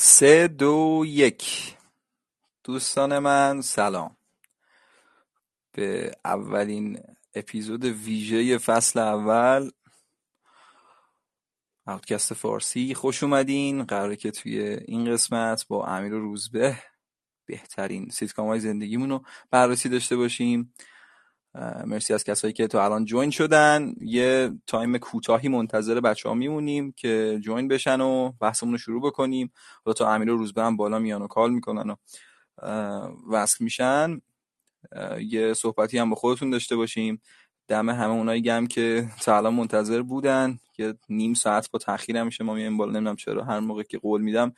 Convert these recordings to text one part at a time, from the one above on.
سه دو یک. دوستان من سلام. به اولین اپیزود ویژه فصل اول پادکست فارسی. خوش اومدین. قراره که توی این قسمت با امیر روزبه بهترین سیتکام های زندگیمون رو بررسی داشته باشیم. مرسی از کسایی که تا الان جوین شدن. یه تایم کوتاهی منتظر بچه ها میمونیم که جوین بشن و بحثمون رو شروع بکنیم. حالا تا امیر و روزبه هم بالا میان و کال می‌کنن و وصل میشن. یه صحبتی هم با خودتون داشته باشیم. دم همه اونایی گم که تا الان منتظر بودن. یه نیم ساعت با تاخیر همیشه ما میایم بالا. نمی‌دونم چرا. هر موقع که قول میدم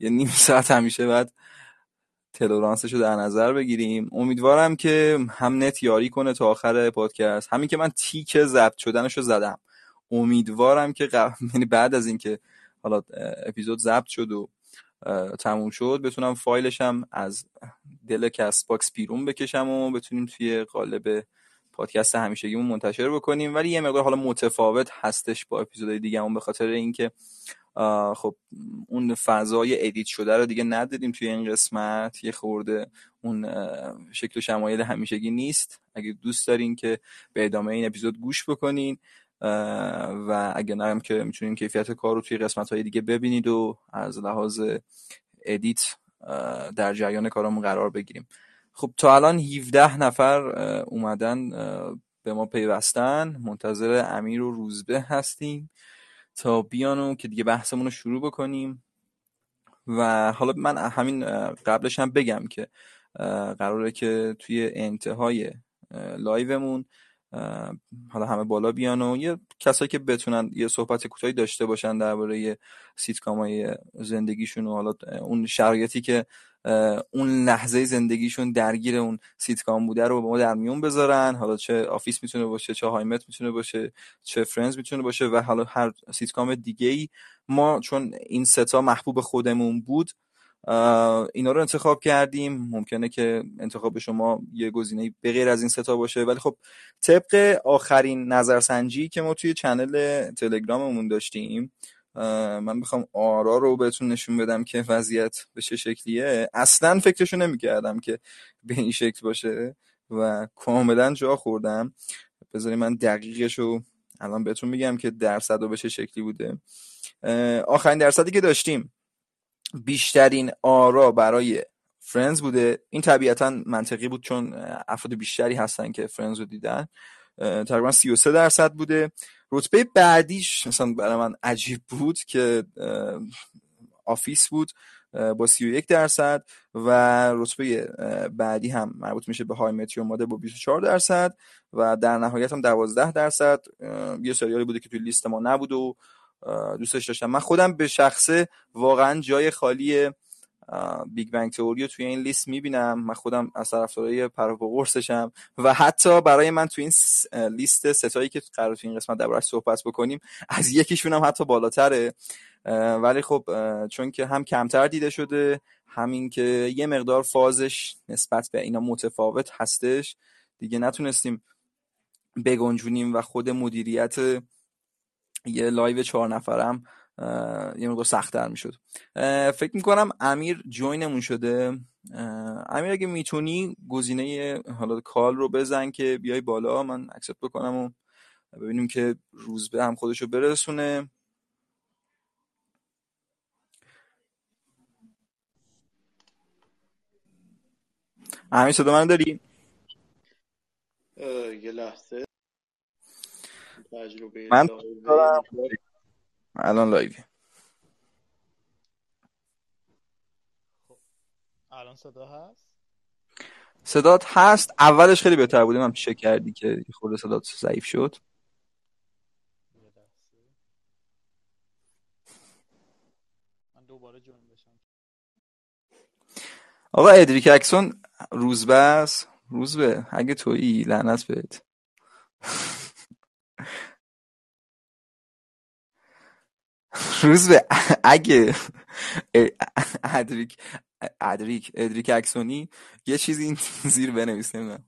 یه نیم ساعت همیشه بعد تلورانسش رو در نظر بگیریم. امیدوارم که هم نت یاری کنه تا آخر پادکست. همین که من تیک ضبط شدنش رو زدم. امیدوارم که یعنی بعد از اینکه حالا اپیزود ضبط شد و تموم شد بتونم فایلش هم از دل کست باکس بیرون بکشم و بتونیم توی قالب پادکست همیشگیمون منتشر بکنیم. ولی یه مقدار حالا متفاوت هستش با اپیزودهای دیگه اون به خاطر اینکه خب اون فضای edit شده رو دیگه نداریم توی این قسمت. یه خورده اون شکل و شمایل همیشگی نیست. اگه دوست دارین که به ادامه این اپیزود گوش بکنین و اگه نرم که می‌تونین کیفیت کار رو توی قسمت های دیگه ببینید و از لحاظ ادیت در جریان کارمون قرار بگیریم. خب تا الان 17 نفر اومدن به ما پیوستن. منتظر امیر و روزبه هستیم. تا بیانو که دیگه بحثمون رو شروع بکنیم. و حالا من همین قبلش هم بگم که قراره که توی انتهای live مون حالا همه بالا بیان و یه کسایی که بتونن یه صحبت کوتاهی داشته باشن درباره سیتکام های زندگیشون و حالا اون شرایطی که اون لحظه زندگیشون درگیر اون سیتکام بوده رو با ما در میون بذارن. حالا چه Office می‌تونه باشه چه How I Met می‌تونه باشه چه Friends می‌تونه باشه و حالا هر سیتکام دیگه ای ما چون این سه‌تا محبوب خودمون بود اینا رو انتخاب کردیم. ممکنه که انتخاب شما یه گزینه به غیر از این ستا باشه. ولی خب طبق آخرین نظرسنجی که ما توی چنل تلگراممون داشتیم من می‌خوام آرا رو بهتون نشون بدم که وضعیت به چه شکلیه. اصلا فکرشو نمی‌کردم که به این شکل باشه و کاملا جا خوردم. بذاری من دقیقش رو الان بهتون میگم که درصد و به چه شکلی بوده. آخرین درصدی که داشتیم بیشترین آرا برای Friends بوده. این طبیعتا منطقی بود چون افراد بیشتری هستن که Friends رو دیدن. تقریبا 33 درصد بوده. رتبه بعدیش مثلا برای من عجیب بود که Office بود با 31 درصد و رتبه بعدی هم مربوط میشه به How I Met Your Mother با 24 درصد و در نهایت هم 12 درصد. یه سریالی بوده که توی لیست ما نبود و دوستش داشتم. من خودم به شخصه واقعا جای خالی Big Bang Theory توی این لیست می‌بینم. من خودم از طرفدارای پر و پا قرصشم. و حتی برای من توی این لیست سه‌تایی که قراره توی این قسمت دربارش صحبت بکنیم از یکیشون هم حتی بالاتره. ولی خب چون که هم کمتر دیده شده همین که یه مقدار فازش نسبت به اینا متفاوت هستش. دیگه نتونستیم بگنجونیم و خود مدیریت یه live چهار نفرم یه مقدار سختتر می‌شد. فکر می‌کنم امیر join مون شده. امیر اگه می‌تونی گزینه حالا call رو بزن که بیای بالا من accept بکنم و ببینیم که روزبه هم خودشو برسونه. امیر صدا من داری؟ یه لحظه. من الان لایوی خب، الان صدا هست؟ صدات هست. اولش خیلی بهتر بودیم هم چه کردی که خود صدات ضعیف شد. من دوباره جوین بشم. آقا ادریک اکسون روزبه است روزبه اگه تویی لعنت بهت. روز به اگه ادریک ادریک ادریک اکسونی یه چیزی این زیر بنویس نمی‌دونم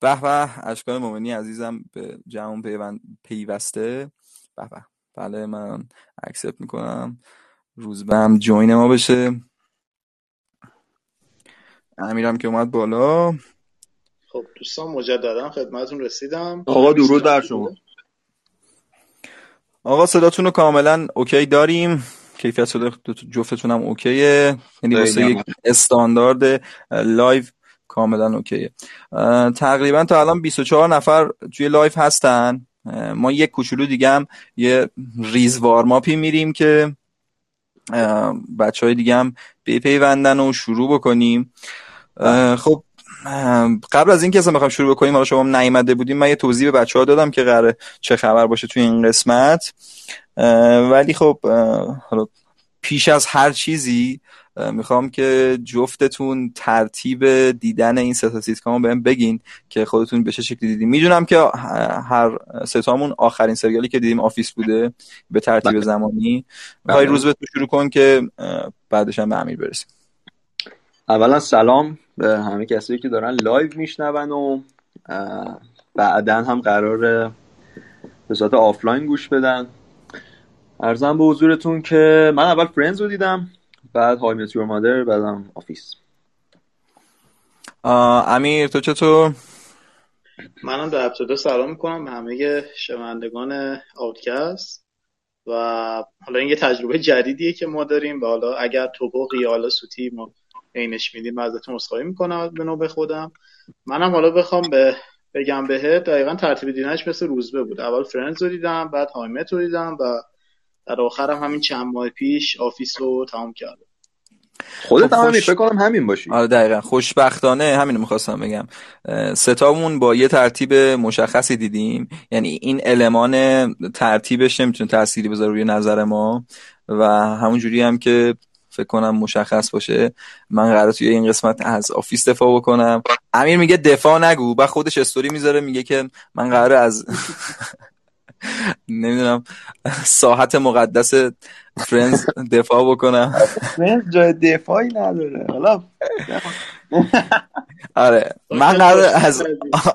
به به اشکال مومنی عزیزم به جمع پیوسته. به به. بله من accept می‌کنم. روزبه هم join ما بشه. امیرم که اومد بالا. خب دوستان مجددا خدمتتون رسیدم. آقا درود بر شما. آقا صداتون رو کاملا okay داریم. کیفیت صدا جفتتون هم okay ه. یعنی واسه یک استاندارد live کاملا okay ه. تقریبا تا الان 24 نفر توی live هستن. ما یک کوچولو دیگه هم یه ریز warm-up ی میریم که بچه های دیگه هم بپیوندن و شروع بکنیم. اه، خب قبل از اینکه اصلا بخوام شروع بکنیم حالا شما هم نیومده بودیم من یه توضیح به بچه ها دادم که قراره چه خبر باشه توی این قسمت. ولی خب حالا پیش از هر چیزی می‌خوام که جفتتون ترتیب دیدن این سه تا سیتکام رو بهم بگین که خودتون به چه شکلی دیدین. می‌دونم که هر سه‌تامون آخرین سریالی که دیدیم Office بوده به ترتیب بله. زمانی. بله. های روزبه تو شروع کن که بعدش هم به امیر برسیم. اولا سلام. به همه کسایی که دارن live میشنون و بعدا هم قراره به صورت آفلاین گوش بدن عرضم به حضورتون که من اول Friends رو دیدم بعد How I Met Your Mother بعدم Office امیر تو چطور؟ منم در ابتدا سلام می‌کنم به همه شنوندگان آوتکست و حالا این یه تجربه جدیدیه که ما داریم و حالا اگر تپق یا حالا سوتی ما اینش میدیم من ازتون عذرخواهی می‌کنم به نوبه خودم. منم حالا بخوام به بگم بهت دقیقا ترتیب دیدنش مثل روزبه بود. اول Friends رو دیدم بعد How I Met رو دیدم و در آخرم همین چند ماه پیش Office رو تمام کردم. خودت خب هم همین خوش- فکر کنم همین باشی. آره دقیقا. خوشبختانه همین می‌خواستم بگم. سه‌تامون با یه ترتیب مشخصی دیدیم. یعنی این element ترتیبش نمی‌تونه تأثیری بذاره روی نظر ما و همونجوری هم که فکر کنم مشخص باشه. من قراره توی این قسمت از Office دفاع بکنم. امیر میگه دفاع نگو بعد خودش استوری می‌ذاره میگه که من قراره از نمی‌دونم ساحت مقدس Friends دفاع بکنم. Friends جای دفاعی نداره. حالا آره من قراره از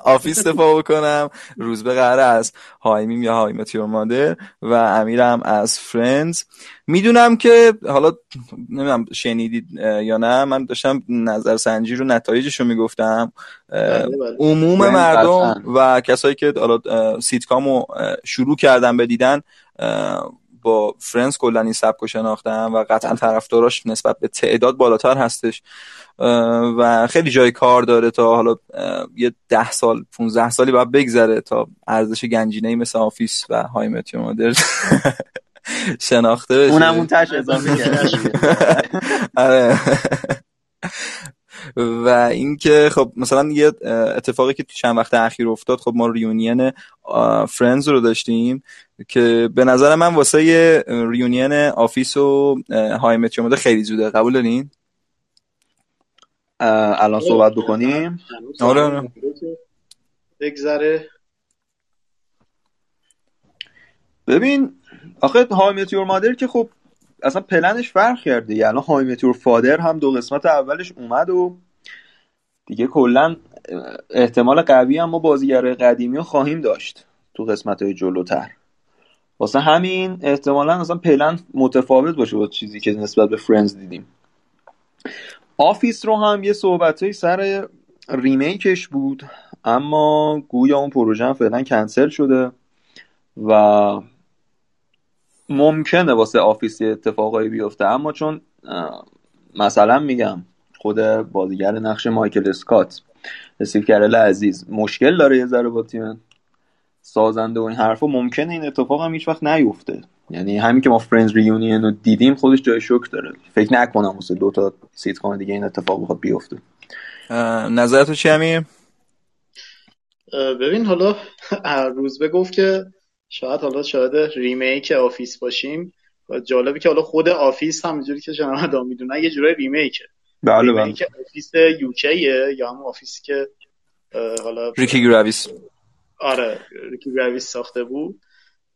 Office دفاع بکنم. روزبه قراره از HIMYM یا How I Met Your Mother و امیرم از Friends می‌دونم که حالا نمی‌دونم شنیدید یا نه. من داشتم نظر سنجی رو نتایجش رو می‌گفتم بله، بله. عموم مردم. و کسایی که حالا اه، سیتکام رو اه، شروع کردن به دیدن با Friends کلا این سبک رو شناختن و قطعا طرفداراش نسبت به تعداد بالاتر هستش و خیلی جای کار داره تا حالا یه ده سال 15 سالی باید بگذره تا ارزش گنجینه مثل Office و How I Met Your Mother شناخته بشه. اونم اون تش اضافه آره. و اینکه خب مثلا یه اتفاقی که تو چند وقت اخیر افتاد خب ما reunion Friends رو داشتیم که به نظر من واسه reunion Office و How I Met Your Mother خیلی زوده قبول دارین؟ الان صحبت بکنیم آره، آره. بگذره ببین آخه How I Met Your Mother که خب اصلا پلنش فرق کرده یعنی الان How I Met Your Father هم دو قسمت اولش اومد و دیگه کلا احتمال قوی هم ما بازیگر قدیمی رو خواهیم داشت تو قسمت های جلوتر. واسه همین احتمالا اصلا پلن متفاوت باشه با چیزی که نسبت به Friends دیدیم. Office رو هم یه صحبت سر remake ش بود اما گویا اون پروژه هم فعلا کنسل شده و ممکنه واسه Office یه اتفاقایی بیفته اما چون مثلا میگم خود بازیگر نقش مایکل اسکات استیو کرل عزیز مشکل داره یه ذره با تیم سازنده و این حرفا ممکنه این اتفاق هم هیچ وقت نیفته. یعنی همین که ما Friends reunion رو دیدیم خودش جای شک داره. فکر نکنم واسه دو تا سیتکام دیگه این اتفاق بخواد بیفته. نظرتو چی امیر؟ ببین حالا روزبه گفت که شاید حالا شاید remake Office باشیم. و جالبه که حالا خود Office هم اینجوری که شنوندگان می‌دونن یه جورای remake ه. بله بله. ریمیک آفیس یوکیه یا هم آفیسی که حالا ریکی جرویس. آره ریکی جرویس ساخته بود.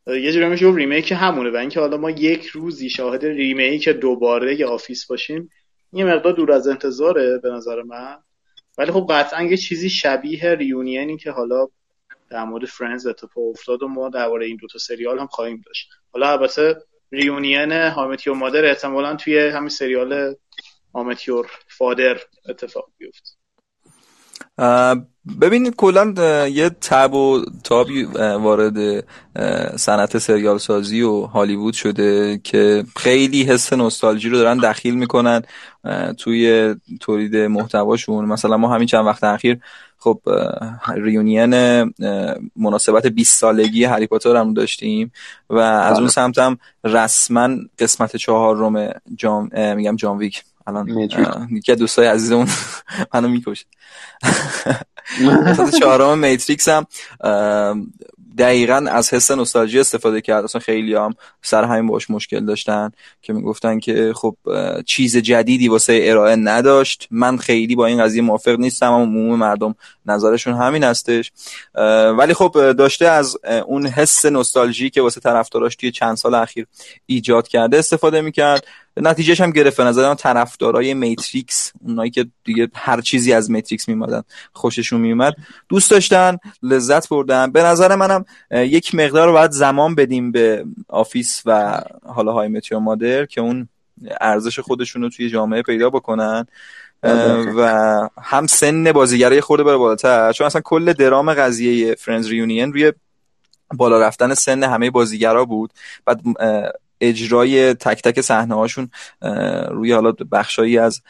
یه جوری میشه remake همونه و اینکه حالا ما یک روزی شاهد remake دوباره ی Office باشیم. یه مقدار دور از انتظاره به نظر من. ولی خب قطعا یه چیزی شبیه reunion ی که حالا در مورد Friends اتفاق افتاد و ما درباره این دوتا سریال هم خواهیم داشت. حالا البته ریونین هامتیور مادر احتمالا توی همین سریال هامتیور فادر اتفاق بیفت. ببینید کلا یه تب و تابی وارد صنعت سریال سازی و هالیوود شده که خیلی حس نوستالژی رو دارن دخیل می‌کنن توی تولید محتواشون. مثلا ما همین چند وقت اخیر خب ریونین مناسبت 20 سالگی هری پاتر هم داشتیم و از اون بله. سمت هم رسما قسمت چهارم جام میگم جام ویک. الان یکی دوستای عزیزمون منو می‌کشه. قسمت چهارم میتریکس هم دقیقا از حس نوستالژی استفاده کرد. اصلا خیلی هم سر همین باش مشکل داشتن که می‌گفتن که خب چیز جدیدی واسه ارائه نداشت. من خیلی با این قضیه موافق نیستم اما عموم مردم نظرشون همین هستش ولی خب داشته از اون حس نوستالژی که واسه طرفداراش توی چند سال اخیر ایجاد کرده استفاده می‌کرد. نتیجهش هم گرفت. به نظر طرفدارای Matrix اونایی که دیگه هر چیزی از Matrix میومدن خوششون میومد دوست داشتن لذت بردن. به نظر منم یک مقدار باید زمان بدیم به Office و حالا How I Met Your Mother که اون ارزش خودشون رو توی جامعه پیدا بکنن. و هم سن بازیگرا یه خورده بره بالاتر. چون اصلا کل درام قضیه Friends reunion روی بالا رفتن سن همه بازیگرا بود. بعد اجرای تک تک صحنه هاشون روی حالا بخشایی از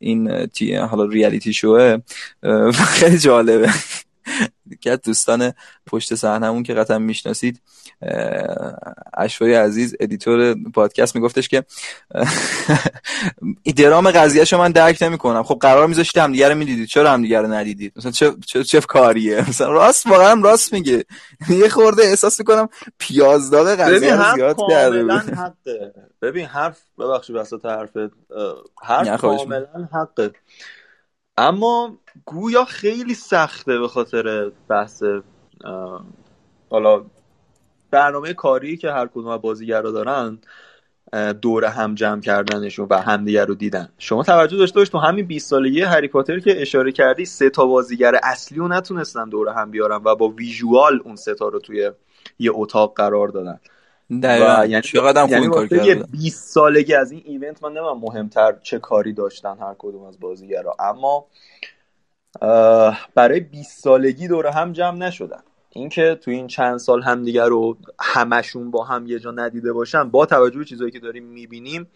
این حالا reality show ه خیلی جالبه. که دوستان پشت صحنهمون که قطعا می‌شناسید اشوای عزیز editor پادکست میگفتش که درام قضیه شو من درک نمی‌کنم. خب قرار میذاشتی همدیگه رو می‌دیدید چرا همدیگه رو ندیدید مثلا چه چه, چه کاریه؟ مثلا راست واقعا راست میگه. یه خورده احساس می‌کنم پیازداغ قضیه رو زیاد کرده ببین حرف ببخشید وسط حرفت حرف کاملا حقه. اما گویا خیلی سخته به خاطر بحث حالا برنامه کاری که هر کدوم از بازیگرا دارن دور هم جمع کردنشون و همدیگه رو دیدن. شما توجه داشته باش تو همین 20 سالگی هری پاتر که اشاره کردی سه تا بازیگر اصلی رو نتونستن دور هم بیارن و با ویژوال اون سه تا رو توی یه اتاق قرار دادن. دقیقا. یعنی یعنی کار کردن. 20 سالگی از این ایونت من نمیم مهمتر چه کاری داشتن هر کدوم از بازیگرا. اما برای 20 سالگی دور هم جمع نشدن. اینکه تو این چند سال همدیگه رو همشون با هم یه جا ندیده باشن با توجه به چیزهایی که داریم می‌بینیم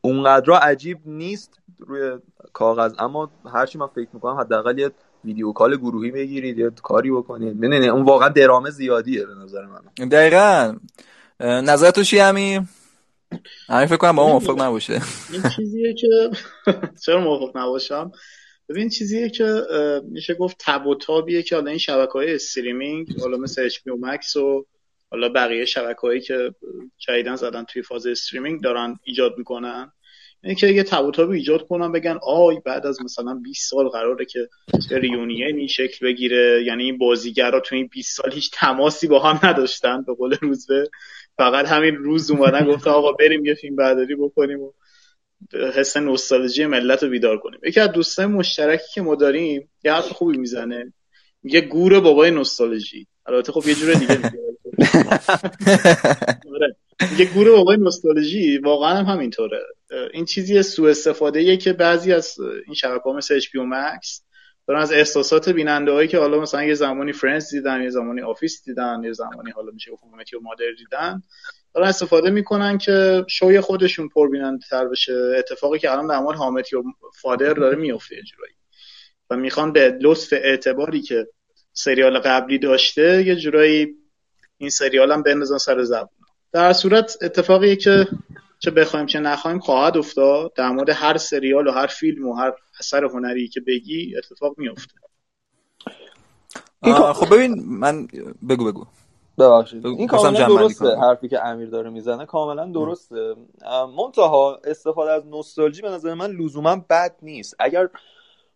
اونقدر عجیب نیست روی کاغذ. اما هرچی من فکر می‌کنم حداقل یه ویدیو کال گروهی بگیرید یا کاری بکنید. نه اون واقعا درامه زیادیه به نظر من. دقیقا. نظر تو چی همین همین فکر کنم با موافق نباشه. این چیزیه که چرا موافق نباشم؟ ببین چیزیه که میشه گفت تب و تابیه که حالا این شبکه های streaming حالا مثل HBO Max و حالا بقیه شبکه هایی که جدیدا زدن توی فاز streaming دارن ایجاد می‌کنن. اینه که یه تب و تابی ایجاد کنن بگن آی بعد از مثلا 20 سال قراره که reunion ی شکل بگیره. یعنی این بازیگرا تو این 20 سال هیچ تماسی با هم نداشتن به قول روزبه. فقط همین روز اومدن گفتن آقا بریم یه فیلم برداری بکنیم و حس نوستالژی ملت رو بیدار کنیم. یکی از دوستای مشترکی که ما داریم یه حرف خوبی می‌زنه. میگه گور بابای نوستالژی. البته خب یه جور دیگه میگه. آره. گور بابای نوستالژی واقعا هم همینطوره. این چیزی سوء استفاده که بعضی از این شبکه‌ها مثل HBO Max دارن از احساسات بیننده هایی که حالا مثلا یه زمانی Friends دیدن یه زمانی Office دیدن یه زمانی حالا میشه گفت How I Met Your Mother دیدن دارن استفاده می‌کنن که شوی خودشون پربیننده تر بشه. اتفاقی که الان در مورد هامتی و فادر داره میفته جورایی. و می‌خوان به لطف اعتباری که سریال قبلی داشته یه جورایی این سریال هم بندازن سر زبون. در صورت اتفاقی که چه بخوایم چه نخوایم خواهد افتاد. در مورد هر سریال و هر فیلم و هر اثر هنری که بگی اتفاق میفته خب ببین من بگو بگو. ببخشید. این کاملا درسته حرفی که امیر داره می‌زنه کاملا درسته. منتها استفاده از نوستالژی به نظر من لزوما بد نیست. اگر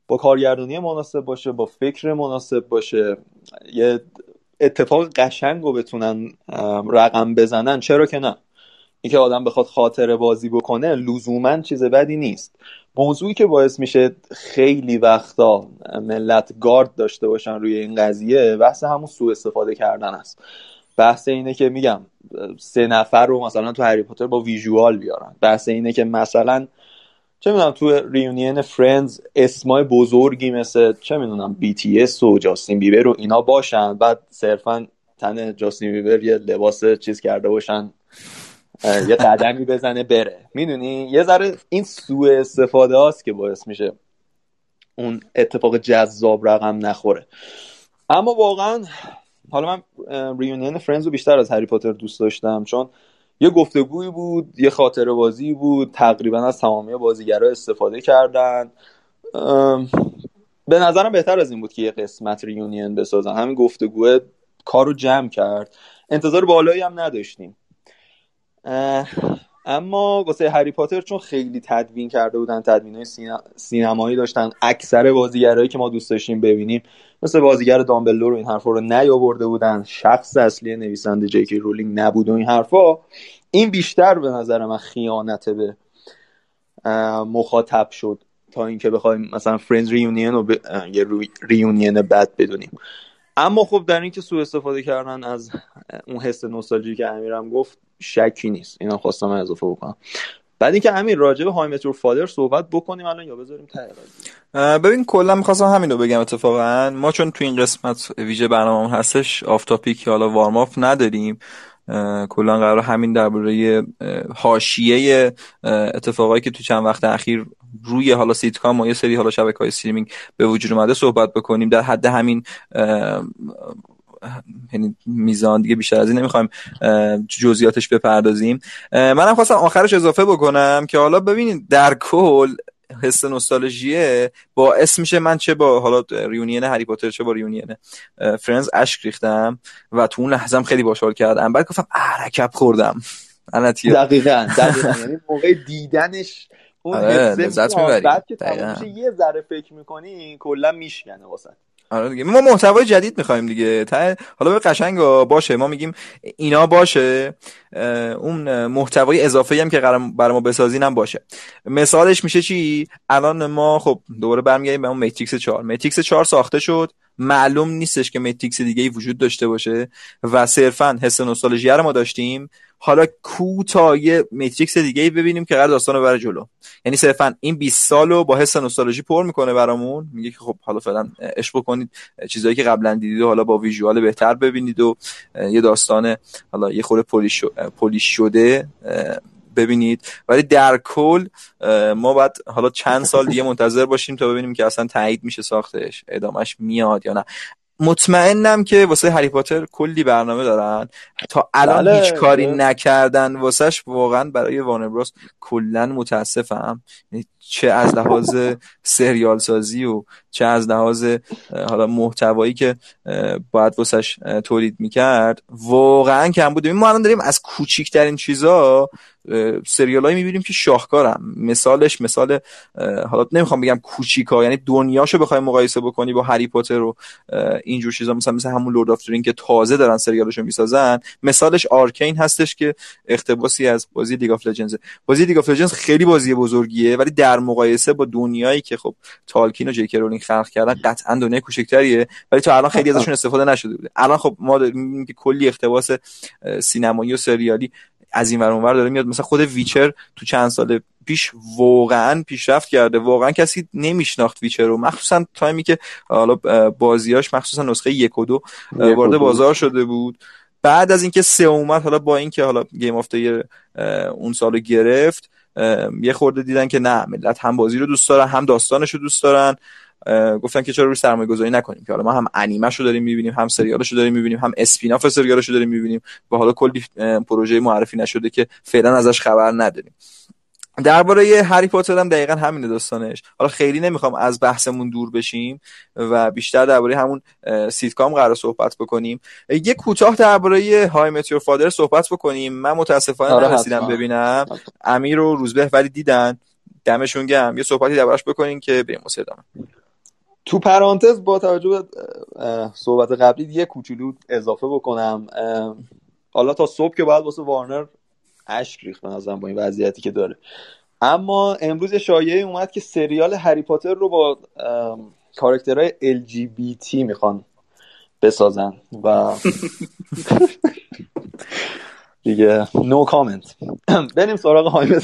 با کارگردانی مناسب باشه با فکر مناسب باشه یه اتفاق قشنگ رو بتونن رقم بزنن چرا که نه؟ اینکه آدم بخواد خاطره بازی بکنه لزوما چیز بدی نیست. موضوعی که باعث میشه خیلی وقتا ملت گارد داشته باشن روی این قضیه بحث همون سوء استفاده کردن است. بحث اینه که میگم سه نفر رو مثلا تو هری پاتر با visual بیارن. بحث اینه که مثلا چه می‌دونم تو reunion Friends اسمای بزرگی مثل چه می‌دونم BTS و جاستین بیبر و اینا باشن بعد صرفا تن جاستین بیبر یه لباس چیز کرده باشن. یه قدمی بزنه بره. می‌دونی؟ یه ذره این سوء استفاده هاست که باعث میشه اون اتفاق جذاب رقم نخوره. اما واقعا حالا من ریونین فرندز رو بیشتر از هری پاتر دوست داشتم چون یه گفتگویی بود یه خاطر بازی بود تقریبا از تمامی بازیگرا استفاده کردن. به نظرم بهتر از این بود که یه قسمت ریونین بسازن. همین گفتگوه کار رو جمع کرد. انتظار بالایی هم نداشتیم. اما واسه هری پاتر چون خیلی تدوین کرده بودن تدوین های سینمایی داشتن اکثر بازیگرایی که ما دوست داشتیم ببینیم مثل بازیگر دامبلدور و این حرفا رو نیاورده بودن شخص اصلی نویسنده جی کی رولینگ نبود و این حرفا. این بیشتر به نظر من خیانت به مخاطب شد تا اینکه بخوایم مثلا Friends reunion رو ب... یه reunion بد بدونیم. اما خب در اینکه سوء استفاده کردن از اون حس نوستالژی که امیرم گفت شکی نیست. اینا خواستم اضافه بکنم. بعد اینکه امیر راجع به How I Met Your Father صحبت بکنیم الان یا بذاریم ته ببین کلا می‌خواستم همین رو بگم اتفاقا. ما چون تو این قسمت ویژه برنامه هستش off topic حالا warm up نداریم. کلا قرار همین درباره حاشیه اتفاقایی که تو چند وقت اخیر روی حالا سیتکام و یه سری حالا شبکه های streaming به وجود اومده صحبت بکنیم. در حد همین یعنی میزان دیگه بیشتر از این نمی‌خوایم جزئیاتش بپردازیم. منم خواستم آخرش اضافه بکنم که حالا ببینید در کل حس نوستالژیه باعث میشه من چه با حالا ریونین هری پاتر چه با ریونین فرنز اشک ریختم و تو اون لحظه خیلی باحال کردم. بعد گفتم عرکب خوردم. دقیقا دقیقا. یعنی موقع دیدنش آره، لذت می‌بری. بعد که یه ذره فکر می‌کنی کلا میشکنه واسه. آره دیگه. ما محتوای جدید می‌خوایم دیگه. حالا به قشنگ باشه. ما میگیم اینا باشه. اون محتوای اضافه هم که برای ما بسازین هم باشه. مثالش میشه چی؟ الان ما خب دوباره برمیگردیم به اون Matrix 4 Matrix 4 ساخته شد. معلوم نیستش که Matrix دیگه ای وجود داشته باشه و صرفا حس نوستالژی رو ما داشتیم. حالا کوتاه یه Matrix دیگه ای ببینیم که قرار داستان رو بره جلو. یعنی صرفا این 20 سالو با حس نوستالژی پر می‌کنه برامون. میگه که خب حالا فعلا عشق بکنید. چیزایی که قبلا دیدید حالا با ویژوال بهتر ببینید و یه داستان حالا یه خورده پولیش شده ببینید. ولی در کل ما باید حالا چند سال دیگه منتظر باشیم تا ببینیم که اصلا تایید میشه ساختش ادامش میاد یا نه. مطمئنم که واسه هری پاتر کلی برنامه دارن تا الان بله، هیچ کاری بله. نکردن واسهش واقعا برای وانر براس کلا متاسفم یعنی چه از لحاظ سریال سازی و چه از لحاظ حالا محتوایی که باید واسش تولید می‌کرد. واقعا کم بود. ما الان داریم از کوچیکترین چیزا سریال هایی می‌بینیم که شاهکارم مثالش مثال حالا نمی‌خوام بگم کوچیکا یعنی دنیاشو بخوای مقایسه بکنی با هری پاتر و اینجور چیزا. مثلا مثل همون Lord of که تازه دارن سریالشو می‌سازن. مثالش Arcane هستش که اقتباسی از بازی League of Legends بازی League of Legends خیلی بازی بزرگیه ولی در مقایسه با دنیایی که خب تالکین و جیکی رولینگ خلق کردن قطعا دنیای کوچکتریه. ولی تا الان خیلی ازشون استفاده نشده بوده. الان خب ما داریم که کلی اقتباس سینمایی و سریالی از این ور اونور داره میاد. مثلا خود Witcher تو چند سال پیش واقعا پیشرفت کرده. واقعا کسی نمیشناخت Witcher رو. مخصوصا تایمی که حالا بازیاش مخصوصا نسخه یک و دو وارد بازار شده بود. بعد از اینکه سه اومد حالا با اینکه حالا Game of اون سال گرفت یه خورده دیدن که نه ملت هم بازی رو دوست دارن هم داستانش رو دوست دارن. گفتن که چرا روی سرمایه گذاری نکنیم که حالا ما هم انیمه داریم می‌بینیم هم سریالش رو داریم می‌بینیم هم spin-off سریالش رو داریم می‌بینیم. و حالا کلی پروژه معرفی نشده که فعلا ازش خبر نداریم. درباره هری پاتر هم دقیقا همین داستانش. حالا خیلی نمی‌خوام از بحثمون دور بشیم و بیشتر درباره همون سیتکام قرار صحبت بکنیم. یه کوتاه درباره های متیور فادر صحبت بکنیم. من متاسفانه آره نرسیدم ببینم. امیر و روزبه ولی دیدن. دمشون گم یه صحبتی دربارش بکنیم که بریم ادامه. تو پرانتز با توجه به صحبت قبلی یه کوچولو اضافه بکنم. حالا تا صبح که باید واسه وارنر اشک ریخت به با این وضعیتی که داره. اما امروز شایعه اومد که سریال هری پاتر رو با کاراکترهای LGBT می‌خوان بسازن و دیگه no comment بریم سراغ How I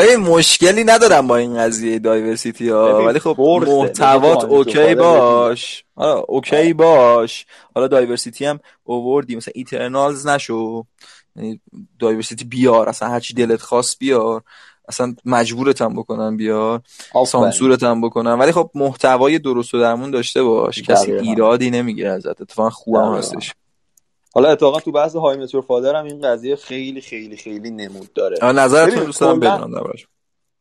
این مشکلی ندارم با این قضیه diversity ها ولی خب محتوات OK باش. OK باش. حالا diversity هم اووردی مثلا Eternals نشو. یعنی دایورسیتی بیار اصلا هرچی دلت خواست بیار اصلا مجبورت هم بکنن بیار سانسورت هم بکنن. ولی خب محتوای درست و درمون داشته باش کسی ایرادی نمی‌گیره ازت. اتفاقا خوبم هستش. حالا اتفاقا تو بحث های متور فادر هم این قضیه خیلی خیلی خیلی نمود داره. نظرتون دوست دارم بدونم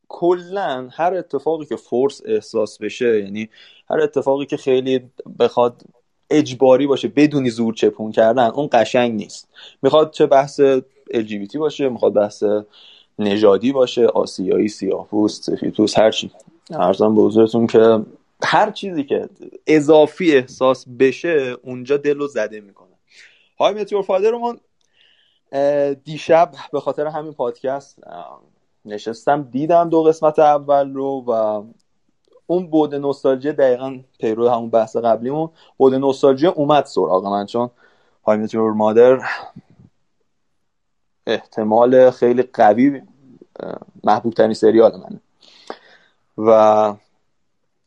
کلا هر اتفاقی که فورس احساس بشه یعنی هر اتفاقی که خیلی بخواد اجباری باشه بدونی زور چپون کردن اون قشنگ نیست. می‌خواد چه بحث LGBT باشه می‌خواد بحث نژادی باشه آسیایی سیاه‌پوست سفیدپوست هر چی. ارزم به حضورتون که هر چیزی که اضافی احساس بشه اونجا دل رو زده می‌کنه. های متیور فادر دیشب به خاطر همین پادکست نشستم دیدم دو قسمت اول رو و اون بود نوستالژی دقیقا پیرو همون بحث قبلیمون. بود نوستالژی اومد سراغ من چون های مادر احتمال خیلی قوی محبوب ترین سریال منه. و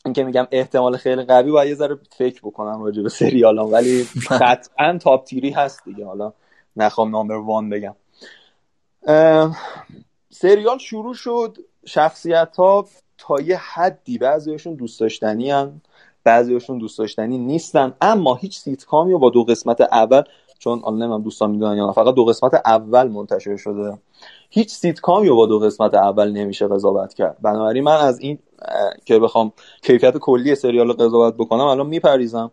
اینکه میگم احتمال خیلی قوی باید یه ذره فکر بکنم راجع به سریالام ولی قطعا تاپ تیری هست دیگه. حالا نخوام نامبر وان بگم. سریال شروع شد شخصیت ها تا یه حدی بعضیشون دوست داشتنی هن بعضیشون دوست داشتنی نیستن. اما هیچ سیتکامی با دو قسمت اول چون الان نمیم دوستان می‌دونن یا فقط دو قسمت اول منتشر شده. هیچ سیتکامی با دو قسمت اول نمیشه قضاوت کرد. بنابراین من از این که بخوام کیفیت کلی سریال قضاوت بکنم الان میپریزم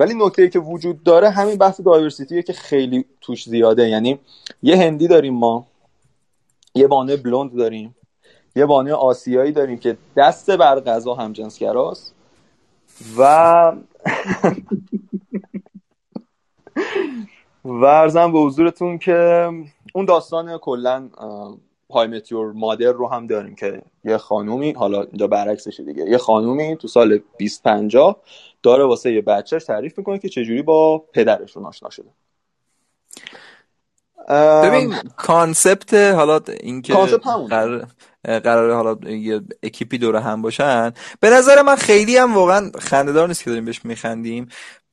ولی نکته که وجود داره همین بحث دایورسیتیه که خیلی توش زیاده. یعنی یه هندی داریم ما یه بانه بلوند داریم. یه بانه آسیایی داریم که دست بر غذا هم جنسگراست و ورزم به حضورتون که اون داستان کلا های متیور مادر رو هم داریم که یه خانومی حالا اینجا برعکسشه دیگه یه خانومی تو سال 2050 داره واسه یه بچهش تعریف می‌کنه که چجوری با پدرشون آشنا شده. ببین concept حالا اینکه قرار قرار حالا یه اکیپی دوره هم باشن. به نظر من خیلی هم واقعا خندهدار نیست که داریم بهش میخندیم.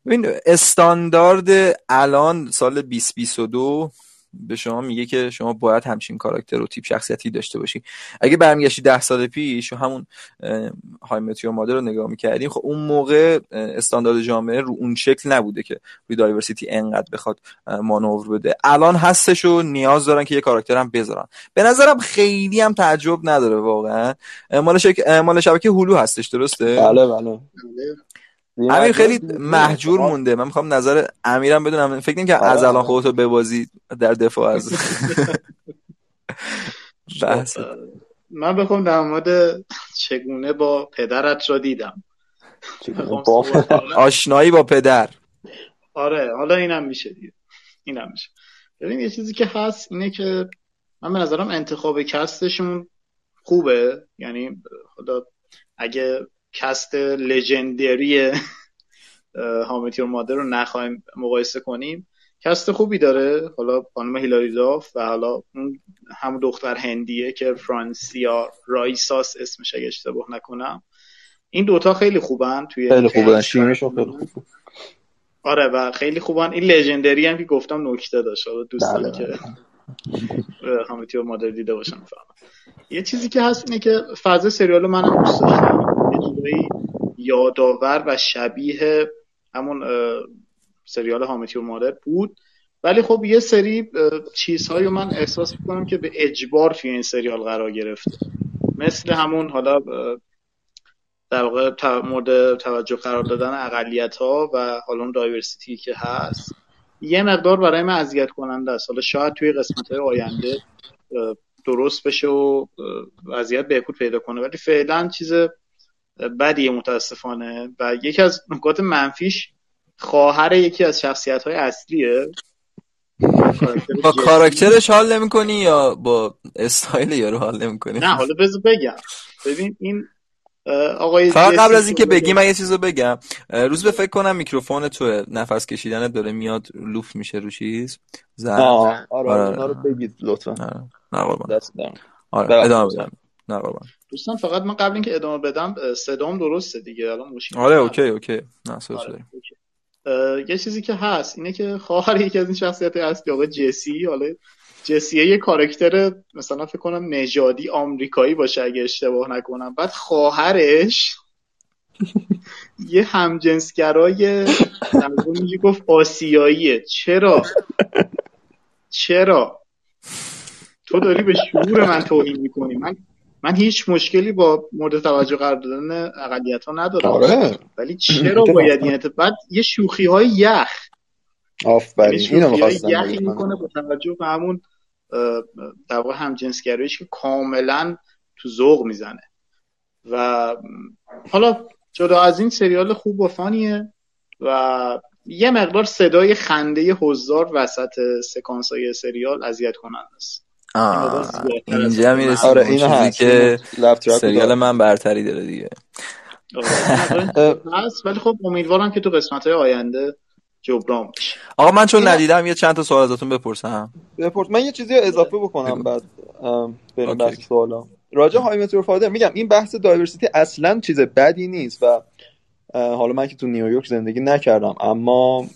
ببین استاندارد الان سال 2022 به شما میگه که شما باید همچین کاراکتر و تیپ شخصیتی داشته باشی. اگه برمیگشتی ده سال پیش و همون How I Met Your Mother رو نگاه می‌کردیم خب اون موقع استاندارد جامعه رو اون شکل نبوده که روی دایورسیتی انقدر بخواد مانور بده. الان هستش و نیاز دارن که یه کاراکتر هم بذارن. به نظرم خیلی هم تعجب نداره واقعا. مال, شک... مال شبکه هلو هستش درسته؟ بله. بله. امیر خیلی محجور مونده. من می‌خوام نظر امیرم بدونم. فکر نیم که از الان خودتو ببازی در دفاع از بحث. من بخوام در مورد چگونه با پدرت را دیدم. آشنایی با پدر. آره حالا اینم میشه دیگه. اینم میشه. ببین یه چیزی که هست اینه که من به نظرم انتخاب cast شون خوبه. یعنی حالا اگه cast legendary How I Met Your Mother رو نخواهیم مقایسه کنیم. cast خوبی داره. حالا خانم هیلاری داف و حالا اون هم دختر هندیه که فرانسیا رایساس اسمش اگه اشتباه نکنم. این دوتا خیلی خوبن توی خیلی خوبن. خیلی خوب. آره و خیلی خوبن. این لژندری هم که گفتم نکته داشت. حالا دوستانی بله، که بله. هامیتیور مادر دیده باشن فهم یه چیزی که هست اینه که فاز سریال منم دوست داشتم. جورایی یادآور و شبیه همون سریال هامیتی و مادر بود. ولی خب یه سری چیزهایی من احساس می‌کنم که به اجبار توی این سریال قرار گرفته مثل همون حالا در واقع مورد توجه قرار دادن اقلیت ها و حالا اون دایورسیتی که هست. یه مقدار برای من اذیت کننده است. حالا شاید توی قسمت های آینده درست بشه و وضعیت بهبود پیدا کنه. ولی فعلا چیز بدیه متاسفانه. و یکی از نکات منفیش خواهر یکی از شخصیت های اصلیه. با کاراکترش حال نمی‌کنی یا با استایل یارو حال نمی‌کنی؟ نه حالا بذار بگم. ببین این آقای فقط قبل از اینکه. بگی من یه چیزو بگم. روز به فکر کنم میکروفون تو نفس کشیدنت داره میاد لوفت میشه رو چیز. زن. آه آره آره. اونا رو بگید لطفا. آره. نه قربان آره. ادامه بدم. نه قربان دوستان فقط من قبل اینکه ادامه بدم صدام درسته دیگه؟ الان مشکل آره. اوکی اوکی. نه آره، اوکی. اه، یه چیزی که هست اینه که خواهر یکی از این شخصیت اصلی آقای جسی حالا جسی یه کاراکتر مثلا فکر کنم نژادی آمریکایی باشه اگه اشتباه نکنم. بعد خواهرش یه همجنسگرای میشه گفت آسیاییه. چرا؟ چرا؟ تو داری به شعور من توهین می‌کنی. من من هیچ مشکلی با مورد توجه قرار دادن اقلیت ها ندارم. آره. ولی چرا باید این اتفاق بعد یه شوخی های یخ. آفرین. یعنی اینو می‌خواستم یخی می‌کنه با توجه به همون در واقع همجنسگراییش که کاملا تو ذوق می‌زنه. و حالا جدا از این سریال خوب و فانیه و یه مقدار صدای خنده حضار وسط سکانس های سریال اذیت کننده است. آه اینجا این می‌رسیم آره اینو چیزی هست که سریال. من برتری داره دیگه. آره، هست ولی خب امیدوارم که تو قسمت های آینده جبران بشه آقا من چون ندیدم یه چند تا سوال ازتون بپرسم. بپرس. من یه چیزی رو اضافه بکنم بگو. بعد بریم. بحث سوالا. راجع های فادر میگم این بحث دایورسیتی اصلا چیز بدی نیست و حالا من که تو نیویورک زندگی نکردم اما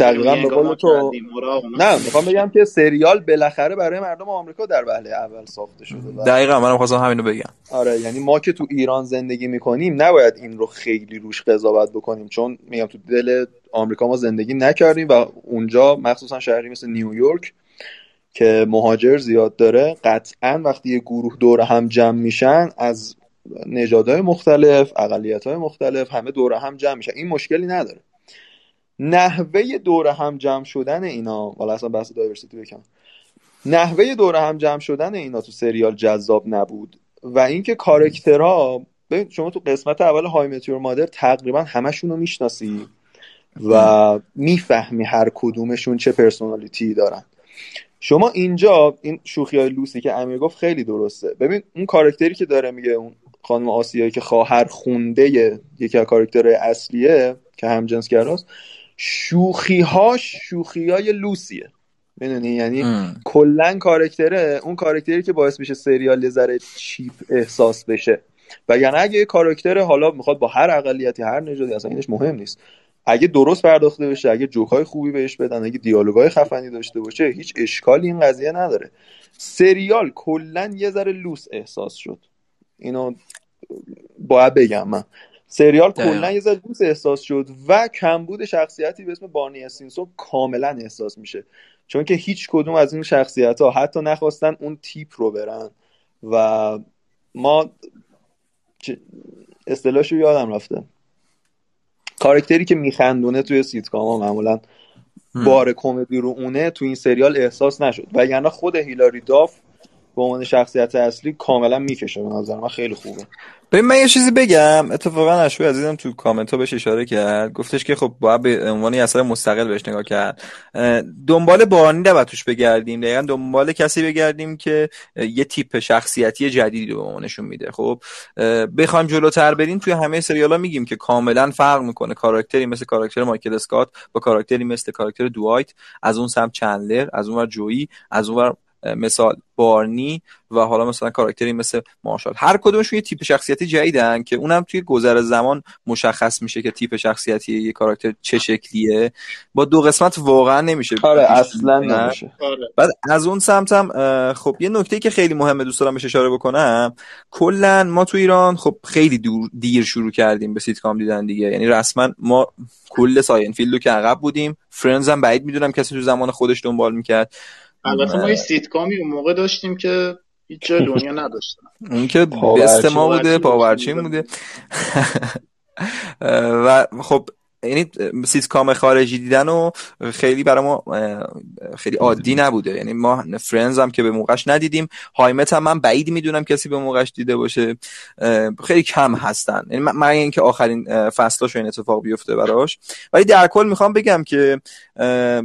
دقیقاً به قول تو- نه می‌خوام بگم که سریال بالاخره برای مردم آمریکا در وهله اول ساخته شده دقیقا منم خواستم همینو بگم. آره یعنی ما که تو ایران زندگی می‌کنیم نباید این رو خیلی روش قضاوت بکنیم چون میگم تو دل آمریکا ما زندگی نکردیم و اونجا مخصوصا شهری مثل نیویورک که مهاجر زیاد داره قطعا وقتی یه گروه دور هم جمع میشن از نژادهای مختلف اقلیت‌های مختلف همه دور هم جمع میشن. این مشکلی نداره. نحوه دور هم جمع شدن اینا حالا اصلا بحث دایورسیتی بکنم نحوه دور هم جمع شدن اینا تو سریال جذاب نبود و اینکه کارکترها ببین شما تو قسمت اول How I Met Your Mother تقریبا همشون رو می‌شناسی و می‌فهمی هر کدومشون چه personality دارن. شما اینجا این شوخی های لوسی که امیر گفت خیلی درسته. ببین اون کارکتری که داره میگه اون خانم آسیایی که خواهر خونده یکی از کارکترهای اصلیه که همجنسگراست شوخی هاش شوخی های لوسیه. می‌دونی؟ یعنی. کلا کارکتره اون کارکتری که باعث میشه سریال یه ذره cheap احساس بشه. وگرنه اگه یه کاراکتر حالا می‌خواد با هر اقلیتی هر نژادی اصلا اینش مهم نیست. اگه درست پرداخته بشه اگه جوکای خوبی بهش بدن اگه دیالوگای خفنی داشته باشه هیچ اشکالی این قضیه نداره. سریال کلا یه ذره لوس احساس شد. اینو باید بگم من. سریال. کلا یه ذره احساس شد و کمبود شخصیتی به اسم بارنی استینسون کاملا احساس میشه چون که هیچ کدوم از این شخصیت ها حتی نخواستن اون تیپ رو برن و ما اصطلاحش رو یادم رفته کارکتری که میخندونه توی سیتکام ها معمولا. بار کمدی رو اونه تو این سریال احساس نشد و یعنی خود هیلاری داف به عنوان شخصیت اصلی کاملا می‌کشه به نظر من خیلی خوبه. ببین من یه چیزی بگم. اتفاقا اشوی عزیزم تو کامنت ها بهش اشاره کرد. گفتش که خب باید به عنوان اثر مستقل بهش نگاه کرد. دنبال بارانی نباید توش بگردیم. دقیقا دنبال کسی بگردیم که یه تیپ شخصیتی جدیدی رو نشون میده. خب اه، بخوایم جلوتر بریم توی همه سریال ها میگیم که کاملا فرق می‌کنه. کاراکتری مثل کاراکتر مایکل اسکات با کاراکتری مثل کاراکتر دوایت از اون سمت چندلر از اون جویی از اون مثال بارنی و حالا مثلا کاراکتری مثل مارشال. هر کدومشون یه تیپ شخصیتی جدیدن که اونم توی گذر زمان مشخص میشه که تیپ شخصیتی یه کاراکتر چه شکلیه. با دو قسمت واقعا نمیشه. آره اصلا نه. نمیشه. آره. بعد از اون سمتم خب یه نکته که خیلی مهمه دوست دارم بهش اشاره بکنم. کلا ما تو ایران خب خیلی دور دیر شروع کردیم به سیتکام دیدن دیگه. یعنی رسما ما کل Seinfeld رو که عقب بودیم. Friends هم بعید می‌دونم کسی تو زمان خودش دنبال می‌کرد. البته ما یه سیتکامی اون موقع داشتیم که هیچ جای دنیا نداشتن اون که. best ما بوده پاورچین. بوده و خب یعنی سیتکام خارجی دیدن و خیلی برای ما خیلی عادی نبوده. یعنی ما Friends هم که به موقعش ندیدیم. How I Met هم من بعید می‌دونم کسی به موقعش دیده باشه. خیلی کم هستن. یعنی من اینکه آخرین فصلاش این اتفاق بیفته براش. ولی در کل می‌خوام بگم که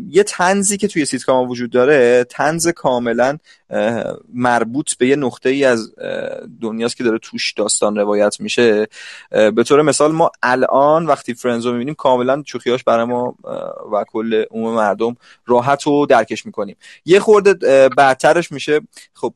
یه طنزی که توی سیتکام وجود داره طنز کاملا مربوط به یه نقطه ای از دنیاست که داره توش داستان روایت میشه. به طور مثال ما الان وقتی Friends رو می‌بینیم کاملا شوخیاش برای ما و کل عموم مردم راحت و درکش می‌کنیم. یه خورده بعدترش میشه. خب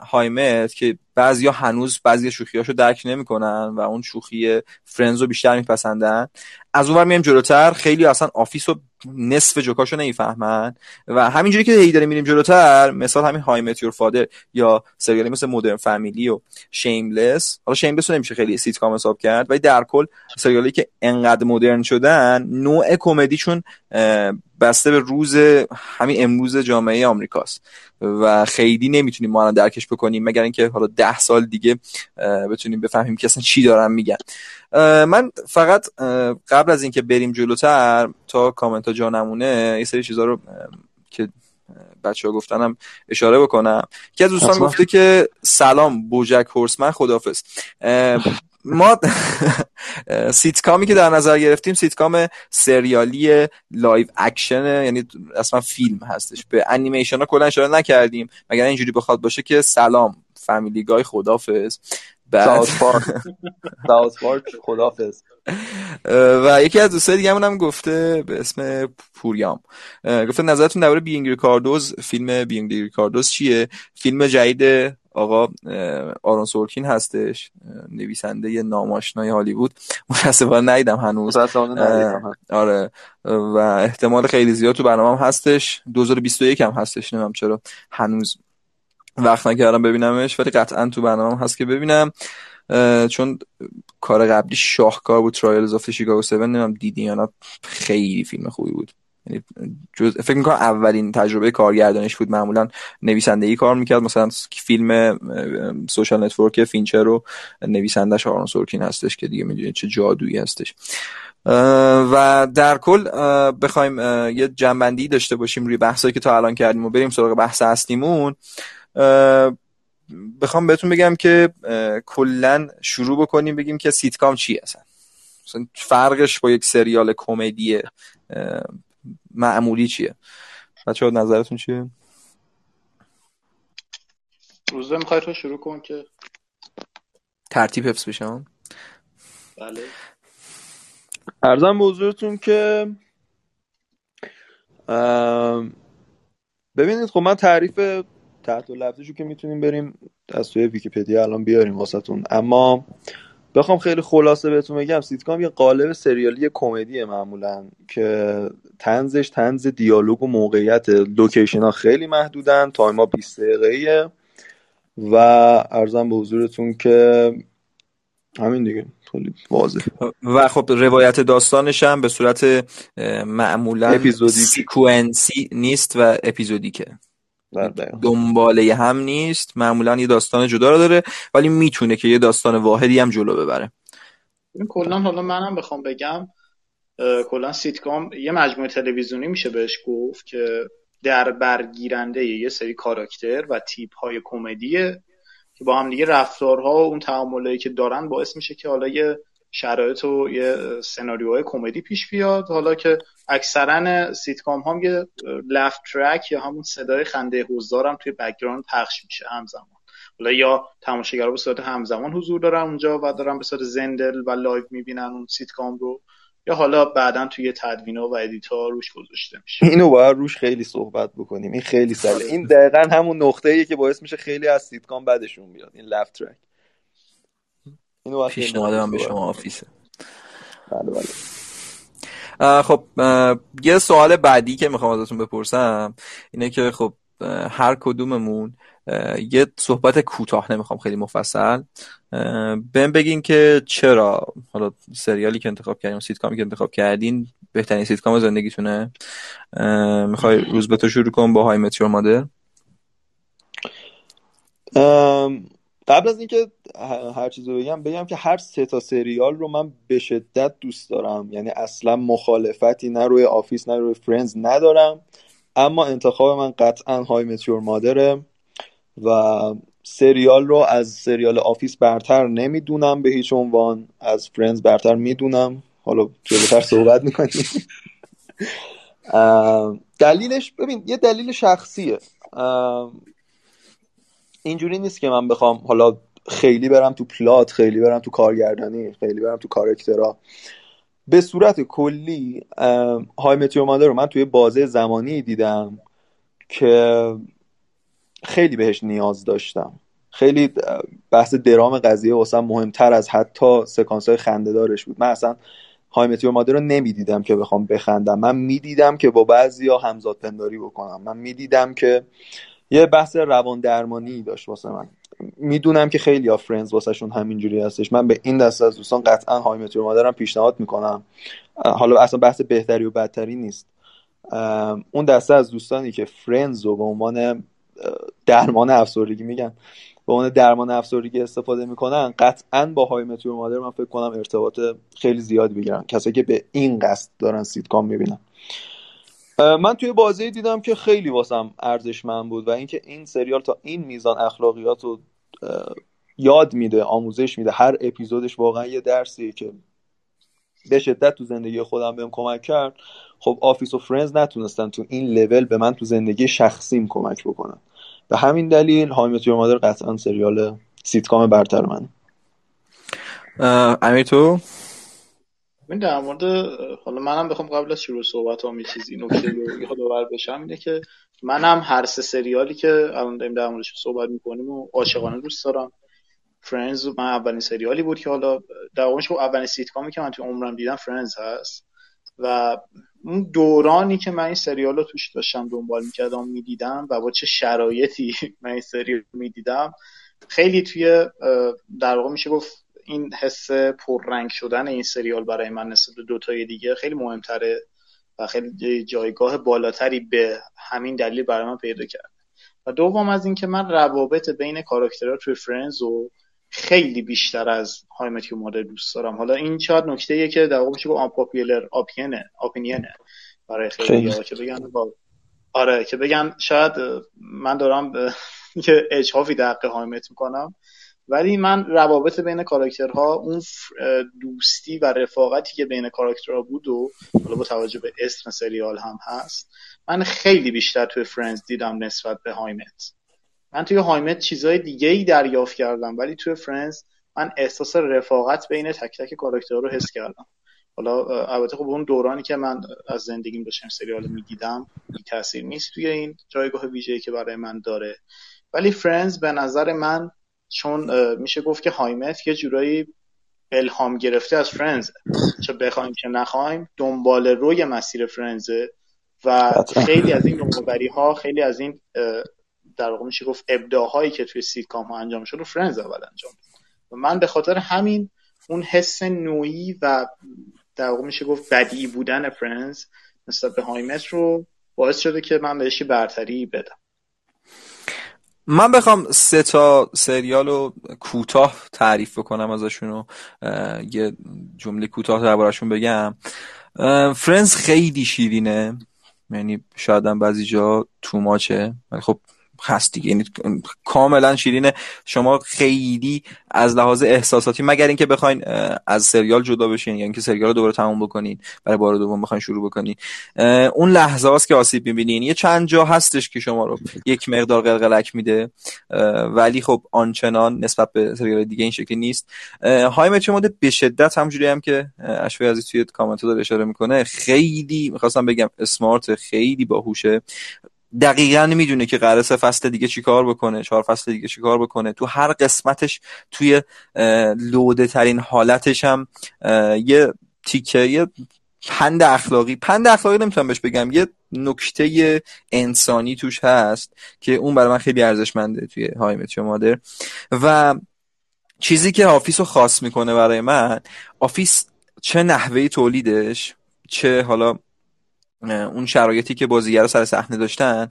How I Met که بعضیا هنوز بعضی شوخیاشو درک نمی‌کنن و اون شوخی Friends رو بیشتر میپسندن. از اونور میایم جلوتر. خیلی اصلا Office و نصف جوکاشو نمی‌فهمن. و همینجوری که هی داریم میریم جلوتر مثال همین How I Met Your Father یا سریالی مثل Modern Family و Shameless حالا Shameless نمیشه خیلی سیتکام حساب کرد ولی در کل سریالی که انقدر مدرن شدن نوع کمدیشون بسته به روز همین امروز جامعه آمریکاست. و خیلی نمی‌تونیم ما الان درکش بکنیم مگر اینکه حالا ده سال دیگه بتونیم بفهمیم که اصلا چی دارن میگن. من فقط قبل از اینکه بریم جلوتر تا کامنت ها جا نمونه یه سری چیزا رو که بچه ها گفتنم اشاره بکنم. که از دوستان گفته که سلام BoJack Horseman خدافز ما سیتکامی که در نظر گرفتیم سیتکام سریالی live action یعنی اصلا فیلم هستش. به انیمیشن ها کلا اشاره نکردیم. مگر اینجوری بخواد باشه که سلام Family Guy خدافز خدافز و یکی از دوستای دیگه هم گفته به اسم پوریام. گفته نظرتون درباره بینگ ریکاردوز فیلم بینگ ریکاردوز چیه؟ فیلم جدید آقا آرون سورکین هستش نویسنده ناماشنای هالیوود. متاسفانه ندیدم هنوز. آره. و احتمال خیلی زیاد تو برنامه هم هستش. 2021 هم هستش نمی‌دونم چرا. هنوز وقت نکردم ببینمش ولی قطعا تو برنامه هست که ببینم. چون کار قبلی شاهکار بود Trials of Chicago 7 نمی‌دونم دیدی یا نه. خیلی فیلم خوبی بود. یعنی جز... فکر می‌کنم اولین تجربه کارگردانش بود. معمولا نویسنده ای کار می‌کرد. مثلا فیلم Social Network فینچر رو نویسندهش آرون سورکین هستش که دیگه می‌دونید چه جادویی هستش. و در کل بخوایم یه جمع‌بندی داشته باشیم روی بحثایی که تا الان کردیم و بریم سراغ بحث اصلیمون. بخوام بهتون بگم که کلا شروع بکنیم بگیم که سیتکام چیه اصلا فرقش با یک سریال کمدی معمولی چیه؟ بچه نظرتون چیه؟ روزه می‌خوای تو شروع کن که ترتیب حفظ بشم بله. ارزم به که ببینید خب من تعریف تحت‌اللفظشو که می‌تونیم بریم از توی ویکیپدیا الان بیاریم واسهتون. اما بخوام خیلی خلاصه بهتون بگم سیتکام یه قالب سریالی کمدی معمولا که طنزش طنز دیالوگ و موقعیت لوکیشن ها خیلی محدودن تایم ها 20 دقیقه و عرضم به حضورتون که همین دیگه خیلی واضح. و خب روایت داستانش هم به صورت معمولا اپیزودی sequence ی نیست و episodic ه. دنباله هم نیست. معمولا یه داستان جدا رو داره ولی می‌تونه که یه داستان واحدی هم جلو ببره. کلا حالا منم بخوام بگم کلا سیتکام یه مجموعه تلویزیونی میشه بهش گفت که در برگیرنده یه سری کاراکتر و تیپ های کمدیه که با هم دیگه رفتارها و اون تعاملایی که دارن باعث میشه که حالا یه شرایط و یه سناریوهای کمدی پیش بیاد. حالا که اکثرا سیتکام هم یه laugh track یا همون صدای خنده حضار هم توی background پخش میشه همزمان. حالا یا تماشاگرها به صورت همزمان حضور دارن اونجا و دارن به صورت زنده و live می‌بینن اون سیتکام رو. یا حالا بعدا توی تدوینا و ادیتا روش گذاشته میشه. اینو باید روش خیلی صحبت بکنیم. این خیلی مساله این دقیقا همون نقطه ایه که باعث میشه خیلی از سیتکام بدشون بیاد. این laugh track اینو پیشنهاد به شما آفیسه. بله بله. خب یه سوال بعدی که می‌خوام ازتون بپرسم اینه که خب هر کدوممون یه صحبت کوتاه نمی‌خوام خیلی مفصل. بهم بگین که چرا حالا سریالی که انتخاب کردین سیتکامی که انتخاب کردین بهترین سیتکام زندگیتونه؟ می‌خوای روز به تو شروع کن با های متیور مادر قبل از اینکه هر چیز رو بگم بگم که هر سه تا سریال رو من به شدت دوست دارم. یعنی اصلا مخالفتی نه روی Office نه روی Friends ندارم. اما انتخاب من قطعا How I Met Your Mother ه و سریال رو از سریال Office برتر نمی‌دونم به هیچ عنوان. از Friends برتر می‌دونم. حالا جلوتر صحبت می‌کنیم. دلیلش ببین یه دلیل شخصیه. اینجوری نیست که من بخوام حالا خیلی برم تو پلات خیلی برم تو کارگردانی خیلی برم تو کارکترا به صورت کلی های متیو رو من توی بازه زمانی دیدم که خیلی بهش نیاز داشتم. خیلی بحث درام قضیه واسه مهمتر از حتی سکانس های خنده بود. من اصلا های متیور مادر رو نمی‌دیدم که بخوام بخندم. من می‌دیدم که با بعضی ها همزاد پنداری بکنم. من می‌دیدم که یه بحث روان درمانی داشت واسه من. می‌دونم که خیلی ها Friends واسه شون همینجوری هستش. من به این دسته از دوستان قطعا How I Met Your Mother م پیشنهاد می‌کنم. حالا اصلا بحث بهتری و بدتری نیست. اون دسته از دوستانی که Friends رو به عنوان درمان افسردگی میگن به عنوان درمان افسردگی استفاده می‌کنن قطعا با How I Met Your Mother من فکر کنم ارتباط خیلی زیادی بگیرن کسایی که به این قصد دارن سیتکام می‌بینن. من توی بازی دیدم که خیلی واسم ارزشمند بود و اینکه این سریال تا این میزان اخلاقیات رو یاد میده آموزش میده هر اپیزودش واقعا یه درسیه که به شدت تو زندگی خودم بهم کمک کرد. خب Office و Friends نتونستن تو این لول به من تو زندگی شخصیم کمک بکنن. به همین دلیل How I Met Your Mother قطعا سریال سیتکام برتر من امیر تو؟ من در مورد حالا منم بخوام قبل از شروع صحبت یه چیزی نکته یادآور بشم اینه که منم هر سه سریالی که الان داریم در موردش صحبت می‌کنیم و عاشقانه دوست دارم. فرنز من اولین سریالی بود که حالا در واقعش اولین سیتکامی که من تو عمرم دیدم فرنز هست. و اون دورانی که من این سریال رو توش داشتم دنبال می‌کردم می‌دیدم و با چه شرایطی من این سریال می‌دیدم خیلی توی در واقع میشه گفت این حس پررنگ شدن این سریال برای من نسبت به دوتای دیگه خیلی مهمتره و خیلی جایگاه بالاتری به همین دلیل برای من پیدا کرد و دوم از اینکه من روابط بین کاراکترها توی فرنز و خیلی بیشتر از های متیو مادر دوست دارم. حالا این شاید نکته یه که در واقع میشه آنپاپیلر آپینه آپینینه برای خیلی که بگن با... آره که بگن شاید من دارم که اجهافی در حق هایمت می‌کنم. ولی من روابط بین کاراکترها اون دوستی و رفاقتی که بین کاراکترها بود و حالا با توجه به اسم سریال هم هست من خیلی بیشتر توی فرنز دیدم نسبت به هایمت من توی هایمت چیزای دیگه ای دریافت کردم ولی توی فرنز من احساس رفاقت بین تک تک کاراکترها رو حس کردم. حالا البته خب اون دورانی که من از زندگیم داشتم سریال می‌دیدم بی تاثیر نیست توی این جایگاه ویژه‌ای که برای من داره. ولی Friends به نظر من چون میشه گفت که How I Met یه جورایی الهام گرفته از Friends چه بخوایم که نخوایم دنباله‌روی مسیر Friends ه و خیلی از این نوآوری ها خیلی از این در واقع میشه گفت ابداع‌هایی که توی سیتکام ها انجام شد و Friends اول انجام و من به خاطر همین اون حس نوعی و در واقع میشه گفت بدی بودن فرنز نسبت به هایمت رو باعث شده که من بهش برتری بدم. من بخوام سه تا سریال رو کوتاه تعریف بکنم ازشون یه جمله کوتاه دربارشون بگم. فرنز خیلی شیرینه. یعنی شاید بعضی جا تو ماچه خب هست دیگه. یعنی کاملا شیرینه شما خیلی از لحاظ احساساتی مگر اینکه بخواین از سریال جدا بشین یعنی اینکه سریال رو دوباره تموم بکنین برای بار دوم بخواین شروع بکنین. اون لحظه هاست که آسیب می‌بینین. یه چند جا هستش که شما رو یک مقدار قلقلک میده. ولی خب آنچنان نسبت به سریال دیگه این شکلی نیست. های مچ به شدت همجوری هم که اشوی عزیز توی کامنت داره اشاره می‌کنه. خیلی می‌خواستم بگم اسمارت خیلی باهوشه. دقیقا می‌دونه که قرار سه فصل دیگه چیکار بکنه چهار فصل دیگه چیکار بکنه. تو هر قسمتش توی لوده ترین حالتش هم یه تیکه یه پند اخلاقی. پند اخلاقی نمی‌تونم بهش بگم یه نکته انسانی توش هست که اون برای من خیلی ارزشمنده توی How I Met Your Mother و چیزی که Office رو خاص می‌کنه برای من Office چه نحوه تولیدش چه حالا اون شرایطی که بازیگر سر صحنه داشتن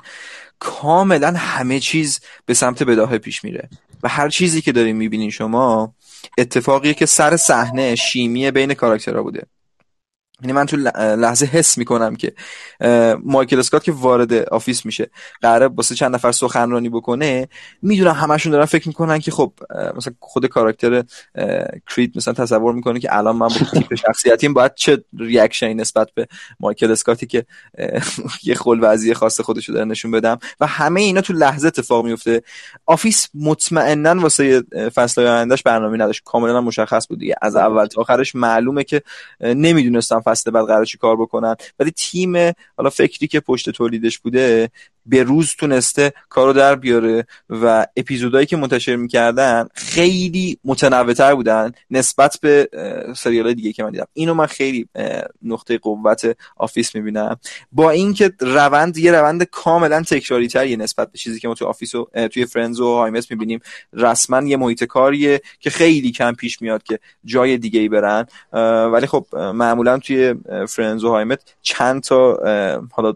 کاملا همه چیز به سمت بداهه پیش میره. و هر چیزی که داریم می‌بینین شما اتفاقیه که سر صحنه شیمی بین کاراکترها بوده. یعنی من تو لحظه حس می‌کنم که مایکل اسکات که وارد Office میشه قراره واسه چند نفر سخنرانی بکنه می‌دونم همشون دارن فکر می‌کنن که خب مثلا خود کاراکتر کرید مثلا تصور می‌کنه که الان من با تیپ شخصیتیم باید چه reaction ی نسبت به مایکل اسکاتی که یه خل وضعی خاص خودش رو نشون بدم. و همه اینا تو لحظه اتفاق میفته Office مطمئنا واسه فصل آیندهش برنامه نداشت. کاملا مشخص بود از اول تا آخرش معلومه که نمی‌دونستن فصل بعد قرار چی کار بکنن. ولی تیم حالا فکری که پشت تولیدش بوده به روز تونسته کارو در بیاره و اپیزودهایی که منتشر می‌کردن خیلی متنوعتر بودن نسبت به سریال دیگه که من دیدم. اینو من خیلی نقطه قوت Office می‌بینم. با اینکه روند یه روند کاملا تکراری تریه نسبت به چیزی که ما تو Office و توی Friends و HIMYM می‌بینیم. رسما یه محیط کاریه که خیلی کم پیش میاد که جای دیگه ای برن ولی خب معمولا توی Friends و HIMYM چند تا حالا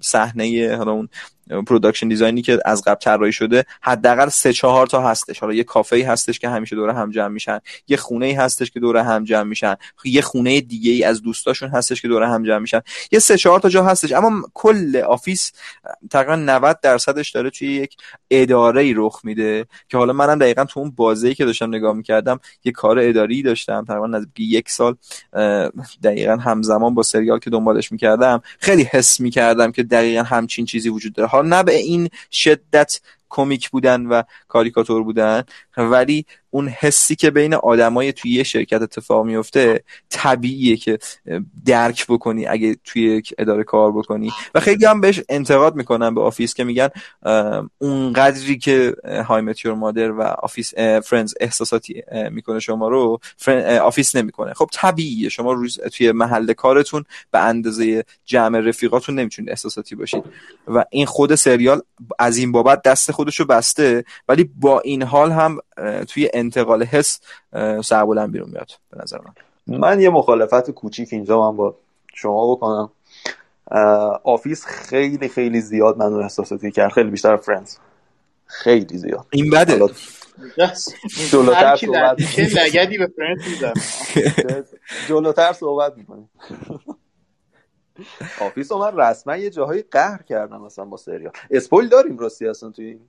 صحنه حالا اون production design ی که از قبل طراحی شده حداقل سه چهار تا هستش. حالا یه کافه هستش که همیشه دوره هم جمع میشن یه خونه هستش که دوره هم جمع میشن یه خونه دیگه ای از دوستاشون هستش که دوره هم جمع میشن. یه سه چهار تا جا هستش. اما کل Office تقریبا 90 درصدش داره توی یک اداره ای رخ میده که حالا منم دقیقا تو اون بازه‌ای که داشتم نگاه می‌کردم یه کار اداری داشتم. تقریبا نزدیک یک سال دقیقا همزمان با سریال که دنبالش می‌کردم خیلی حس می‌کردم که دقیقا همچین چیزی وجود داره. نه به این شدت کمیک بودن و کاریکاتور بودن ولی اون حسی که بین آدمای توی یه شرکت اتفاق میفته طبیعیه که درک بکنی اگه توی یک اداره کار بکنی. و خیلی هم بهش انتقاد می‌کنن به Office که میگن اون قدری که How I Met Your Mother و Office Friends احساساتی می‌کنه شما رو Office نمی‌کنه. خب طبیعیه. شما روز توی محل کارتون به اندازه جمع رفیقاتون نمی‌تونید احساساتی باشید. و این خود سریال از این بابت دست خودشو بسته ولی با این حال هم توی انتقال حس سربلند بیرون میاد به نظر من. من یه مخالفت کوچیک اینجا من با شما بکنم. Office خیلی خیلی زیاد منو احساساتی کرد. خیلی بیشتر Friends. خیلی زیاد. این بده. جلوتر صحبت جلوتر صحبت می‌کنیم Office رو من رسما یه جاهایی قهر کردم مثلا با سریال spoil داریم راستی اصلا توی این؟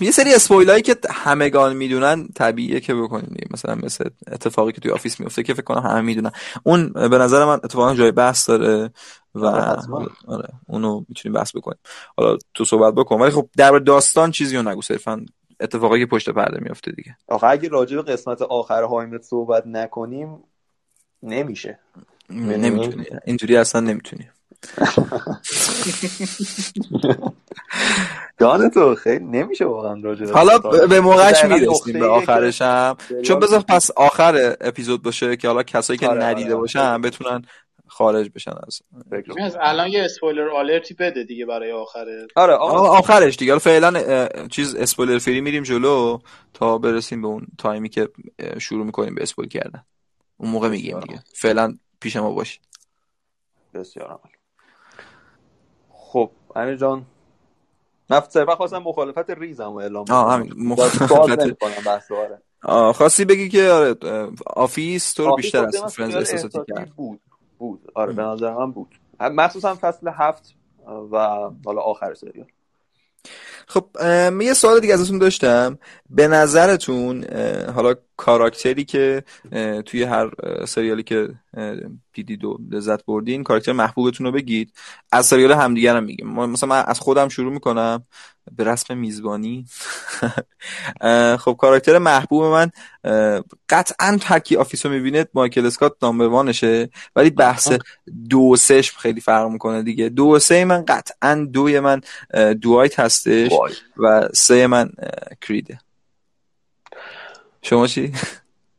یه سری spoil هایی که همگان می‌دونن طبیعیه که بکنیم. مثلا مثل اتفاقی که توی Office میفته که فکر کنم همه می‌دونن. اون به نظر من اتفاقا جای بحث داره و آره, آره، اونو می‌تونیم بحث بکنیم. حالا تو صحبت بکن. ولی خب در داستان چیزی رو نگو صرفا اتفاقی که پشت پرده میفته دیگه. آخه اگه راجع به قسمت آخر HIMYM صحبت نکنیم نمیشه. نمی‌تونی. اینجوری اصلا نمی‌تونی. جان تو خیلی نمیشه واقعا راجع حالا به موقعش می‌رسیم به آخرش هم چون بذار پس آخر اپیزود باشه که حالا کسایی که آره، ندیده آره. باشن بتونن خارج بشن از از الان یه اسپویلر آلرتی بده دیگه برای آخره آره آخرش دیگه. فعلا چیز اسپویلر فری میریم جلو تا برسیم به اون تایمی که شروع می‌کنیم به spoil کردن. اون موقع میگیم دیگه. فعلا پیش ما باشید. بسیار عالی خب امیر جان. نه صرفا خواستم مخالفت ریزمو اعلام آه همین مخالفت خواستی بگی که آره Office تو رو بیشتر از Friends احساساتی کرد. بود بود. آره به نظر من بود. مخصوصا فصل هفت و حالا آخر سریال. خب یه سوال دیگه ازتون داشتم. به نظرتون حالا کاراکتری که توی هر سریالی که دیدید و لذت بردین کاراکتر محبوبتون رو بگید. از سریال همدیگر هم میگیم مثلا من از خودم شروع می‌کنم. به رسم میزبانی. خب کاراکتر محبوب من قطعا هرکی Office رو می‌بینه مایکل اسکات number one شه. ولی بحث دو سهش خیلی فرق می‌کنه دیگه. دو سه من قطعا دوی من دوایت هستش و سه من کریده. شما چی؟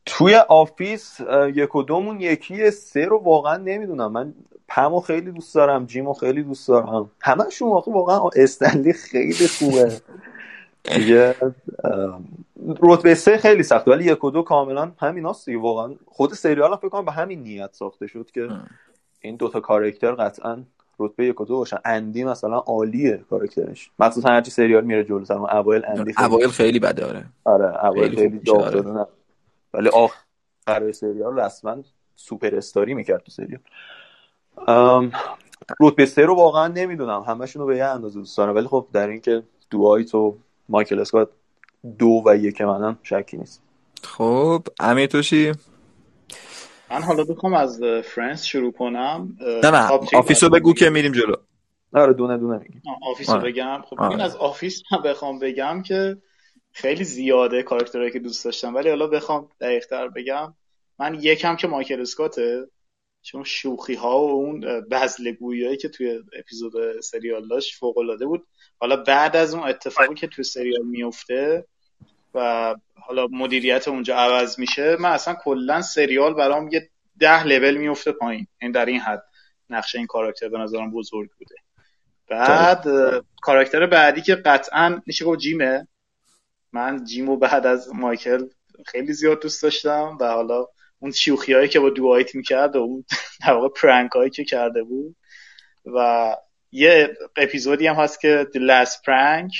توی Office یک و دومون یکی سه رو واقعا نمی‌دونم. من پمو خیلی دوست دارم جیمو خیلی دوست دارم. همشون واقعا واقعا استنلی خیلی خوبه. دیگه رتبه سه خیلی سخت ولی یک و دو کاملا همین هست دیگه. واقعا خود سریال هم فکر کنم به همین نیت ساخته شد که این دوتا کارکتر قطعا رتبه یک و دو باشن. اندی مثلا عالیه کارکترش مخصوصا هرچی سریال میره جلو سر اوایل اندی اوایل خیلی بده آره. آره اوایل خیلی, خیلی ولی آخر سریال رسما سوپر استاری می‌کرد تو سریال. رتبه سه رو واقعا نمی‌دونم. همشون رو به یه اندازه دوست دارم ولی خب در اینکه دوایت و مایکل اسکات دو و یک منم شکی نیست. خب امیر توشی؟ من حالا بخوام از Friends شروع کنم. نه نه Office رو بگو که میریم جلو. آره دونه دونه میگیم. Office رو بگم. خب این از Office هم بخوام بگم که خیلی زیاده کاراکترهایی که دوست داشتم. ولی حالا بخوام دقیق تر بگم. من یکم که مایکل اسکاته چون شوخی ها و اون بذله‌گویی هایی که توی اپیزود سریال داشت فوق العاده بود. حالا بعد از اون اتفاقی که توی سریال میفته و حالا مدیریت اونجا عوض میشه من اصلا کلا سریال برام یه ده لول میفته پایین. این در این حد نقشه این کاراکتر به نظرم بزرگ بوده. بعد کاراکتر بعدی که قطعا میشه گفت جیمه. من جیمو بعد از مایکل خیلی زیاد دوست داشتم و حالا اون شوخی هایی که با دوایت می‌کرد و اون در واقع پرنک هایی که کرده بود. و یه اپیزودی هم هست که The Last Prank.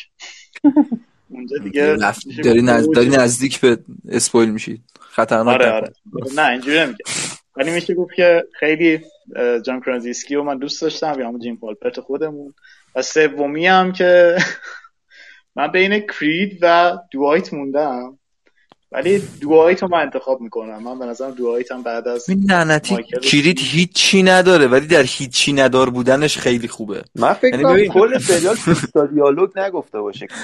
اونجا دیگه داری, داری نزدیک به اسپویل میشید خطرناک آره آره. نه اینجوری نمیگه. ولی میشه گفت که خیلی جان کرانزیسکی و من دوست داشتم یا همون جیم پالپرت خودمون. و سومی هم که من بین کرید و دوایت موندم. ولی دوایت رو من انتخاب می‌کنم. من به نظرم دوایت هم بعد از این لعنتی کرید هیچی نداره ولی در هیچی ندار بودنش خیلی خوبه. من فکر یعنی کنم کل سریال دیالوگ نگفته باشه.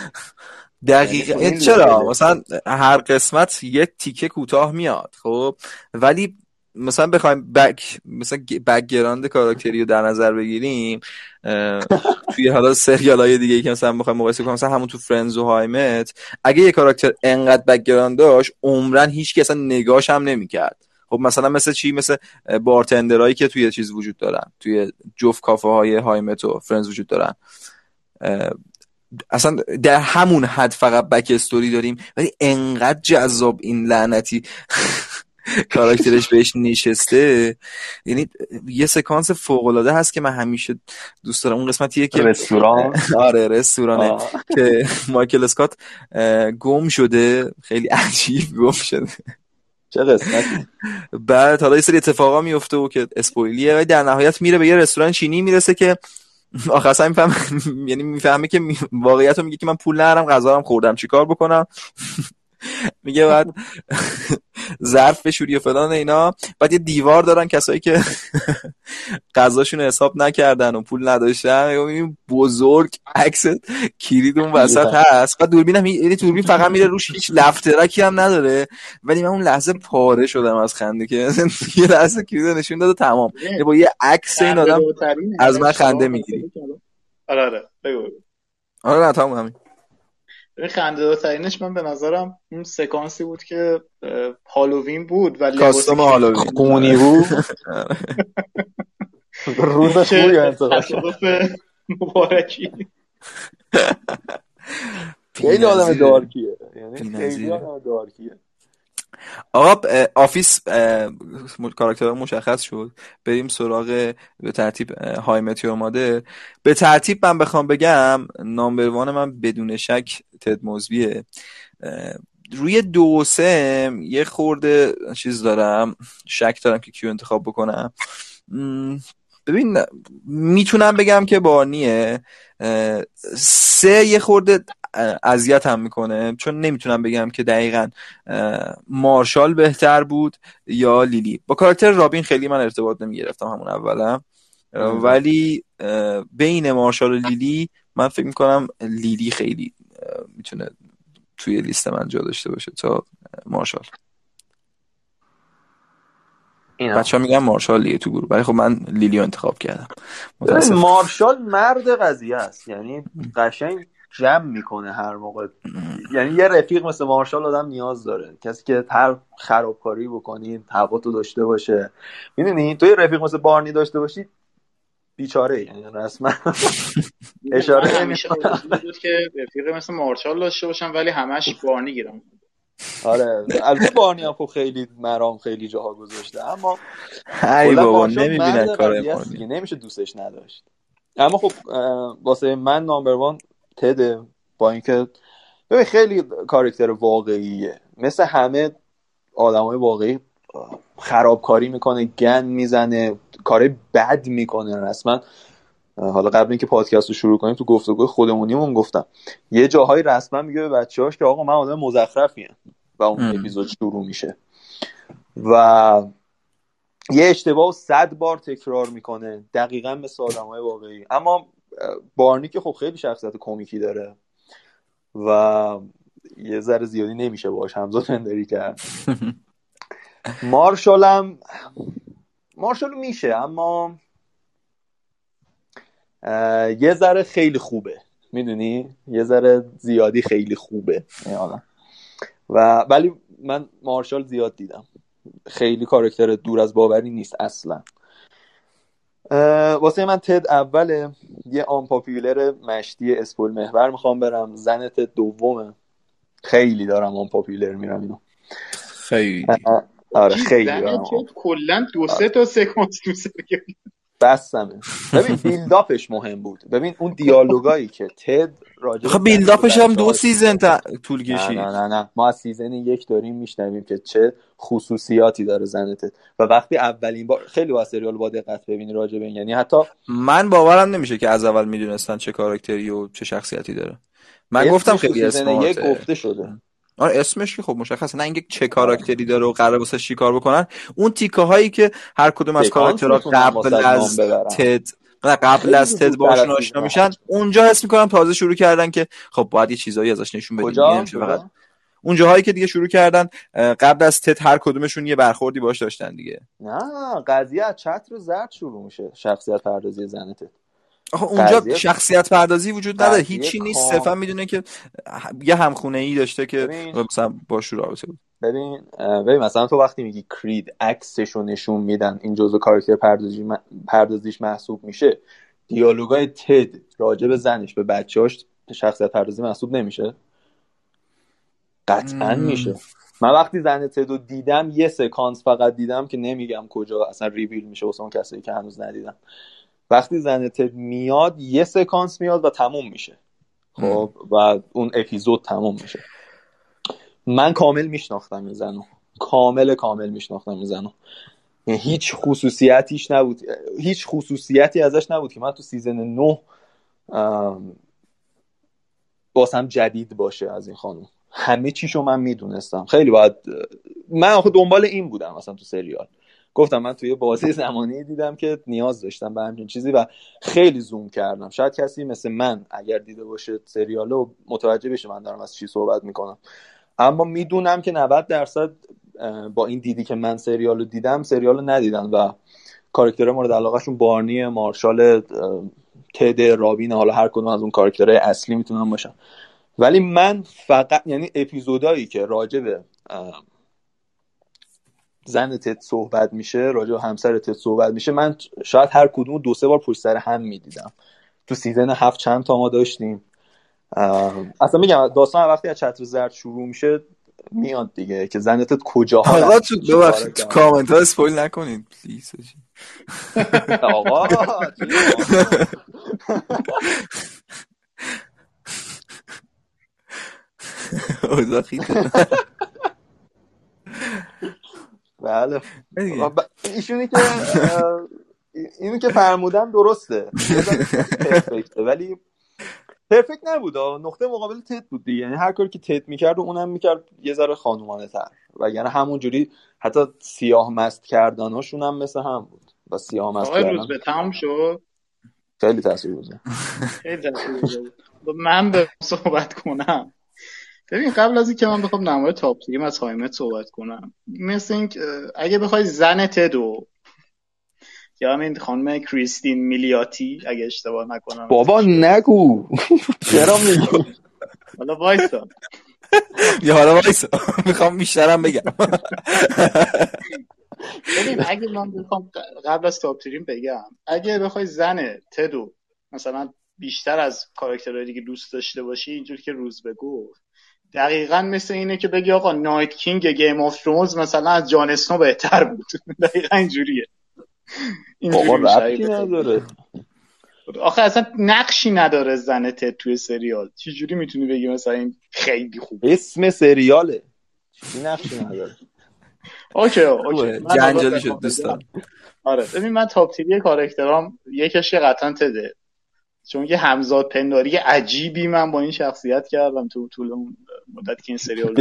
دقیقا. یعنی چرا؟ مثلا هر قسمت یه تیکه کوتاه میاد خب؟ ولی مثلا بخوایم back مثلا background کاراکتری رو در نظر بگیریم توی حالا سریال های دیگه که مثلا بخوایم مقایسه کنیم مثلا همون تو Friends و How I Met اگه یه کاراکتر انقدر background داشت عمراً هیچ کی اصلا نگاش هم نمی‌کرد. خب مثلا مثل چی؟ مثل bartender ایی که توی چیز وجود دارن توی جفت کافه های How I Met و Friends وجود دارن. اصلا در همون حد فقط بک استوری داریم ولی انقدر جذاب این لعنتی کاراکترش بهش نشسته. یعنی یه سکانس فوق العاده هست که من همیشه دوست دارم. اون قسمتیه که رستوران؟ آره رستورانه که مایکل اسکات گم شده. خیلی عجیب گم شده. چه قسمت بعد حالا یه سری اتفاقا میفته و که اسپویلیه و در نهایت میره به یه رستوران چینی می‌رسه که آخه اصلا میفهم یعنی می‌فهمه که واقعیت رو میگه که من پول ندارم غذا خوردم. چیکار بکنم؟ میگه بعد ظرف بشوری و فلان اینا. بعد یه دیوار دارن کسایی که غذاشون حساب نکردن و پول نداشتن. بزرگ عکس کلید اون وسط هست. بعد دوربینم یعنی دوربین فقط میره روش هیچ لفترکی هم نداره. ولی من اون لحظه پاره شدم از خنده که یه لحظه کلید نشون داد تمام. با یه عکس این آدم از من خنده می‌گیری. آره آره. بگو. آره نه تمام همین. خنده ترینش من به نظرم اون سکانسی بود که هالووین بود و کاستوم هالووین. خونی بود روز خوبی مبارکی. خیلی آدم دارکیه. یعنی خیلی آدم dark یه. آقا Office کاراکتر مشخص شد. بریم سراغ به ترتیب How I Met Your Mother به ترتیب من بخوام بگم number one من بدون شک تد موزبیه روی دو سه یه خورده چیز دارم شک دارم که کیو انتخاب بکنم. ببین می‌تونم بگم که بارنیه. سه یه خورده اذیت هم می‌کنه. چون نمی‌تونم بگم که دقیقا مارشال بهتر بود یا لیلی. با کاراکتر رابین خیلی من ارتباط نمی‌گرفتم همون اولم ولی بین مارشال و لیلی من فکر می‌کنم لیلی خیلی می‌تونه توی لیست من جا داشته باشه تا مارشال. بچه ها میگن مارشال لیه تو گروه. ولی خب من لیلیو انتخاب کردم. مارشال مرد قضیه است. یعنی قشنگ جمع می‌کنه هر موقع. یعنی یه رفیق مثل مارشال آدم نیاز داره. کسی که هر خرابکاری بکنی تو داشته باشه. می‌دونی؟ تو یه رفیق مثل بارنی داشته باشی بیچاره. یعنی رسما اشاره همیشه بود که رفیق مثل مارشال داشته باشم ولی همش بارنی گیرم آره. البته بارنی هم خب خیلی مرام خیلی جاها گذاشته. اما ای بابا نمی‌بینن کار نمیشه دوستش نداشت. اما خب واسه من نامبر وان تده با اینکه ببین خیلی کارکتر واقعیه. مثل همه آدمای واقعی خرابکاری می‌کنه گن می‌زنه کار بد می‌کنه. رسما حالا قبل اینکه پادکست رو شروع کنیم تو گفتگوی خودمونیمون گفتم. یه جاهایی رسما میگه به بچه‌هاش که آقا من آدم مزخرفیم و اون اپیزود شروع میشه. و یه اشتباه صد بار تکرار می‌کنه. دقیقا مثل آدم های واقعی. اما بارنی که خب خیلی شخصیت کمیکی داره و یه ذره زیادی نمیشه باش همزاد پندری کرد. مارشالم مارشال میشه اما یه ذره خیلی خوبه. می‌دونی؟ یه ذره زیادی خیلی خوبه. و ولی من مارشال زیاد دیدم. خیلی کارکتر دور از باوری نیست اصلا. واسه من تد اوله یه آن پاپیولر مشتی اسپول محور می‌خوام برم. زن تد دومه خیلی دارم آن پاپیولر میرم اینو. خیلی. آره خیلی دارم. کلا دو سه تا سکانس تو بستمه. ببین build-up ش مهم بود. ببین اون دیالوگایی که تد راجع خب build-up ش هم دو season تا... طول کشید. نه نه نه. ما از season یک داریم میشنویم که چه خصوصیاتی داره زن تد. و وقتی اولین بار خیلی با سریال با دقت ببینی راجع به این یعنی حتی من باورم نمیشه که از اول می‌دونستن چه کاراکتری و چه شخصیتی داره. من گفتم خیلی smart ه. یک گفته شده. آره اسمش که خب مشخصه نه اینکه چه کاراکتری داره و قرار واسه چیکار بکنن. اون تیکه هایی که هر کدوم از کاراکترها قبل از تد قبل از تد باشون آشنا میشن اونجا حس می‌کنم تازه شروع کردن که خب باید یه چیزایی ازش نشون بدیم فقط اون جاهایی که دیگه شروع کردن قبل از تد هر کدومشون یه برخوردی باش داشتن دیگه. نه قضیه از چتر زرد شروع میشه شخصیت پردازی زن تد. آخه اونجا شخصیت پردازی وجود نداره. هیچی نیست. صرفا می‌دونه که یه همخونه ای داشته که مثلا باش رابطه بود. ببین ببین مثلا تو وقتی میگی کرید عکسش رو نشون میدن این جزء کاراکتر پردازی پردازیش محسوب میشه دیالوگای تد راجع به زنش به بچه‌هاش شخصیت پردازی محسوب نمیشه. قطعا میشه. من وقتی زن تد رو دیدم یه سکانس فقط دیدم که نمیگم کجا اصلا ریویل میشه واسه اون کسایی که هنوز ندیدم. وقتی زن تد میاد یه سکانس میاد و تموم میشه. خب و اون اپیزود تموم میشه. من کامل میشناختم این زنو. کامل کامل میشناختم این زنو. یعنی هیچ خصوصیتیش نبود. هیچ خصوصیتی ازش نبود که من تو سیزن 9 باسم جدید باشه از این خانم. همه چیشو من می‌دونستم. خیلی باید من آخه دنبال این بودم مثلا تو سریال. گفتم من توی بازی زمانی دیدم که نیاز داشتم به همچین چیزی و خیلی زوم کردم. شاید کسی مثل من اگر دیده باشه سریالو متوجه بشه من دارم از چی صحبت می‌کنم. اما می‌دونم که 90 درصد با این دیدی که من سریالو دیدم سریالو ندیدن و کارکتر مورد علاقهشون بارنی مارشال تد رابین حالا هر کدوم از اون کارکترهای اصلی می‌تونن باشن. ولی من فقط یعنی اپیزودایی که راجع به زن تد صحبت میشه راجع همسر تد صحبت میشه من شاید هر کدوم دو سه بار پشت سر هم می‌دیدم. تو season هفت چند تا ما داشتیم. اصلا میگم داستان وقتی از چتر زرد شروع میشه میاد دیگه که زن تد کجا آقا تو ببخشید تو کامنت ها spoil نکنید please آقا اوضاع بله. ایشونی که اینو که فرمودم درسته. ولی پرفکت نبود نقطه مقابل تت بود دیگه. یعنی هر کاری که تت می‌کرد و اونم می‌کرد یه ذره خانومانه تر. و یعنی همون جوری حتی سیاه مست کردناشون هم مثل هم بود. و سیاه مست کردن روز به تمام شد؟ خیلی تاثیر بود خیلی تاثیر بود من به صحبت کنم. ببین قبل از اینکه من بخوام نمای تاپ تیم از هایمت صحبت کنم. مثل این اگه بخوای زن تدو یا همین خانم کریستین میلیوتی اگه اشتباه نکنم. بابا نگو. چرا میگو حالا وایسا. یا حالا وایسا. می‌خوام بیشترم بگم. ببین اگه من بخوام قبل از top three م بگم اگه بخوای زن تدو مثلا بیشتر از کاراکترهای دیگه دوست داشته باشی اینجور که روز بگو. دقیقا مثل اینه که بگی آقا Night King Game of Thrones مثلا از جان اسنو بهتر بود. دقیقا اینجوریه. ربطی نداره. آخه اصلا نقشی نداره زن تد توی سریال. چجوری می‌تونی بگی مثلا این خیلی خوب اسم سریاله. چی نقشی نداره. okay okay. جنجالی شد دوست دارم. آره ببین من top three کاراکترام یکیش که قطعا تده. چون که همذات پنداری عجیبی من با این شخصیت کردم تو طول اون مدت که این سریال.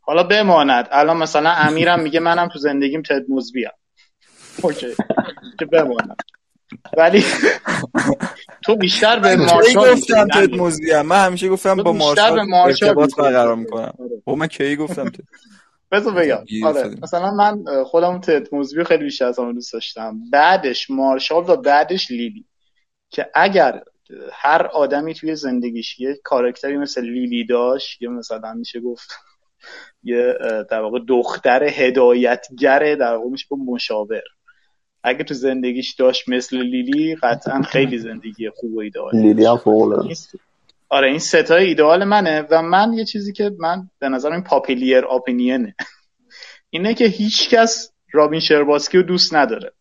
حالا بماند. الان مثلا امیرم میگه منم تو زندگیم تد موزبیم. اوکی. که بماند. ولی تو بیشتر به کی مارشال گفتم. تد موزیم من همیشه گفتم با مارشال ارتباط. برقرار می‌کنم. آره. او من کی گفتم تد. بذار بگم. آره. مثلا من خودم تد موزبی خیلی بیشتر از همه دوست داشتم. بعدش مارشال و بعدش لیلی. که اگر هر آدمی توی زندگیش یه کارکتری مثل لیلی داشت یا مثلا میشه گفت یه در واقع دختر هدایتگر در واقع میشه مشاور. اگه تو زندگیش داشت مثل لیلی قطعا خیلی زندگی خوب و ایدئال لیلی هم فوق آره این ستای ایدئال منه و من یه چیزی که من به نظرم این پاپیلیر اپینینه. اینه که هیچ کس رابین شرباسکی رو دوست نداره.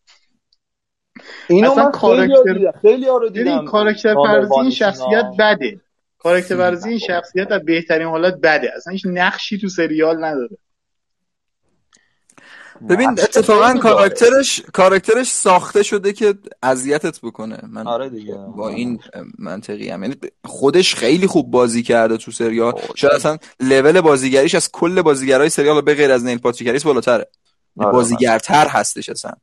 اینو اصلا من کاراکتر- خیلی رو دیدم کاراکتر پردازی این شخصیت. بده. کاراکتر پردازی این شخصیت در بهترین حالت بده. اصلا هیچ نقشی تو سریال نداره. ببین نقش اتفاقا. کاراکترش کاراکترش ساخته شده که اذیتت بکنه. من آره دیگه. با این منطقی هم یعنی خودش خیلی خوب بازی کرده تو سریال. خب. شاید اصلا لول بازیگریش از کل بازیگرای سریال به غیر از نیل پاتریک هریس بالاتره. آره، بازیگرتر هستش اصلا. خب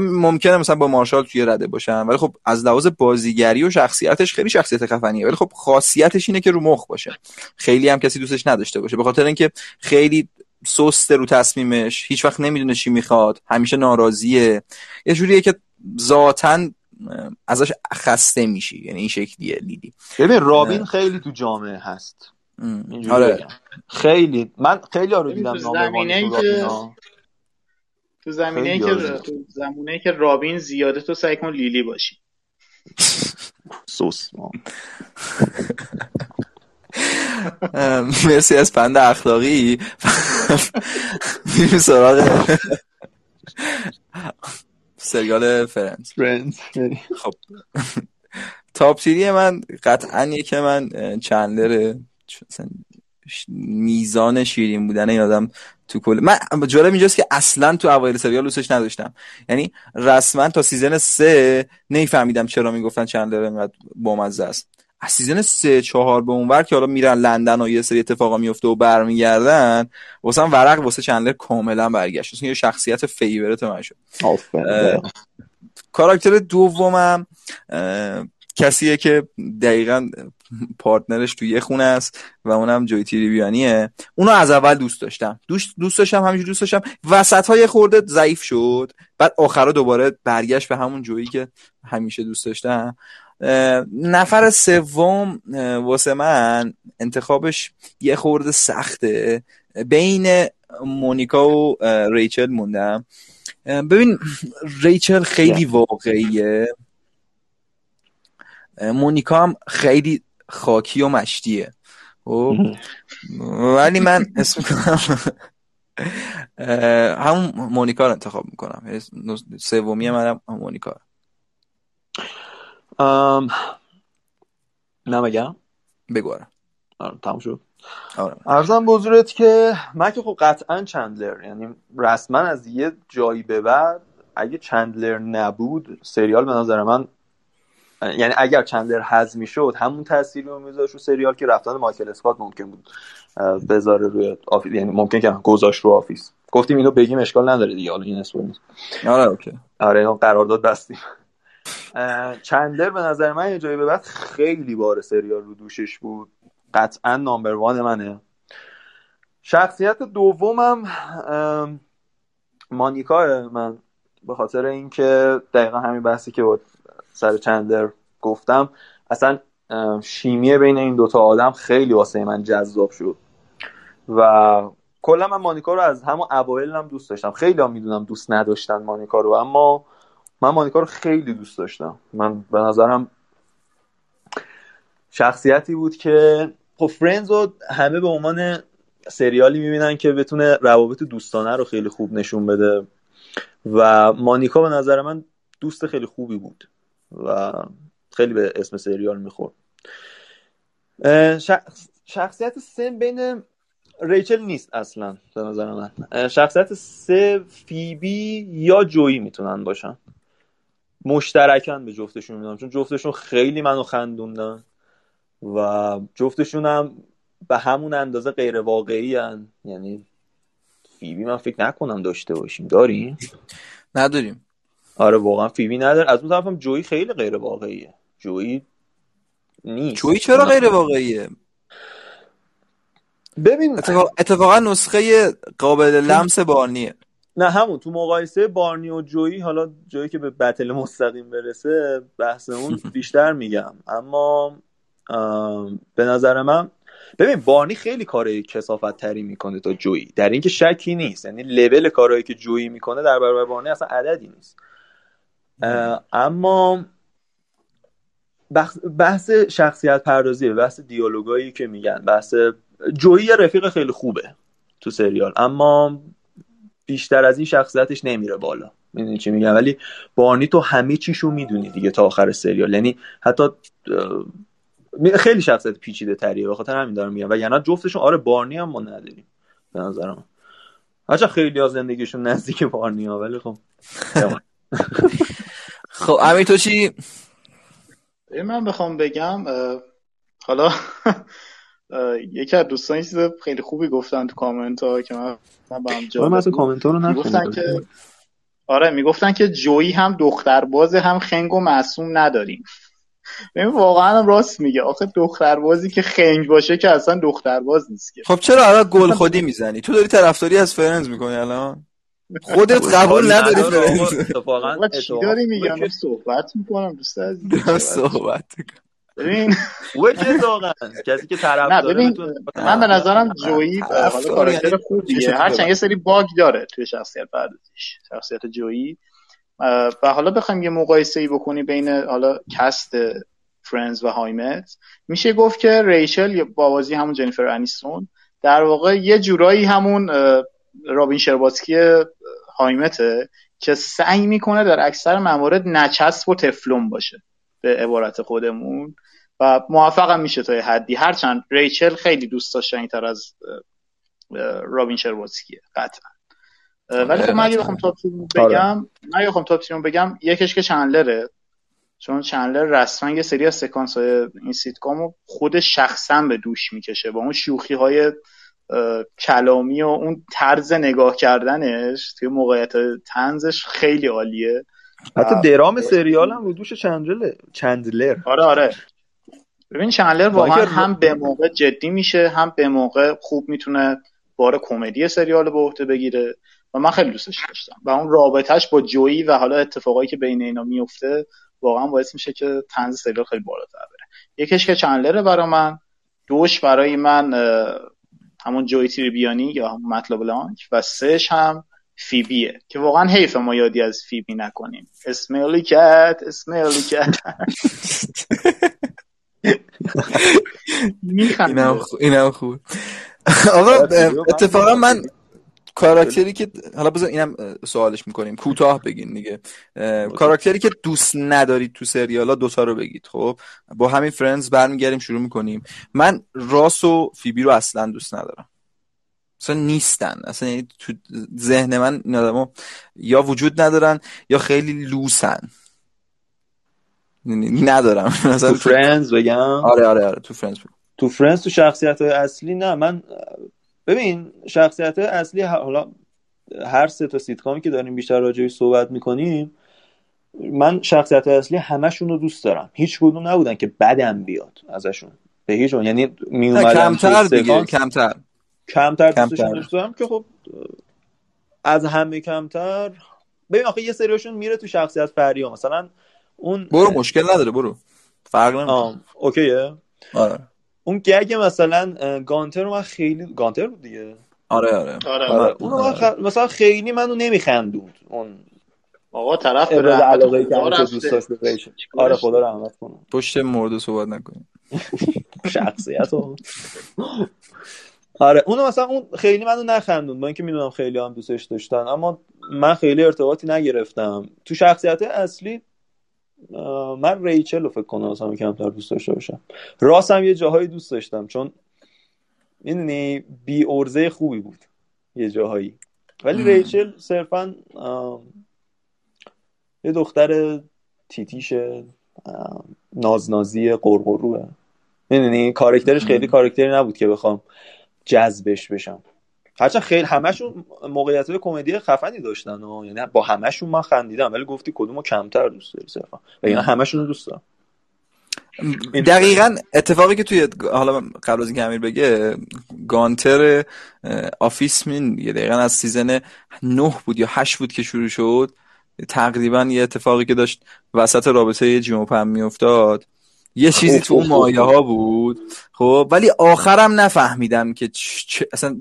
ممکنه مثلا با مارشال توی رده باشن ولی خب از لحاظ بازیگری و شخصیتش خیلی شخصیت خفنیه ولی خب خاصیتش اینه که رو مخ باشه. خیلی هم کسی دوستش نداشته باشه به خاطر اینکه خیلی سسته رو تصمیمش هیچ وقت نمی‌دونه چی می‌خواد همیشه ناراضیه. یه جوریه که ذاتا ازش خسته میشی یعنی این شکلیه لیلی. ببین رابین خیلی تو جامعه هست. آره. خیلی من خیلی ها رو دیدم که- رابینا. تو زمینه خیلی که. تو زمینه که رابین زیاده تو سعی کن لیلی باشی. سوس. مرسی از پند اخلاقی. میریم سراغ سریال Friends خب. top three من قطعا یکی من چندلره میزان شیرین بودن این آدم تو کل من جالب اینجاست که اصلا تو اوایل سریال دوستش نداشتم. یعنی رسما تا season سه نمیفهمیدم چرا می‌گفتن چندلر انقدر بامزه است. از season سه چهار به اونور که حالا میرن لندن و یه سری اتفاقا میفته و برمیگردن واسه ورق واسه چندلر کاملا برگشت. اصلا یه شخصیت favorite من شد. کاراکتر دومم کسیه که دقیقا partner ش توی یه خونه است و اونم جوی تریبیانیه اونو از اول دوست داشتم. دوست دوست داشتم همینجور دوست داشتم. وسط های خورده ضعیف شد. بعد آخرا دوباره برگشت به همون جویی که همیشه دوست داشتم. نفر سوم واسه من انتخابش یه خورده سخته. بین مونیکا و ریچل موندم. ببین ریچل خیلی واقعیه. مونیکا هم خیلی خاکی و مشتیه. خب. ولی من اسم کنم همون مونیکا رو انتخاب می‌کنم. سومی منم مونیکا. ام، نمگم بگو آره. آره تموم شد. آره. ارزم حضورت که من که خب قطعا چندلر یعنی رسما از یه جایی به بعد اگه چندلر نبود سریال به نظر من یعنی اگر چندلر حذف می‌شد همون تأثیری رو میذاشت رو سریال که رفتن مایکل اسکات ممکن بود بذاره روی Office یعنی ممکن که گذاشت رو Office. گفتیم اینو بگیم اشکال نداره دیگه حالا این نیست. آره okay. آره اینو قرارداد بستیم. چندلر به نظر من یه جایی به بعد خیلی بار سریال رو دوشش بود. قطعا number one منه. شخصیت دومم مانیکا من به خاطر اینکه دقیقا همین بحثی که با سر چندلر گفتم. اصلا شیمی بین این دوتا آدم خیلی واسه من جذاب شد. و کلا من مانیکا رو از همون اوایل هم دوست داشتم. خیلی هم می‌دونم دوست نداشتن مانیکا رو اما من مانیکا رو خیلی دوست داشتم. من به نظرم شخصیتی بود که خب فرندز رو همه به عنوان سریالی می‌بینن که بتونه روابط دوستانه رو خیلی خوب نشون بده. و مانیکا به نظر من دوست خیلی خوبی بود. و خیلی به اسم سریال می‌خورد. شخصیت سم بین ریچل نیست اصلا به نظر من. شخصیت سه فیبی یا جویی می‌تونن باشن. مشترکن به جفتشون می‌دونم چون جفتشون خیلی منو خندوندن و جفتشون هم به همون اندازه غیر واقعی هن. یعنی فیبی من فکر نکنم داشته باشیم. داریم نداریم. آره واقعا فیبی نداره. از اون طرفم جویی خیلی غیر واقعیه. جویی نیست. جویی چرا غیر واقعیه؟ ببین اتفاقا نسخه قابل لمس بارنیه. نه همون. تو مقایسه بارنی و جویی حالا جویی که به بتل مستقیم برسه بحث اون بیشتر میگم. اما به نظر من ببین بارنی خیلی کار کسافت تری می‌کنه تا جویی در اینکه شکی نیست. یعنی لول کارهایی که جویی می‌کنه در برابر بارنی اصلا عددی نیست. اما بحث شخصیت پردازیه بحث دیالوگایی که میگن بحث جویی رفیق خیلی خوبه تو سریال اما بیشتر از این شخصیتش نمیره بالا. می‌دونی چی میگم؟ ولی بارنی تو همه چیشو می‌دونی دیگه تا آخر سریال. یعنی حتی خیلی شخصیت پیچیده تریه به خاطر همین دارم میگم. و یعنی جفتشون آره بارنی هم ما نداریم به نظرم. هرچند خیلی از زندگیشون نزدیک بارنی ها ولی خب خب امیر تو چی؟ من بخوام بگم حالا یکی از دوستان چیز خیلی خوبی گفتن تو کامنت ها که من من به هم جالب کامنت رو می‌گفتن که آره می‌گفتن که جویی هم دخترباز هم خنگ و معصوم نداریم. ببین واقعا هم راست میگه. آخه دختربازی که خنگ باشه که اصلا دخترباز نیست که. خب چرا الان گل خودی می‌زنی؟ تو داری طرفداری از فرنز می‌کنی الان؟ خودت قبول نداری فرنز اتفاقا چی داری میگم صحبت می‌کنم دوست عزیز. صحبت ببین واقعا کسی که طرف نه ببین من به نظرم جویی حالا کاراکتر خوبیه. هرچند یه سری باگ داره توی شخصیت پردازیش شخصیت جویی. و حالا بخوایم یه مقایسه ای بکنی بین حالا cast Friends و How I Met میشه گفت که ریچل با بازی همون جنیفر انیستون در واقع یه جورایی همون رابین شرباتسکی How I Met ه که سعی می‌کنه در اکثر موارد نچسب و تفلون باشه به عبارت خودمون و موفقم میشه تا حدی. هرچند ریچل خیلی دوست داشتنی تر از رابین شرباتسکیه قطعا. ولی خب من اگه بخوام top آره. بگم. من اگه بخوام top بگم. یکیش که چندلره. چون چندلر رسما یه سری از سکانس های این سیتکام خود شخصا به دوش می‌کشه. با اون شوخی های کلامی و اون طرز نگاه کردنش توی موقعیت طنزش خیلی عالیه. حتی درام سریال هم رو دوش چندلر چندلر. آره آره. ببین چندلر واقعا هم به موقع جدی میشه هم به موقع خوب می‌تونه بار کمدی سریال به عهده بگیره و من خیلی دوستش داشتم. و اون رابطهش با جویی و حالا اتفاقایی که بین اینا میفته واقعا باعث میشه که تنز سریال خیلی بالاتر بره. یکیش که چندلره برای من دوش برای من همون جوی تریبیانی یا همون مطلب لانک و سهش هم فیبیه که واقعا حیف ما یادی از فیبی نکنیم. اسمیلی کت اسمیلی کت. اینم خوب. آقا اتفاقا من کاراکتری که حالا بذار اینم سوالش می‌کنیم. کوتاه بگین دیگه. کاراکتری که دوست ندارید تو سریالا دوتا رو بگید خب؟ با همین فرندز برمیگردیم شروع می‌کنیم. من راس و فیبی رو اصلا دوست ندارم. اصلا نیستن. اصلا یعنی تو ذهن من این آدم یا وجود ندارن یا خیلی لوسن. یعنی ندارم. تو Friends بگم؟ آره آره آره. تو Friends تو Friends تو شخصیت های اصلی نه. من ببین شخصیت اصلی حالا هر سه تا سیتکامی که داریم بیشتر راجعش صحبت می‌کنیم من شخصیت اصلی همشون رو دوست دارم. هیچ کدوم نبودن که بدم بیاد ازشون. به هیچ یعنی می کمتر دیگه کمتر. کمتر دوستشون دارم که خب از همه کمتر. ببین آخه یه سریاشون میره تو شخصیت فریا مثلا اون برو مشکل نداره برو. فرق نمی‌کنه. اوکیه. آره. اون گگ مثلا گانتر رو من خیلی گانتر بود دیگه. آره آره. آره, آره. اون آره. مثلا خیلی منو نمیخندود. اون آقا طرف علاقه که دوست داشت آره خدا رحمت کنه. پشت مرده صحبت نکنیم. شخصیت آره اونو مثلا اون خیلی منو نخندون. با اینکه می‌دونم خیلی هم دوستش داشتن اما من خیلی ارتباطی نگرفتم. تو شخصیت اصلی من ریچل رو فکر کنم مثلا کمتر دوست داشته باشم. راست هم یه جاهایی دوست داشتم چون می‌دونی بی ارزه خوبی بود یه جاهایی. ولی ریچل صرفا یه دختر تیتیش نازنازی قرقروه. می‌دونی کارکترش خیلی کارکتری نبود که بخوام جذبش بشم. هرچند خیلی همشون موقعیت های کمدی خفنی داشتن و یعنی با همشون من خندیدم ولی گفتی کدومو کمتر دوست داری صرفا؟ و اینا همشون رو دوست دارم. دقیقا اتفاقی که توی حالا قبل از اینکه امیر بگه گانتر Office مین یه دقیقا از season نه بود یا هشت بود که شروع شد. تقریبا یه اتفاقی که داشت وسط رابطه جیم و پم میافتاد. یه چیزی تو اون مایه ها بود. خب ولی آخرم نفهمیدم که چ... اصلا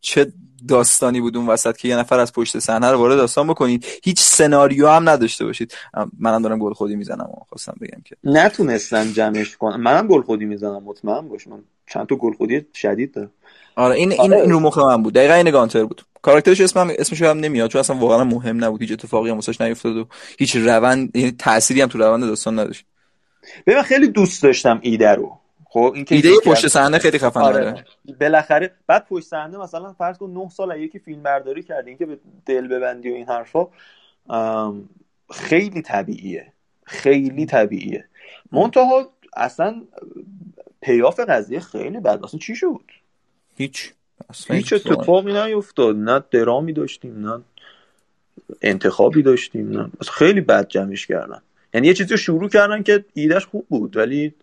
چه داستانی بود اون وسط که یه نفر از پشت صحنه رو وارد داستان بکنید. هیچ سناریو هم نداشته باشید. منم دارم گل خودی می‌زنم و خواستم بگم که. نتونستن جمعش کنم منم گل خودی می‌زنم مطمئن باش. من چند تا گل خودی شدید دارم. آره این این, آره. این رو مخ من بود. دقیقا این گانتر بود. کاراکترش اسمم اسمش هم نمیاد چون اصلا واقعا مهم نبود. هیچ اتفاقی هم واسش نیفتاد و هیچ روند یعنی تأثیری هم تو روند داستان نداشت. ببین خیلی دوست داشتم ایده رو. خب این ایده پشت صحنه خیلی خفن آره. بالاخره بعد پشت صحنه مثلا فرض کن 9 سال یکی فیلم برداری کردین که به دل ببندی و این حرفا خیلی طبیعیه. خیلی طبیعیه. منتها اصلا پیاف قضیه خیلی بد. اصلا چی شد؟ هیچ. هیچ اتفاقی نیفتاد نه درامی داشتیم نه انتخابی داشتیم نه. خیلی بد جمعش کردن. یعنی یه چیزی رو شروع کردن که ایدهش خوب بود ولی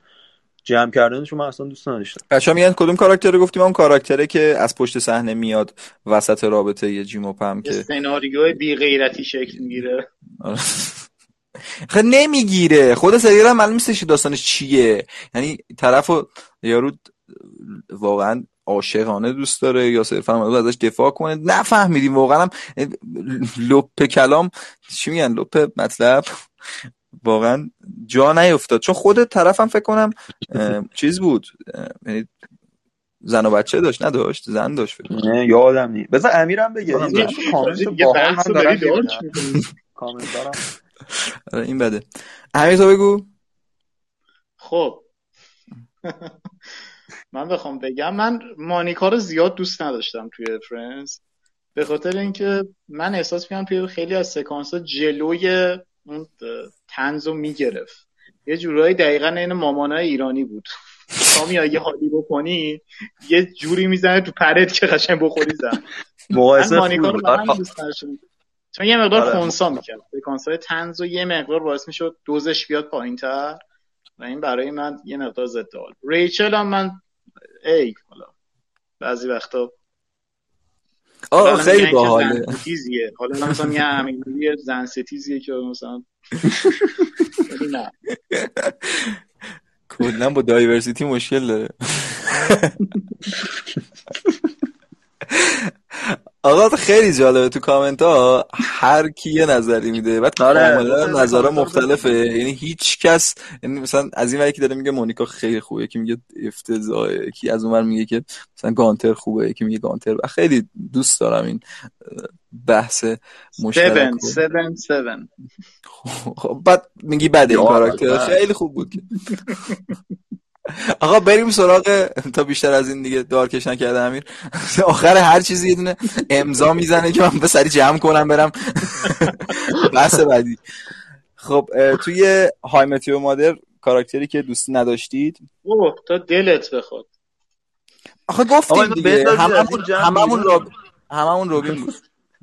جمع کردنش من اصلا دوست نداشتم. بچا میگن کدوم کاراکتر رو گفتیم؟ اون کاراکتره که از پشت صحنه میاد وسط رابطه یه جیم و پم که سناریو بی غیرتی شکل می‌گیره. خب نمی‌گیره. خود سریال هم معلوم نیستش داستانش چیه. یعنی طرفو یارو واقعا عاشقانه دوست داره یا صرفا ازش دفاع کنه؟ نفهمیدیم. واقعا هم لپ کلام چی میگن؟ لپ مطلب؟ واقعا جا نیفتاد. چون خود طرفم فکر کنم چیز بود. یعنی زن و بچه داشت نداشت زن داشت فکر نه یادم نیست. بذار امیرم بگه. کامنت آره، این بده. امیر تو بگو. خب. من بخوام بگم من مانیکا رو زیاد دوست نداشتم توی Friends به خاطر اینکه من احساس می‌کنم توی خیلی از سکانس ها جلوی اون تنز رو می‌گرفت. یه جورایی دقیقا این مامانای ایرانی بود. تا یه حالی بکنی یه جوری می‌زنه تو پرت که قشنگ بخوری زن. مقایسه چون یه مقدار آره. خونسا می‌کرد. سکانس های تنز و یه مقدار باعث می‌شد دوزش بیاد پایین تر و این برای من یه مقدار ضد حال. ریچل هم من ای حالا بعضی وقتا آه خیلی باحاله. حالا مثلا یه همین زن ستیزیه که مثلا نه. کلا با دایورسیتی مشکل داره. آقا خیلی جالبه تو کامنت ها هر کی یه نظری میده. بعد آره نظرها مختلفه. یعنی هیچ کس یعنی مثلا از این یکی داره میگه مونیکا خیلی خوبه یکی میگه افتضاحه یکی از اونور میگه که مثلا گانتر خوبه یکی میگه گانتر خیلی دوست دارم این بحث مشترک 7 7 خب بعد میگی بده این کاراکتر. خیلی خوب بود آقا بریم سراغ تا بیشتر از این دیگه دارکش نکرده امیر. آخر هر چیزی یه دونه امضا می‌زنه که من به سری جمع کنم برم. بحث بعدی. خب توی های متیو مادر کاراکتری که دوست نداشتید. اوه تا دلت بخواد. آخه گفتیم دیگه. هممون هممون راب... هممون روبین بود.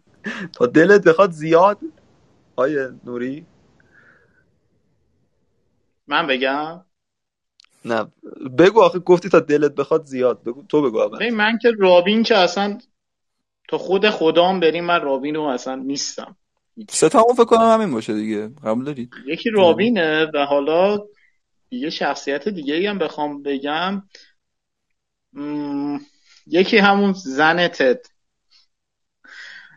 تا دلت بخواد زیاد. آیه نوری. من بگم؟ نه. بگو آخه گفتی تا دلت بخواد زیاد. بگو تو بگو اول. من که رابین که اصلا تا خود خدام بریم من رابین رو اصلا نیستم. ستامون فکر کنم همین باشه دیگه. قبول دارید؟ یکی رابینه و حالا یه شخصیت دیگه هم بخوام بگم. یکی همون زن تد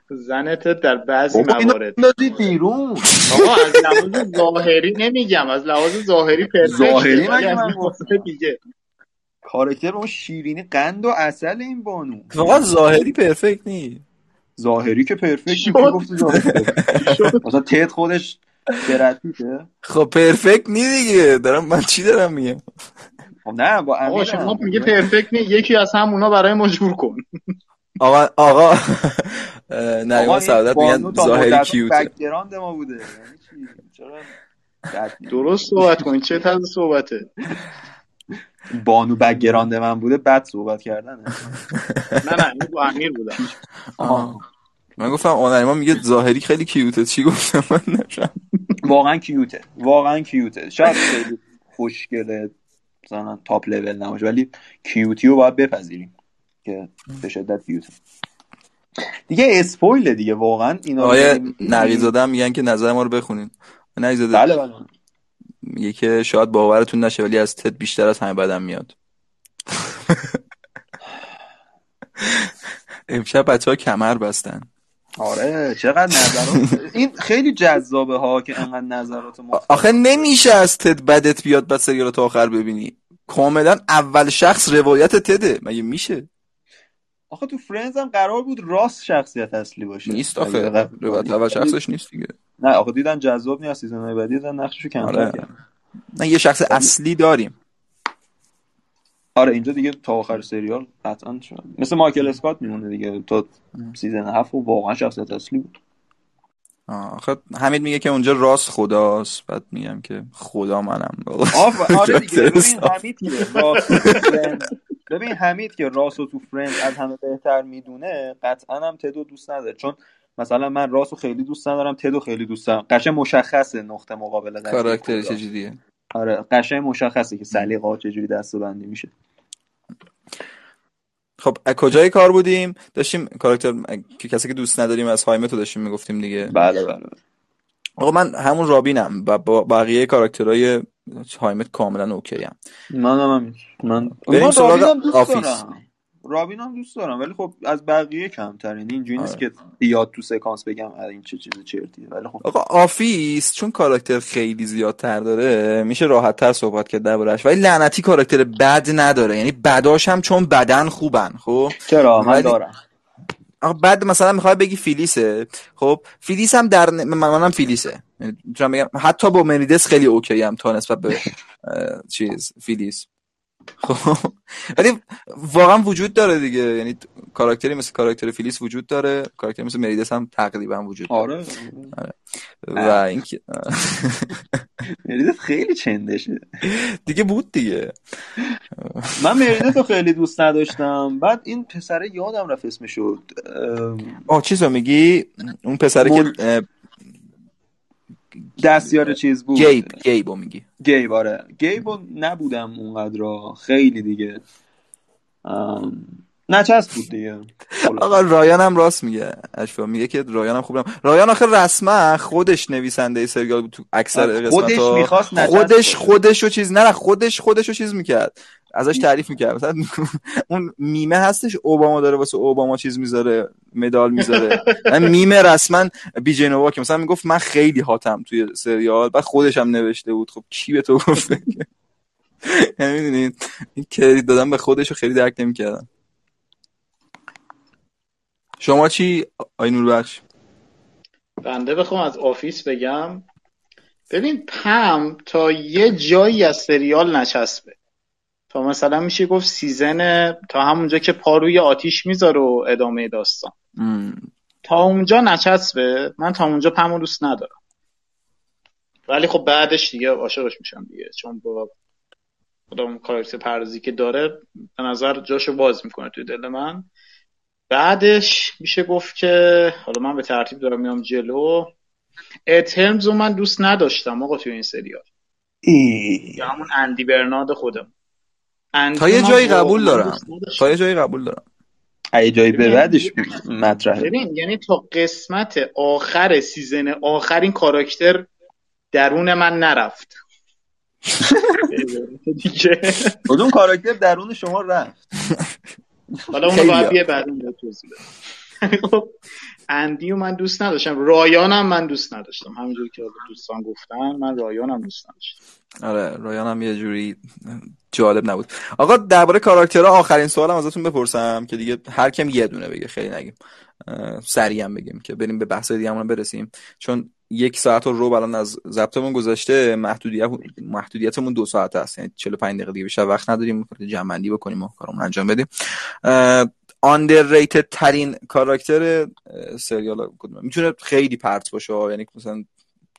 زنت در بعضی موارد. بیرون. آقا از لحاظ ظاهری نمیگم از لحاظ ظاهری پرفکت ظاهری من دیگه. کارکتر اون شیرینی قند و اصل این بانو. فقط ظاهری پرفکت نی ظاهری که پرفکت مثلا تید خودش درتیته خب پرفکت نی دیگه. دارم من چی دارم میگم؟ خب نه با آقا امیر شما. میگه پرفکت نی یکی از همونا برای مجبور کن. آقا آقا نریمان سعادت بانو میگن ظاهری مدت کیوته. بکگراند ما بوده. یعنی؟ درست صحبت کنید چه طرز صحبته؟ بانو background من بوده بد صحبت کردن نه نه این با امیر بودم. من گفتم آقا نریمان میگه ظاهری خیلی cute ه. چی گفتم؟ من نشم. واقعا cute ه. واقعا cute ه. شاید خیلی خوشگله مثلا top level نباشه ولی cute ی رو باید بپذیریم. که به شدت cute ه دیگه spoil ه دیگه واقعا اینا آقای. نقیزاده میگن که نظر ما رو بخونین. نقیزاده بله بله. میگه که شاید باورتون نشه ولی از تد بیشتر از همه بدم میاد. امشب بچه ها کمر بستن. آره چقدر نظرات این خیلی جذابه ها که انقدر نظرات مختلف. آخه نمیشه از تد بدت بیاد بعد سریال تا آخر ببینی. کاملا اول شخص روایت تده. مگه میشه؟ آخه تو فرندز هم قرار بود راست شخصیت اصلی باشه. نیست آخه. اول شخصش نیست دیگه. نه آخه دیدن جذاب نیست season بعدی دیدن نقششو کمتر آره. کردن نه یه شخص اصلی داریم. آره اینجا دیگه تا آخر سریال قطعا شد. مثل مایکل اسکات میمونه دیگه. تا season هفت و واقعا شخصیت اصلی بود. آخه حمید میگه که اونجا راس خداست. بعد میگم که خدا منم. آف آره دیگه راس. ببین حمید که راس رو تو Friends از همه بهتر می‌دونه قطعا هم تدو دوست نداره. چون مثلا من راس رو خیلی دوست ندارم تدو خیلی دوست دارم. قشنگ مشخصه نقطه مقابله خدا. چجوریه؟ آره قشنگ مشخصه که سلیقه ها چجوری دسته‌بندی میشه. خب از کجای کار بودیم؟ داشتیم کاراکتر که کسی که دوست نداریم از How I Met رو داشتیم می‌گفتیم دیگه. بله بله. آقا من همون رابینم و با بقیه کاراکترهای How I Met کاملا OK ام. من هم. من بریم من سراغ Office. دارم. رابینم دوست دارم ولی خب از بقیه کمتر یعنی اینجوری نیست آره. که بیاد تو سکانس بگم اه، این چه چیز چرتیه. ولی خب آقا Office چون کاراکتر خیلی زیادتر داره میشه راحت تر صحبت کرد دربارش ولی لعنتی کاراکتر بد نداره. یعنی بداش هم چون بدن خوبن خب؟ چرا؟ من ولی- دارم. آقا بعد مثلا می‌خوای بگی فیلیسه. خب فیلیس هم در ن- منم فیلیسه. یعنی می‌تونم بگم حتی با مردیت خیلی OK ام تا نسبت به چیز فیلیس. خب. ولی واقعا وجود داره دیگه. یعنی کاراکتری مثل کاراکتر فیلیس وجود داره. کاراکتری مثل مریدس هم تقریبا وجود داره. آره. و اینکه مریدت خیلی چندشه. دیگه بود دیگه. من مریدت رو خیلی دوست نداشتم. بعد این پسره یادم رفت اسمشو. اه، آه چیز رو میگی؟ اون پسره که دستیار چیز بود. گیب گیب رو میگی. گیب آره. گیب رو نبودم اونقدر خیلی دیگه. ام، نچسب بود دیگه. آقا رایان هم راست میگه اشفا میگه که رایان هم خوب نم. رایان آخه رسما خودش نویسنده سریال بود تو اکثر آره، خودش می‌خواست نچسب خودش. خودش رو چیز نه خودش خودش رو چیز می‌کرد. ازش تعریف می‌کرد. مثلا اون میمه هستش اوباما داره واسه اوباما چیز می‌ذاره. مدال می‌ذاره. من میمه رسما بی جنوا که مثلا می‌گفت من خیلی هاتم توی سریال. بعد خودش هم نوشته بود. خب کی به تو گفته یعنی می‌دونید این کردیت دادن به خودش رو خیلی درک نمی‌کردم شما چی آینور بخش بنده بخوام از آفیس بگم. ببین پم تا یه جایی از سریال نچسبه تا مثلا میشه گفت سیزن تا همونجا که پاروی آتیش می‌ذاره و ادامه داستان. تا اونجا نچسبه؟ من تا اونجا پم رو دوست ندارم. ولی خب بعدش دیگه عاشقش میشم دیگه. چون با خودم کاراکتر پردازی که داره به نظر جاشو باز می‌کنه توی دل من. بعدش میشه گفت که حالا من به ترتیب دارم میام جلو. اترمز رو من دوست نداشتم آقا توی این سریال. یا همون اندی برنارد خودم. اندی تا یه جایی قبول دارم. تا یه جایی قبول دارم. یه جایی به بعدش مطرحه ببین یعنی تا قسمت آخر سیزن آخر این کاراکتر درون من نرفت کدوم کاراکتر درون شما رفت حالا خیلی باید. بیه بعد اون توضیح. خب اندی رو من دوست نداشتم. رایانم من دوست نداشتم. همینجور که دوستان گفتن من رایانم دوست نداشتم. آره رایان هم یه جوری جالب نبود. آقا درباره کاراکترها آخرین سوالم ازتون بپرسم که دیگه هر کم یه دونه بگه خیلی نگیم. سریع هم بگیم که بریم به بحث دیگه برسیم. چون یک ساعت رو الان از ضبطمون گذاشته محدودیت محدودیتمون دو ساعت است. یعنی 45 دقیقه دیگه بیشتر وقت نداریم. جمع بندی بکنیم و کارمون انجام بدیم. Underrated ترین کاراکتر سریال کدومه؟ می‌تونه خیلی پرت باشه یعنی مثلا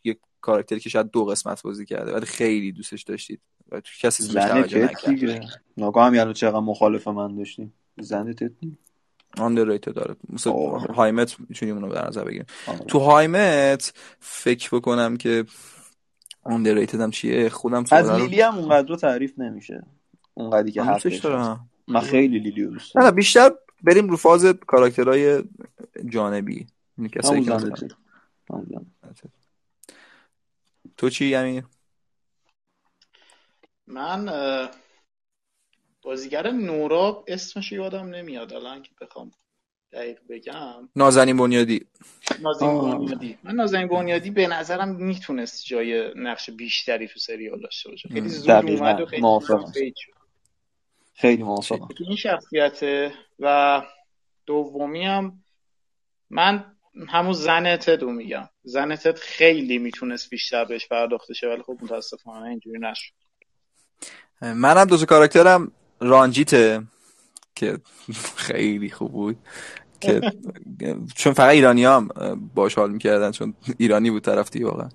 یک کاراکتری که شاید دو قسمت بازی کرده ولی خیلی دوستش داشتید و کسی زنه توجه نکرد. نگاه هم یعنی چقدر مخالف من داشتیم. زنه تت underrated داره مثل هایمت می‌تونیم اونو در نظر بگیریم. تو هایمت فکر بکنم که underrated هم چیه؟ خودم از لیلی هم اونقدر تعریف نمیشه. اونقدری که حرفش من خیلی لیلی دوست دارم. بیشتر بریم رو فاز کاراکترهای جانبی. تو چی یعنی من بازیگر نورا اسمش یادم نمیاد. الان که بخوام دقیق بگم. نازنین بنیادی. نازنین بنیادی. من نازنین بنیادی به نظرم می‌تونست جای نقش بیشتری تو سریال داشته باشه. خیلی زود اومد و خیلی خیلی موافقم این شخصیت و دومی هم من همون زنتت رو میگم. زنتت خیلی می‌تونست بیشتر بهش پرداخته شه ولی خب متاسفانه اینجوری نشد. منم دو کاراکترم رانجیته که خیلی خوب بود که چون فقط ایرانی هم باش حال می‌کردن چون ایرانی بود طرفتی واقعا.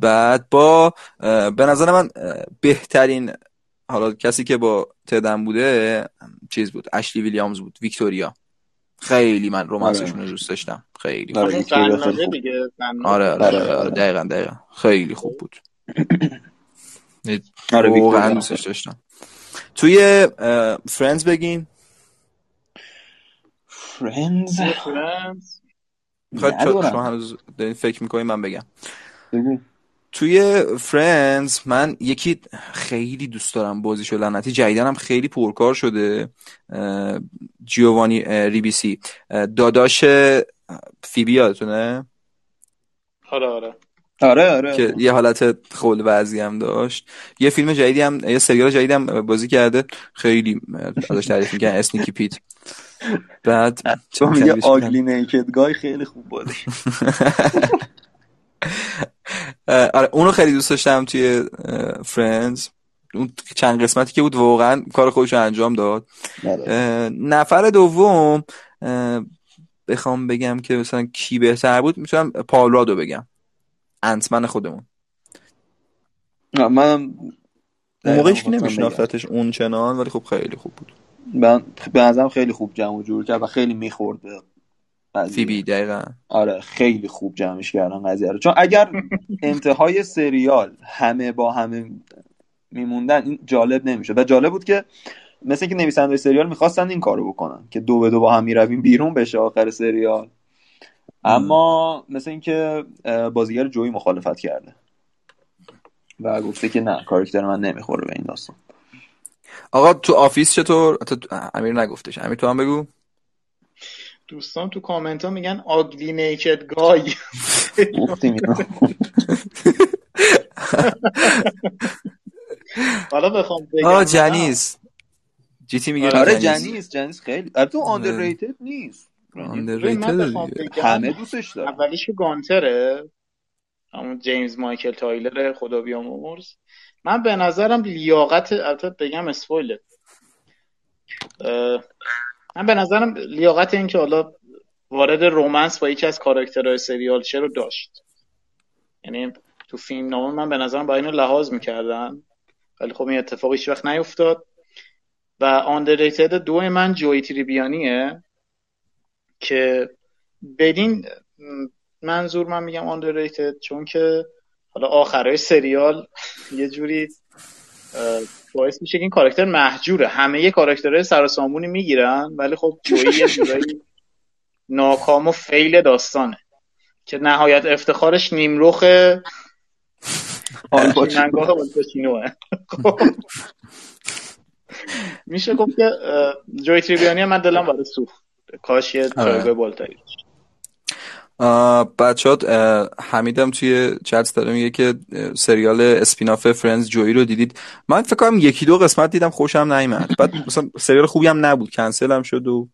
بعد با به نظر من بهترین حالا کسی که با تدم بوده چیز بود اشلی ویلیامز بود ویکتوریا. خیلی من romance شون رو دوست داشتم. خیلی آره آره آره, آره دقیقا دقیقا. خیلی خوب بود. آره واقعا دوستش داشتم. توی Friends بگین. Friends؟ خواهد شما هنوز فکر می‌کنی من بگم. توی فرندز من یکی خیلی دوست دارم بازیشو لعنتی جدیدن خیلی پرکار شده جیوانی ریبیسی. داداش فیبی یادتونه؟ آره آره. آره آره. که یه حالت خول وضعی هم داشت. یه فیلم جدیدی هم یه سریال جدیدی هم بازی کرده. خیلی ازش تعریف می‌کنن اسنیکی پیت. بعد تو میگه آگلی نیکد گای خیلی خوب بازی آره اونو خیلی دوست داشتم توی فرندز اون چند قسمتی که بود واقعا کار خودش انجام داد. بله. نفر دوم بخوام بگم که مثلا کی بهتر بود می‌تونم پال رادو بگم. انتمن خودمون. من موقعش که نمیشناختش اون چنان ولی خب خیلی خوب بود. من به نظرم خیلی خوب جمع جور کرد و خیلی می‌خورد فیبی دقیقا. آره خیلی خوب جمعش کردن قضیه رو. چون اگر انتهای سریال همه با همه میموندن این جالب نمیشه و جالب بود که مثل اینکه نویسنده سریال می‌خواستن این کارو بکنن که دو به دو با هم می‌رویم بیرون بشه آخر سریال. اما مثل اینکه بازیگر جوی مخالفت کرده. و گفته که نه کارکتر من نمی‌خوره به این داستان. آقا تو Office چطور؟ امیر نگفتش. امیر تو هم بگو. دوستان تو کامنت ها میگن Ugly Naked Guy. حالا بخوام بگم آه جنیس جیتی میگه آره جنیس جنیس خیلی. تو underrated نیست. همه دوستش داره اولیش که گانتره همون جیمز مایکل تایلر خدا بیامرز. من به نظرم لیاقت البته بگم اسپویلر. من به نظرم لیاقت این که حالا وارد romance با یکی از کاراکترهای سریال رو داشت. یعنی تو فیلم نامه من به نظرم باید اینو لحاظ می‌کردن. ولی خب این اتفاقی هیچ وقت نیفتاد. و underrated دوم من جوی تریبیانیه که بدین منظور من میگم آندرریتد چون که حالا آخرای سریال یه جوری باعث میشه که این کاراکتر محجوره. همه یه کاراکترهای سرسامونی می‌گیرن ولی خب جویی یه جورایی ناکام و فیل داستانه. که نهایت افتخارش نیمروخ آلپاچینوه. میشه گفت که جوی تریبیانی من دلم برای سوخت. کاش یه. جایگاه بالاتری بچه‌ها حمیدم توی چت داره میگه که سریال spin-off Friends جویی رو دیدید. من فکر کنم یکی دو قسمت دیدم خوشم نیومد. بعد مثلا سریال خوبی هم نبود کنسل هم شد به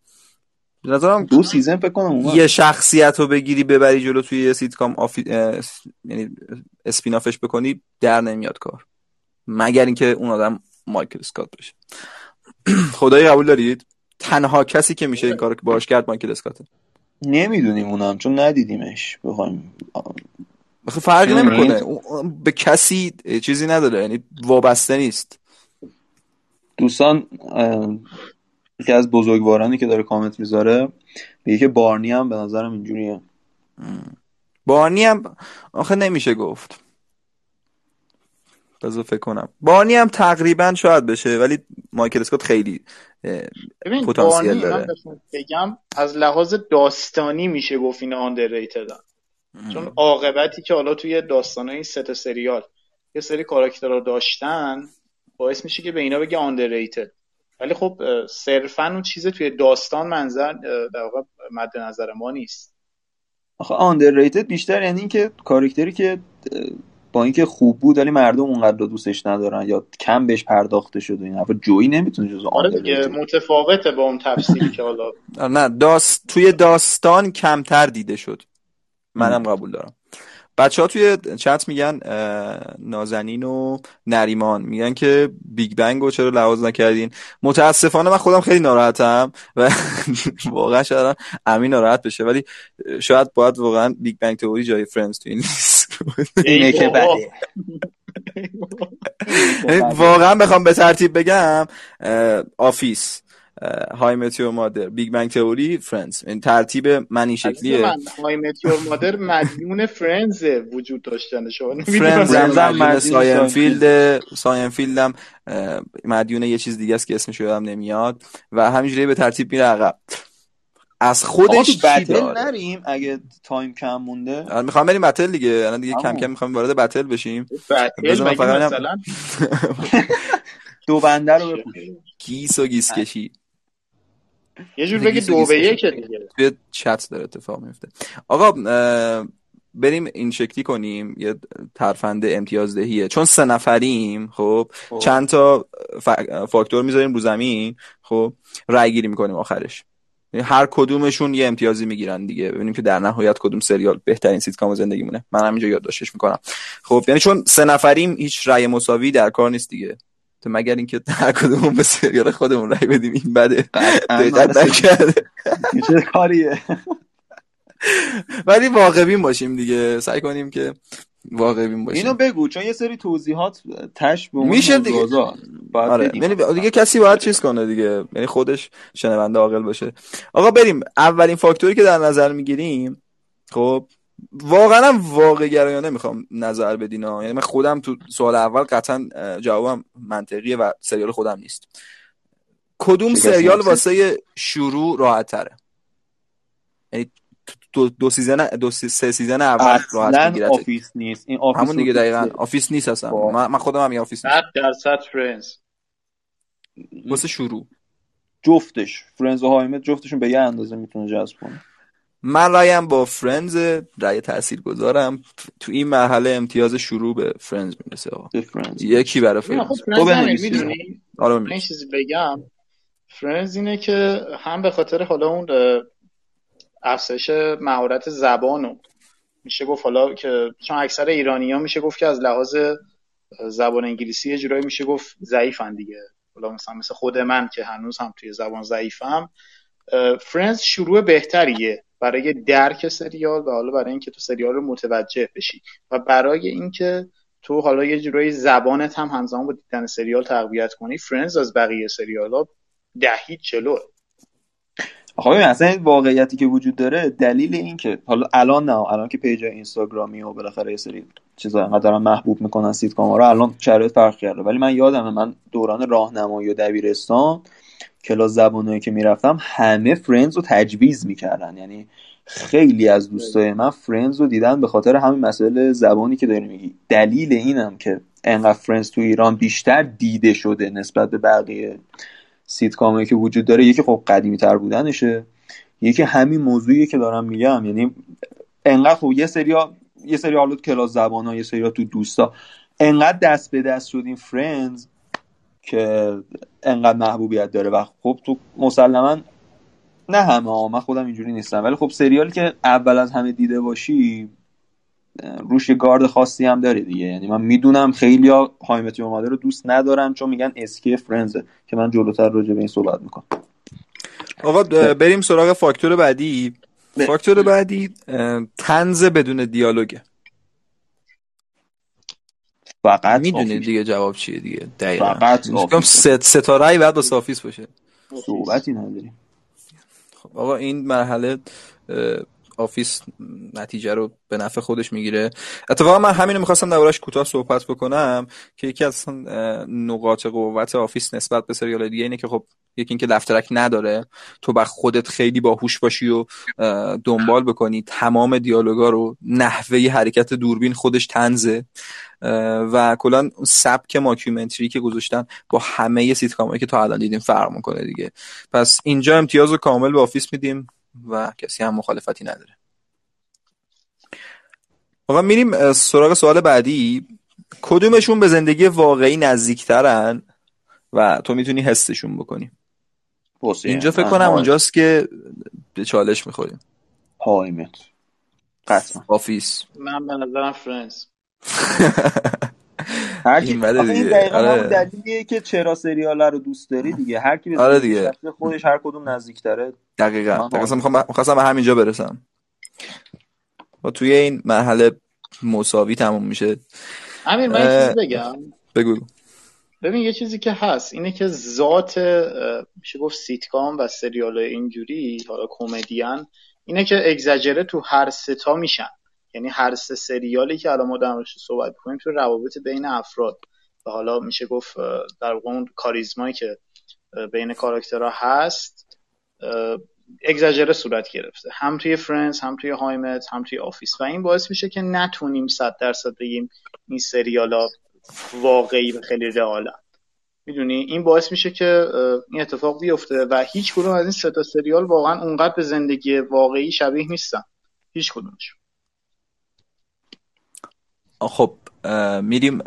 نظرم دو season فکر کنم اومد. یه شخصیت رو بگیری ببری جلو توی یه سیتکام آفی... یعنی spin-off ش بکنی در نمیاد کار. مگر اینکه اون آدم مایکل اسکات باشه. خدایی قبول دارید؟ تنها کسی که میشه این کارو که باش کرد مایکل اسکاته. نمی‌دونیم اونم چون ندیدیمش. بخوایم بخی فرقی نمی‌کنه. به کسی چیزی نداره. یعنی وابسته نیست. دوستان یکی از بزرگوارانی که داره کامنت می‌ذاره به که بارنی هم به نظرم اینجوریه. بارنی هم آخه نمیشه گفت. بذار فکر کنم. بارنی هم تقریبا شاید بشه ولی مایکل اسکات خیلی پتانسیل داره. بگم از لحاظ داستانی میشه گفت این آندرریتدن چون عاقبتی که حالا توی داستان این ست سریال یه سری کاراکترها داشتن باعث میشه که به اینا بگه آندرریتد ولی خب صرفا اون چیز توی داستان منظر در واقع مد نظر ما نیست. آخه underrated بیشتر یعنی اینکه کاراکتری که با اینکه خوب بود ولی مردم اونقدر دوستش ندارن یا کم بهش پرداخته شد این حرفا. جویی نمی‌تونه جزو آره دیگه متفاوته با اون تفسیری که حالا نه داست توی داستان کمتر دیده شد. منم قبول دارم. بچه ها توی چت میگن نازنین و نریمان. میگن که Big Bang رو چرا لحاظ نکردین؟ متاسفانه من خودم خیلی ناراحتم و واقعا شاید امین ناراحت بشه ولی شاید باید واقعا Big Bang Theory جای Friends تو این لیست. اینه که بله واقعا بخوام به ترتیب بگم Office How I Met Your Mother Big Bang Theory Friends. این ترتیب من این شکلیه. How I Met Your Mother مدیون Friends وجود داشتن. شما Friends هم مدیون Seinfeld ساینفیلد. هم مدیون یه چیز دیگه است که اسمش یادم نمیاد. و همینجوری به ترتیب میره عقب. از خودش چی بتل نریم اگه تایم کم مونده. می‌خوام بریم بتل دیگه. الان دیگه کم کم می‌خوام وارد بتل بشیم. بتل مثلا دو بنده رو بپوش. گیس و گیس کشی. یه جور بگی دو به یک دیگه. توی چت داره اتفاق میفته آقا بریم این شکلی کنیم. یه ترفند امتیازدهیه. چون سه نفریم خب؟ چند تا فاکتور می‌ذاریم رو زمین خب؟ رای گیری می‌کنیم آخرش. هر کدومشون یه امتیازی می‌گیرن دیگه. ببینیم که در نهایت کدوم سریال بهترین سیتکام زندگی مونه من همینجا یادداشتش می‌کنم. خب یعنی چون سه نفریم هیچ رأی مساوی در کار نیست دیگه. تو مگر اینکه هر کدومون به سریال خودمون رأی بدیم این بده. دقت نکرده. چه کاریه. ولی واقعی باشیم دیگه. سعی کنیم که واقعی باشیم اینو بگو چون یه سری توضیحات تش به میشه دیگه. آره. یعنی دیگه کسی باید چیز کنه دیگه. یعنی خودش شنونده عاقل باشه. آقا بریم اولین فاکتوری که در نظر می‌گیریم خب واقعا واقع گرایانه می‌خوام نظر بدین ها. یعنی من خودم تو سوال اول قطعا جوابم منطقیه و سریال خودم نیست. کدوم سریال واسه شروع راحت تره یعنی دو, دو season دو سه season اول راحت میگیرت Office نیست. این Office همون دیگه دقیقاً. Office نیست اصلا. من, من خودم هم میگم Office نیست. درصد Friends. واسه شروع. جفتش. Friends و How I Met جفتشون به یه اندازه می‌تونه جذب کنه. من رایم با Friends رای تاثیر گذارم تو این مرحله امتیاز شروع به Friends می‌رسه یکی برای فرنز. تو می‌دونی؟ آره چیزی بگم. فرنز اینه که هم به خاطر حالا اون افزایش مهارت زبانو. میشه گفت حالا که چون اکثر ایرانی ها میشه گفت که از لحاظ زبان انگلیسی یه جورایی میشه گفت ضعیفن دیگه. حالا مثلا مثل خود من که هنوز هم توی زبان ضعیفم فرنز شروع بهتریه برای درک سریال و حالا برای اینکه تو سریال رو متوجه بشی. و برای اینکه تو حالا یه جورایی زبانت هم همزمان با دیدن سریال تقویت کنی Friends از بقیه سریال ها ده هیچ جلوئه ببین اصلا این واقعیتی که وجود داره دلیل این که حالا الان نه الان که page اینستاگرامی و بالاخره یه سری چیزا انقدر محبوب می‌کنن سیتکام رو الان شرایط فرق کرده. ولی من یادمه من دوران راهنمایی و دبیرستان کلاس زبانایی که می‌رفتم همه Friends رو تجویز می‌کردن. یعنی خیلی از دوستای من Friends رو دیدن به خاطر همین مسئله زبانی که داری میگی. دلیل اینم که انقدر Friends تو ایران بیشتر دیده شده نسبت به بقیه سیتکامایی که وجود داره یکی خب قدیمی تر بودنشه. یکی همین موضوعی که دارم میگم. یعنی انقدر خب یه سریا یه سری حالا کلاس زبان ها یه سری تو دوستا انقدر دست به دست شد این Friends که انقدر محبوبیت داره. و خب تو مسلما نه همه ها من خودم اینجوری نیستم. ولی خب سریالی که اول از همه دیده باشی روش یه گارد خاصی هم داره دیگه. یعنی من می‌دونم خیلی ها هایمتی اومده رو دوست ندارم چون میگن اسکی فرنزه که من جلوتر راجع به این صحبت می‌کنم. آقا بریم سراغ فاکتور بعدی. فاکتور بعدی تنز بدون دیالوگه فقط می‌دونید دیگه جواب چیه دیگه؟ دقیقا. فقط ست ستاره بعد با Office باشه. صحبتی نداریم. خب آقا این مرحله Office نتیجه رو به نفع خودش می‌گیره. اتفاقا من همینو می‌خواستم دربارش کوتاه صحبت بکنم که یکی از نقاط قوت Office نسبت به سریال دیگه اینه که خب یکی اینکه laugh track نداره. تو باید خودت خیلی باهوش باشی و دنبال بکنی. تمام دیالوگا رو نحوه حرکت دوربین خودش طنزه و کلا سبک mockumentary که گذاشتن با همه سیتکامایی که تا الان دیدیم فرق می‌کنه دیگه. پس اینجا امتیاز رو کامل به Office میدیم. و کسی هم مخالفتی نداره. آقا میریم سراغ سوال بعدی. کدومشون به زندگی واقعی نزدیکترن و تو می‌تونی حسشون بکنی؟ اینجا فکر کنم اونجاست که به چالش می‌خوریم. How I Met قطعا. Office. من به نظرم Friends هر کی این دقیقا آره. دلیلیه که چرا سریال رو دوست داری دیگه. هر کی آره دیگه. خودش هر کدوم نزدیکتره. دقیقاً. دقیقاً می‌خوام می‌خواستم به همینجا برسم. و توی این مرحله مساوی تموم میشه. امیر من چیزی بگم. بگو. ببین یه چیزی که هست اینه که ذات میشه گفت سیتکام و سریال اینجوری حالا کمدین اینه که exaggerate تو هر سه تا میشن. یعنی هر سه سریالی که الان ما در صحبت کنیم تو روابط بین افراد. و حالا میشه گفت در واقع اون کاریزمایی که بین کاراکترها هست اگزاجره صورت گرفته. هم توی Friends هم توی How I Met هم توی Office. و این باعث میشه که نتونیم صد درصد بگیم این سریالا واقعی و خیلی real ن می‌دونی؟ این باعث میشه که این اتفاق بیفته و هیچ کدوم از این سه تا سریال واقعا اونقدر به زندگی واقعی شبیه نیستن. هیچ کدومش خب میریم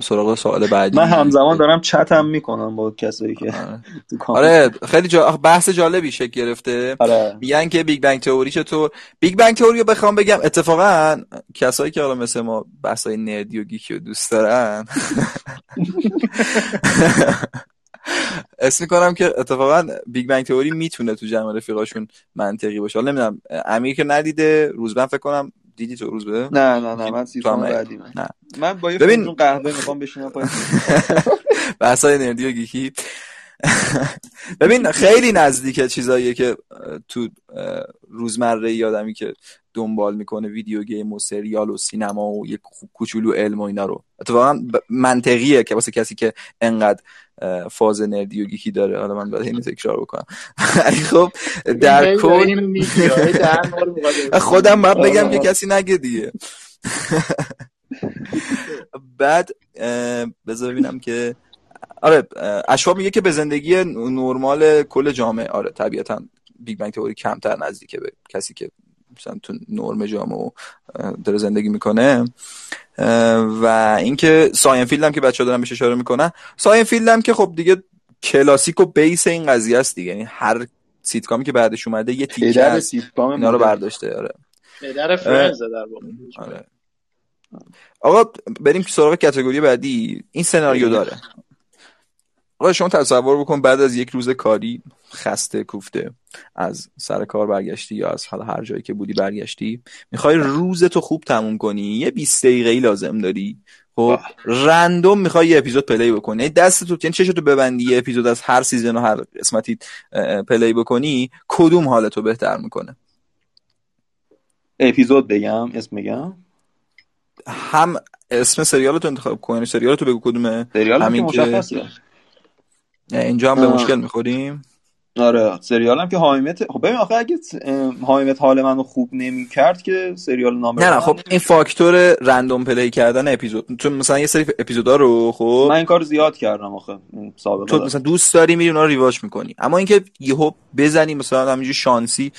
سراغ سوال بعدی. من همزمان دارم چتم می‌کنم با کسایی که آره, آره، خیلی جا... بحث جالبی شکل گرفته. آره. میگن که Big Bang Theory چطور؟ Big Bang Theory رو بخوام بگم اتفاقا کسایی که حالا مثل ما بحثای nerdy و geeky رو دوست دارن اسم می‌کنم که اتفاقا Big Bang Theory می‌تونه تو جمع رفیقاشون منطقی باشه. حالا نمی‌دونم امیر که ندیده روزبن فکر کنم دیدی تو روز بده نه نه نه من season بعدی نه. من با یه ببین قهوه می‌خوام بشینم پای بحثای nerd ی و geek ی ببین خیلی نزدیکه چیزاییه که تو روزمره آدمی که دنبال می‌کنه video game و سریال و سینما و یک کوچولو علم و اینا رو. اتفاقا منطقیه که واسه کسی که انقدر فاز nerd ی و geek ی داره. حالا من باید اینو تکرار بکنم. خب در کل خودم باید بگم که کسی نگه دیگه. بعد بذار ببینم که آره اشوا میگه که به زندگی نرمال کل جامعه. آره طبیعتا Big Bang Theory کمتر نزدیکه به کسی که مثلا تو نرم جامعه داره زندگی می‌کنه. و اینکه Seinfeld هم که بچه دارن بهش اشاره می‌کنن Seinfeld هم که خب دیگه کلاسیک و base این قضیه است دیگه. یعنی هر سیتکامی که بعدش اومده یه تیکه از اینا رو برداشته آره. پدر Friends در آره. آقا بریم سراغ category بعدی. این سناریو داره. آقا شما تصور بکن بعد از یک روز کاری خسته کوفته از سر کار برگشتی یا از حالا هر جایی که بودی برگشتی می‌خوای روزتو خوب تموم کنی یه 20 دقیقه لازم داری. خب random می‌خوای یه اپیزود play بکنی. یعنی دست تو یعنی چشتو ببندی یه اپیزود از هر season و هر قسمتی play بکنی کدوم حالتو بهتر می‌کنه؟ اپیزود بگم اسم بگم؟ هم اسم سریالتو انتخاب کنی سریالتو بگو کدومه. سریال همین که اینجا هم به مشکل می‌خوریم؟ آره سریال هم که How I Met خب ببین آخه اگه How I Met حال منو خوب نمی‌کرد که سریال number نه نه خب این فاکتور random play کردن اپیزود تو مثلا یه سری اپیزودا رو خب؟ من این کار زیاد کردم آخه سابقه تو مثلا دوست داری میری اونا رو rewatch می‌کنی. اما اینکه یهو بزنی مثلا همینجوری شانسی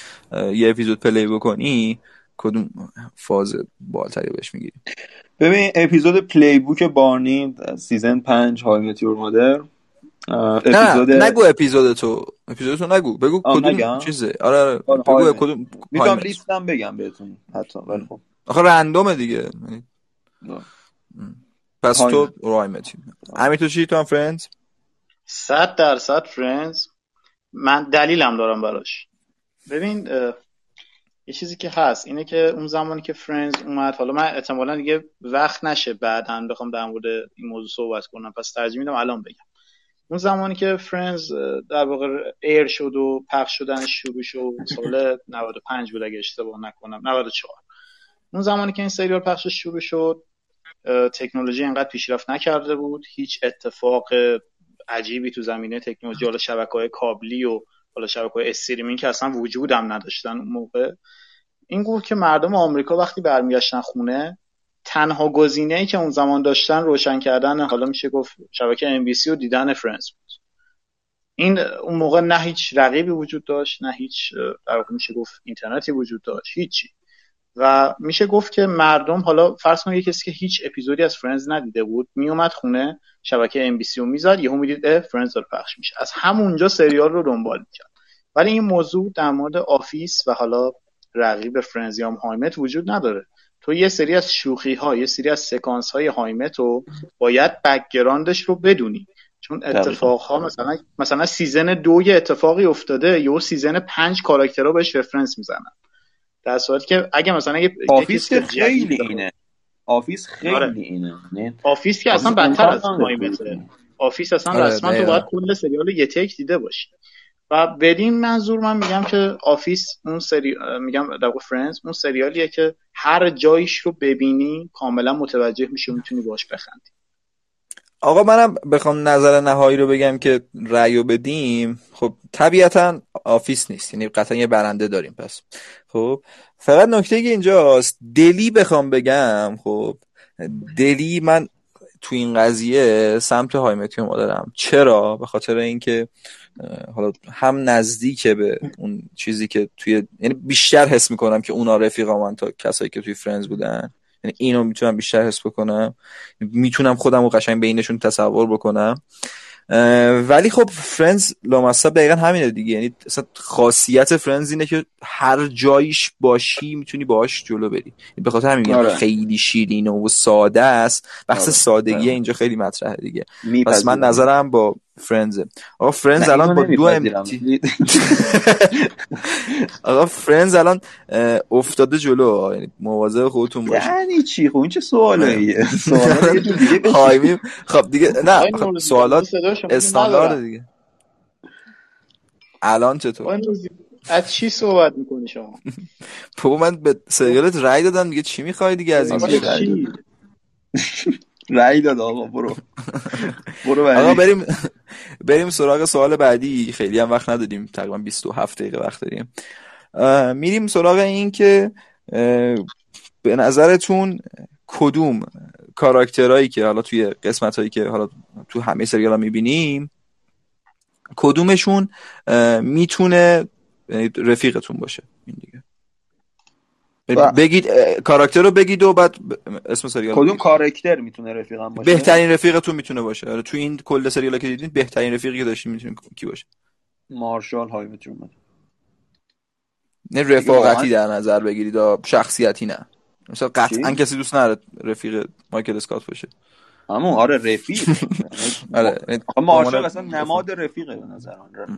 یه اپیزود play بکنی کدوم فاز بالتری بهش می‌گیری؟ ببین اپیزود Playbook بارنی season 5 How I Met Your Mother. اپیزود نه نگو اپیزود تو. اپیزود تو نگو. بگو کدوم نگم؟ چیزه. آره آره. آره، بگو How I Met. کدوم می‌تونم. لیستم بگم بهتون حتی ولی خب. آخه random ه دیگه. یعنی- آه. پس. تو How I Met ی امیر تو چی تو هم Friends صد درصد Friends من دلیلم دارم براش. ببین یه چیزی که هست اینه که اون زمانی که Friends اومد حالا من احتمالا دیگه وقت نشه بعدا بخوام در مورد این موضوع صحبت کنم. پس ترجیح میدم الان بگم. اون زمانی که Friends در واقع air شد و پخش شدن شروع شد سال 95 بود اگه اشتباه نکنم 94 اون زمانی که این سریال پخشش شروع شد تکنولوژی انقدر پیشرفت نکرده بود هیچ اتفاق عجیبی تو زمینه تکنولوژی حالا شبکه های کابلی و حالا شبکه های streaming که اصلا وجود هم نداشتن اون موقع. این بود که مردم آمریکا وقتی برمیگشتن خونه تنها گزینه ای که اون زمان داشتن روشن کردن حالا میشه گفت شبکه NBC و دیدن Friends بود. این اون موقع نه هیچ رقیبی وجود داشت نه هیچ در میشه گفت اینترنتی وجود داشت هیچی. و میشه گفت که مردم حالا فرض کن یه کسی که هیچ اپیزودی از Friends ندیده بود میومد خونه شبکه NBC رو می‌زد یهو می‌دید Friends داره پخش میشه. از همونجا سریال رو دنبال می‌کرد. ولی این موضوع در مورد Office و حالا رقیب Friends یا وجود نداره. تو یه سری از شوخی ها یه سری از سکانس های How I Met رو باید background ش رو بدونی. چون اتفاق ها مثلا مثلا season دو یه اتفاقی افتاده یا season پنج کاراکترها بهش reference می‌زنن. در صورتی که اگه مثلا یه Office که خیلی اینه. Office خیلی آره. اینه. نه Office که اصلا Office بدتر از. How I Met ه Office اصلا آره، رسما تو. باید کل سریال یه تک دیده باشی. و بدین منظور من میگم که Office اون سری میگم واقع Friends اون سریالیه که هر جایش رو ببینی کاملا متوجه میشی می‌تونی باش بخندی. آقا منم بخوام نظر نهایی رو بگم که رأیو بدیم. خب طبیعتا Office نیست یعنی قطعا یه برنده داریم پس. خب فقط نکته که اینجاست دلی بخوام بگم. خب دلی من تو این قضیه سمت How I Met Your Mother م چرا؟ به خاطر اینکه حالا هم نزدیکه به اون چیزی که توی یعنی بیشتر حس می‌کنم که اونا رفیقا من تا کسایی که توی فرنز بودن یعنی اینو می‌تونم بیشتر حس بکنم می‌تونم خودم رو قشنگ بینشون تصور بکنم ولی خب فرنز لامصب دقیقا همینه دیگه یعنی اصلا خاصیت فرنز اینه که هر جایش باشی می‌تونی باهاش جلو بری به خاطر همین آره. خیلی شیرینه و ساده است بحث آره. سادگی آره. اینجا خیلی مطرحه دیگه پس. من نظرم با فرنزه آقا فرنز نه، الان با دو نمیپذیرم. امتی آقا فرنز الان افتاده جلو. یعنی مواظب خودتون باشید. یعنی چی؟ خب این چه سوالاییه؟ سوال یه جور دیگه بشه. هایمی خب دیگه نه خب سوالات شما استاندارد. دیگه. الان چطور؟ از چی صحبت می‌کنی شما؟ بابا من به سریالت رأی دادم. دیگه چی می‌خوای دیگه از این آقا رأی داد آقا برو. برو آقا بعدی بریم بریم سراغ سوال بعدی. خیلی هم وقت نداریم تقریبا 27 دقیقه وقت داریم. میریم سراغ این که به نظرتون کدوم کاراکترهایی که حالا توی قسمت هایی که حالا تو همه سریال ها می‌بینیم کدومشون می‌تونه یعنی رفیقتون باشه؟ این دیگه. بگید کاراکتر رو بگید و بعد اسم سریال کدوم کارکتر می‌تونه رفیقم باشه؟ بهترین رفیقتون می‌تونه باشه. آره تو این کل سریالا که دیدین بهترین رفیقی که داشتین می‌تونه کی باشه؟ مارشال های اومد نه رفاقتی در نظر بگیرید شخصیتی نه. مثلا قطعا؟ کسی دوست نداره رفیق مایکل اسکات باشه. اما آره رفیق. آره مارشال اصلا نماد رفیقه به نظر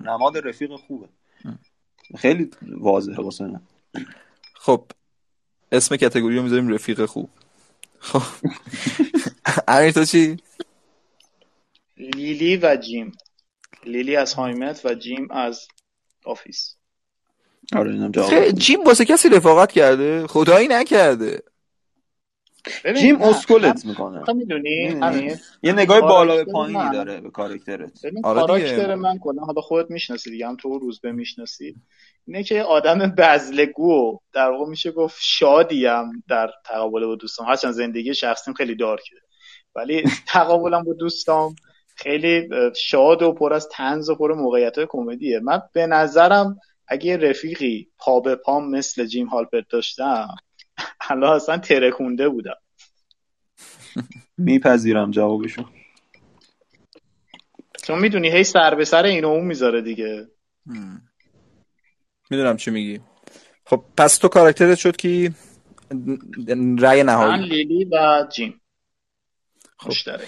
نماد رفیق خوبه. خیلی واضحه واسه خب اسم category رو می‌ذاریم رفیق خوب. خب. امیر تو چی؟ لیلی و جیم. لیلی از How I Met و جیم از Office. آره اینم جواب خیلی- جیم واسه کسی رفاقت کرده؟ خدایی نکرده. جیم اسکلت من- می‌کنه. تو می‌دونی؟ می‌دونی؟ همین یه نگاه بالا به پایینی داره به کاراکترت. آره. کاراکتر من کلا حالا خودت می‌شناسی دیگه هم تو روز به می‌شناسی. اینه که آدم بزلگو در واقع میشه گفت شادیم در تقابل با دوستام. هرچند زندگی شخصیم خیلی دارکه. ولی تقابلم با دوستام خیلی شاد و پر از تنز و پر موقعیت های کمدیه. من به نظرم اگه رفیقی پا به پام مثل جیم هالپرت داشتم الان اصلا ترکونده بودم. میپذیرم جوابشو. چون می‌دونی هی سر به سر این و اون می‌ذاره دیگه. می‌دونم چی میگی. خب پس تو کاراکترت شد کی رأی من نهایی. لیلی و جیم. خب. مشترک.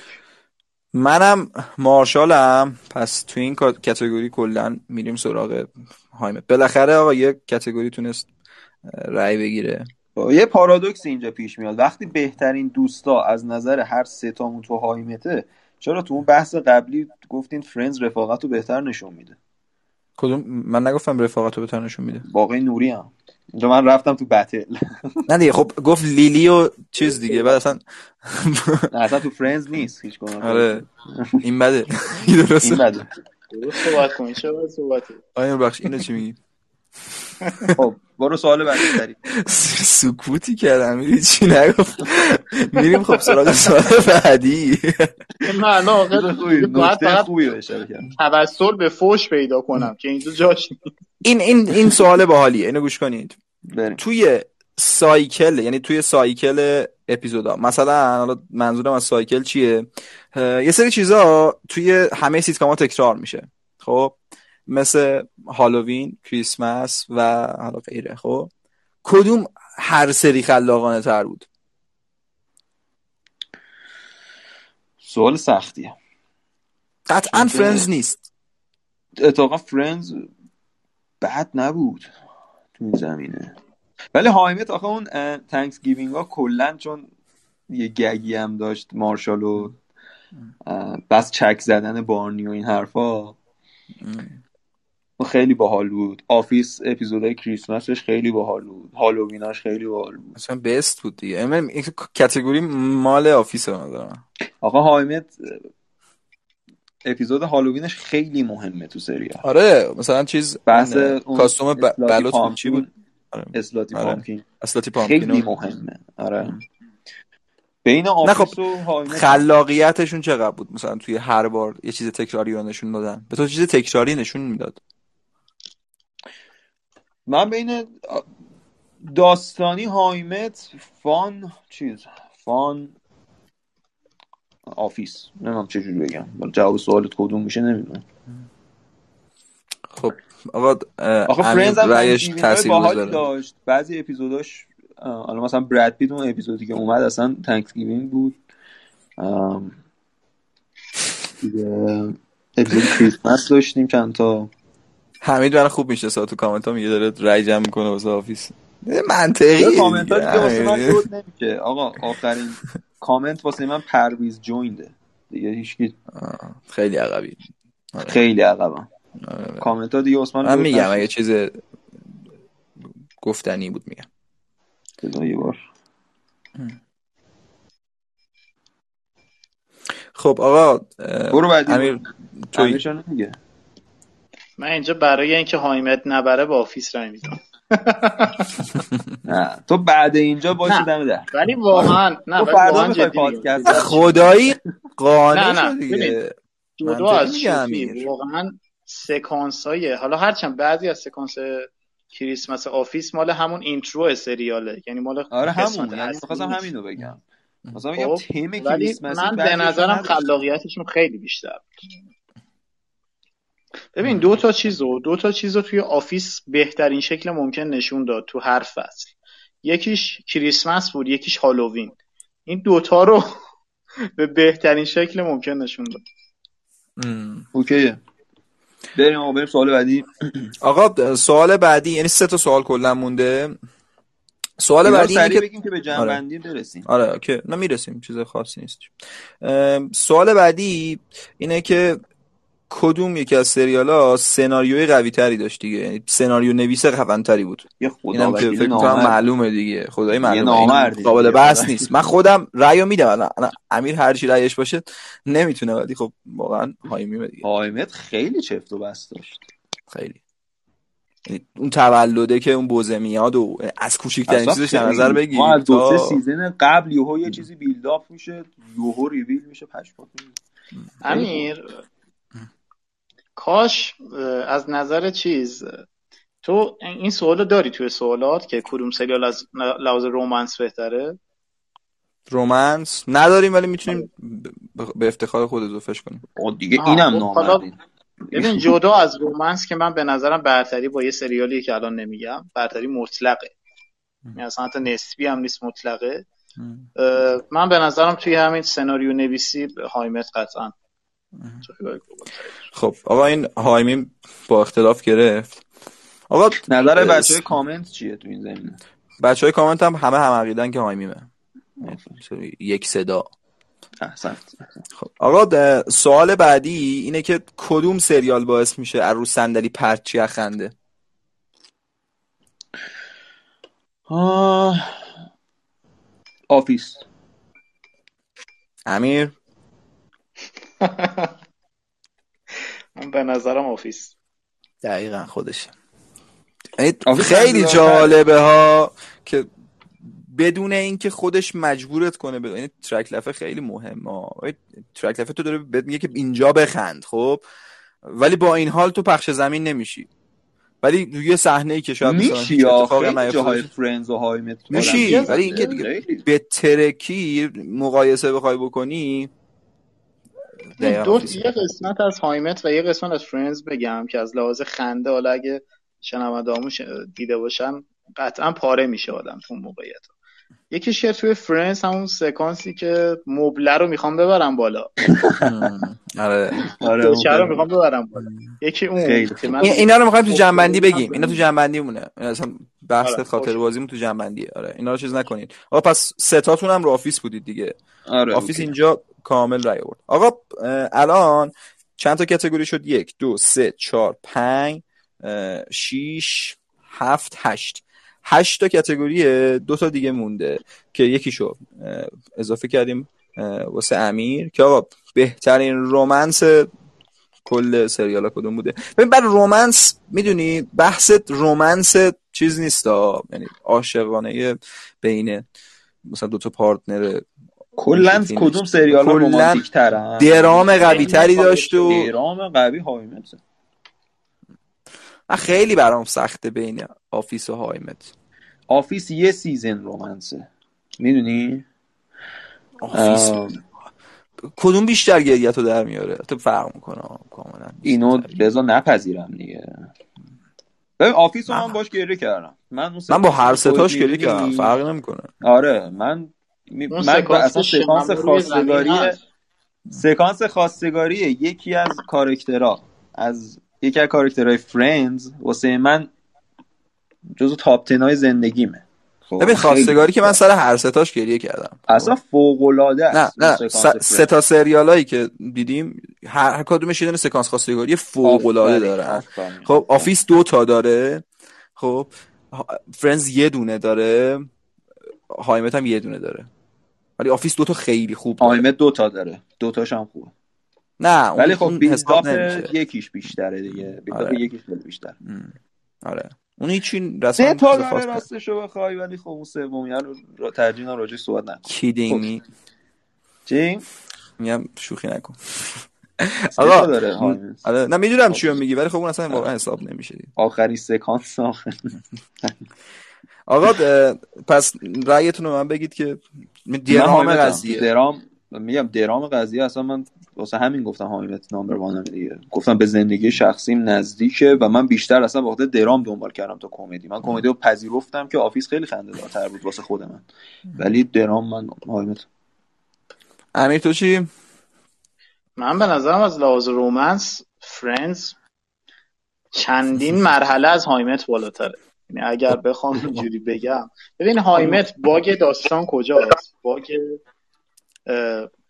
منم مارشالم. پس تو این کات- کتگوری کلا میریم سراغ هایمه. بالاخره آقا یه کتگوری تونست رأی بگیره. یه پارادوکس اینجا پیش میاد. وقتی بهترین دوستا از نظر هر سه تامون تو How I Met ه چرا تو اون بحث قبلی گفتین Friends رفاقت رو بهتر نشون میده؟ کدوم؟ من نگفتم رفاقت رو بهتر نشون میده. باقی نوری هم. اینجا من رفتم تو battle. نه دیگه خب گفت لیلی و چیز دیگه بعد اصلا نه اصلا تو Friends نیست هیچ کنم آره. این بده. این درسته. این بده. درست صحبت کنی چه باید صحبت کنی؟ آیا بخش اینو چی میگی؟ خب برو سوال بعدی سکوتی کردم میری چی نگفت؟ میریم خب سراغ سوال بعدی. من فقط خوبی کردم. توسل به فوش پیدا کنم که اینجا جاش. این این این سوال باحالیه اینو گوش کنید. توی cycle یعنی توی سایکل اپیزودا مثلا حالا منظورم از cycle چیه؟ یه سری چیزا توی همه سیتکام ها تکرار میشه. خب؟ مثل هالووین کریسمس و حالا غیره. خب کدوم هر سری خلاقانه تر بود؟ سوال سختیه. قطعا Friends نیست. اتفاقا Friends بد نبود تو این زمینه. ولی How I Met آخه اون Thanksgiving ها کلا چون یه gag ی هم داشت مارشال و بحث چک زدن بارنی و این حرفا. خیلی باحال بود. Office اپیزودهای کریسمسش خیلی باحال بود. هالوویناش خیلی باحال بود. مثلا best بود دیگه. این category مال Office من. آقا How I Met اپیزود هالووینش خیلی مهمه تو سریال. آره مثلا چیز بحث costume ب- slutty بلوط بود چی بود؟ pumpkin آره. slutty آره. pumpkin slutty خیلی pumpkin و مهمه. آره. بین نه آفیس خب، و هایمت خلاقیتشون چقدر بود؟ مثلا توی هر بار یه چیز تکراری رو نشون دادن. به تو چیز تکراری نشون می‌داد. من بین داستانی هایمت فان چیز فان آفیس نمی‌دونم چجوری بگم. ولی جواب سوالت کدوم میشه نمی‌دونم. خب آقا آخه هم تنکسگیوینگ تاثیر گذاره. داشت. بعضی اپیزوداش حالا مثلا براد پیت اون اپیزودی که اومد اصلا Thanksgiving بود. ام، دیگه اپیزود کریسمس داشتیم چند تا. حمید من خوب میشه تو کامنت ها میگه داره رای جمع می‌کنه واسه Office. منطقیه یه کامنت ها دیگه واسه من نمیشه. آقا آخرین کامنت واسه من پرویز جوینده. دیگه هیچکی خیلی عقبی. خیلی عقبم. کامنت ها دیگه واسه من میگم. اگه چیز گفتنی بود میگم. بذار یه بار. خب آقا برو بعدی امیر توی. من اینجا برای اینکه هایمت نبره با آفیس رای میدم نه تو بعد اینجا باشه نه. دم در ولی واقعا نه فردا. پادکست خدایی قانع نه، نه، شد دیگه ببین، جدا منطقی از. واقعا سکانس های حالا هرچند بعضی از سکانس کریسمس Office مال همون intro سریاله یعنی مال آره همون یعنی می‌خواستم نیست. همینو بگم مثلا میگم خب، تیم ولی کریسمسی من به نظرم. خلاقیتشون خیلی بیشتر. ببین دو تا چیزو دو تا چیزو توی Office بهترین شکل ممکن نشون داد تو هر فصل یکیش کریسمس بود یکیش هالووین. این دوتا رو به بهترین شکل ممکن نشون داد. ام. اوکیه بریم آقا بریم سوال بعدی. آقا سوال بعدی یعنی سه تا سوال کلا مونده. سوال بعدی اینه که بگیم که به جمع بندی برسیم. آره اوکی. نه می‌رسیم. چیز خاصی نیست. سوال بعدی اینه که کدوم یکی از سریال ها سناریوی قوی تری داشت دیگه؟ یعنی سناریو نویس خفن تری بود. یه خدا که فکر کنم. معلومه دیگه. خدای معلومه. قابل بحث. نیست. من خودم رأیو میدم. الان- امیر هر چی رأیش باشه نمی‌تونه ولی خب واقعا How I Met ه دیگه. How I Met خیلی چفت و بس داشت. خیلی. یعنی اون تولده که اون بزه میاد و از کوچیکترین چیزش در. نظر بگیری ما از دو سه season قبل یه چیزی build up میشه یهو ریویل میشه پشمات. امیر کاش از نظر چیز تو این سوالو داری توی سوالات که کدوم سریال از لحاظ romance بهتره؟ رومنس نداریم ولی می‌تونیم به افتخار خود اضافهش کنیم. دیگه اینم خب، نامردین ببین جدا از رومنس که من به نظرم برتری با یه سریالی که الان نمیگم برتری مطلقه. یعنی اصلا حتی نسبی هم نیست مطلقه. من به نظرم توی همین سناریو نویسی هایمت قطعا خب آقا این هایمی با اختلاف گرفت. آقا نظر بچه های کامنت چیه تو این زمینه؟ بچه های کامنت هم همه هم عقیدن که How I Met ه یک صدا. خب آقا سوال بعدی اینه که کدوم سریال باعث میشه از رو صندلی پرت شی خنده Office. امیر؟ من به نظرم Office. دقیقا خودشه. خیلی جالبه ها که بدون اینکه خودش مجبورت کنه به این ترک لفه خیلی مهمه. ترک لفه تو داره بهت میگه که اینجا بخند خب؟ ولی با این حال تو پخش زمین نمیشی. ولی یه صحنه ای که شاید میشی جاهای فرندز و های میشی. ولی اینکه دیگه به ترکی مقایسه بخوای بکنی دو یه قسمت از How I Met و یه قسمت از Friends بگم که از لحاظ خنده حالا اگه شنوندهامون دیده باشن قطعا پاره میشه آدم تو موقعیت. یکیش که توی Friends همون سکانسی که مبله رو می‌خوام ببرم بالا. آره. آره رو می‌خوام ببرم بالا. یکی اون اینا رو می‌خوایم تو جمع‌بندی بگیم. اینا تو جمع‌بندی مونه. اصلا بحث آره. خاطر بازیمون تو جمع‌بندیه. آره اینا رو چیز نکنید آقا پس سه تاتون هم رو Office بودید دیگه. آره Office اینجا کامل رای آورد. آقا الان چند تا category شد؟ یک دو سه چهار پنج شیش هفت هشت. هشت تا category دو تا دیگه مونده که یکیشو اضافه کردیم واسه امیر که آقا بهترین romance کل سریال کدوم بوده؟ ببین بر romance می‌دونی بحث romance چیز نیست یعنی عاشقانه بین مثلا دو تا پارتنر کلا کدوم سریال رومانتیک ترن درام قوی تری داشت و درام قوی How I Met من خیلی برام سخته بین Office و How I Met Office یه season romance ه. می‌دونی؟ Office. کدوم بیشتر گریه‌ت رو در میاره؟ تو فرق می‌کنه کاملا. اینو لذا نپذیرم دیگه. ببین آفیس رو من باش گریه کردم. من, من با هر سه‌تاش گریه کردم. فرق نمی‌کنه. آره من من اصلا سکانس خواستگاری سکانس خواستگاری یکی از character ها از یکی از character های فرندز واسه من جزو top های زندگیمه. خب ببین خواستگاری که من سر هر سه‌تاش گریه کردم. اصلا فوق العاده است نه نه سه تا سریالایی که دیدیم هر کدومش یه سکانس خواستگاری فوق العاده داره خب آفیس دو تا داره. خب فرندز یه دونه داره. هایمیم هم یه دونه داره. ولی آفیس دو تا خیلی خوب داره. هایمیم دو تا داره. دو تاش هم خوبه. نه ولی خب حساب یکیش بیشتره دیگه. آره. یکیش بیشتر آره. اون هیچی رسما سه تا داره راستشو بخوای ولی خب اون سومی رو ترجیح راجع صحبت نکن kidding خب. چی میگم شوخی نکن. آقا آره نه می‌دونم چی میگی ولی خب اون اصلا واقعا حساب نمیشه آخری سکانس آخر. آقا پس رأیتون رو من بگید که درام قضیه. درام میگم درام قضیه اصلا من واسه همین گفتم هایمیم number one م دیگه. گفتم به زندگی شخصیم نزدیکه و من بیشتر اصلا وقت درام دنبال کردم تا کمدی. من کمدی رو پذیرفتم که آفیس خیلی خنده دارتر بود واسه خود من ولی درام من هایمیم امیر تو چی؟ من به نظرم از لحاظ romance فرندز چندین مرحله از هایمیم بالاتره. یعنی اگر بخوام اینجوری بگم. ببین هایمیم bug داستان کجاست؟ bug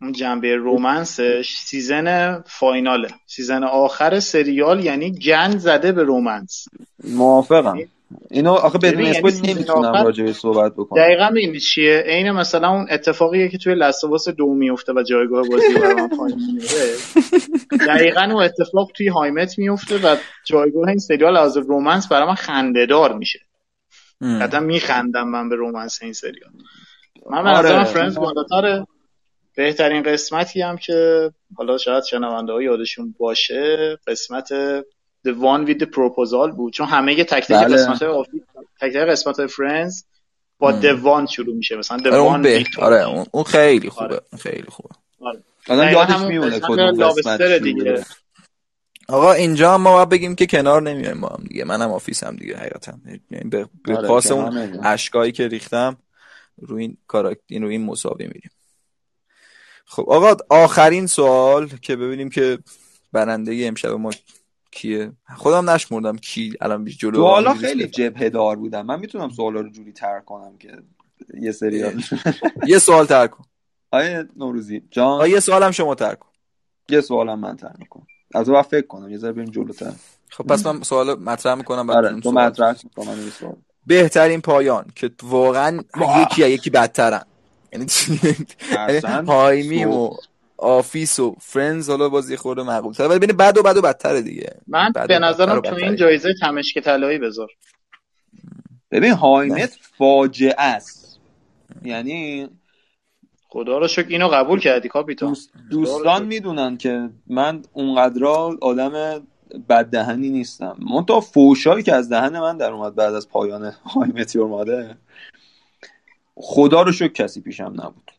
اون جنبه romance ش season final ه. season آخر سریال یعنی گند زده به romance. موافقم. اینو آخه بدون spoil یعنی نمی‌تونم راجع به صحبت بکنم. دقیقا این چیه؟ عین مثلا اون اتفاقیه که توی لست آو آس دو میفته و جایگاه بازی برای پایین دقیقا اون اتفاق توی هایمیم میفته و جایگاه این سریال از romance برای من خنده‌دار میشه. حتی میخندم من به romance این سریال. من به آره. فرندز بالاتره بهترین قسمتی هم که حالا شاید شنونده ها یادشون باشه قسمت The One with the Proposal بود چون همه تک تک بله. قسمت تک تک قسمت فرندز با دوان شروع میشه مثلا آره اون دوان به ویکتور آره اون, خیلی خوبه آره. خیلی خوبه آره. آدم دقیقاً یادش قسمت کدوم قسمت دیگه. آقا اینجا هم ما باید بگیم که کنار نمیایم با هم دیگه منم آفیسم دیگه حقیقتا یعنی به, به آره، پاس اون. اشکایی که ریختم روی این کاراکتر رو این مساوی میریم. خب آقا آخرین سوال که ببینیم که برنده امشب ما کیه؟ خودم نشمردم کی الان بیش جلو انگلیس خیلی. جبهه دار بودن. من می‌تونم سوالا رو جوری تر کنم که یه سری یه سوال تر کن. آیه نوروزی جان. یه سوالم شما تر کن. یه سوالم من تر می‌کنم. از اون فکر کنم. یه ذره بریم جلوتر. خب پس من سوال مطرح می‌کنم بعد آره تو. مطرح کن. من یه سوال بهترین پایان که واقعا یکی یکی بدترن. یعنی اصلا هایمیم و آفیس و فرندز حالا با یه خورده معقول تر ولی بین بد و بد و بدتره دیگه. من به نظرم تو. این جایزه تمشک طلایی بذار. ببین هایمیم فاجعه است. یعنی خدا رو شکر اینو قبول کردی کاپیتان. دوست- دوستان می‌دونن که من اونقدر آدم بددهنی نیستم. منتها فوشایی که از دهن من در اومد بعد از پایان های مت یور مادر خدا رو شکر کسی پیشم نبود.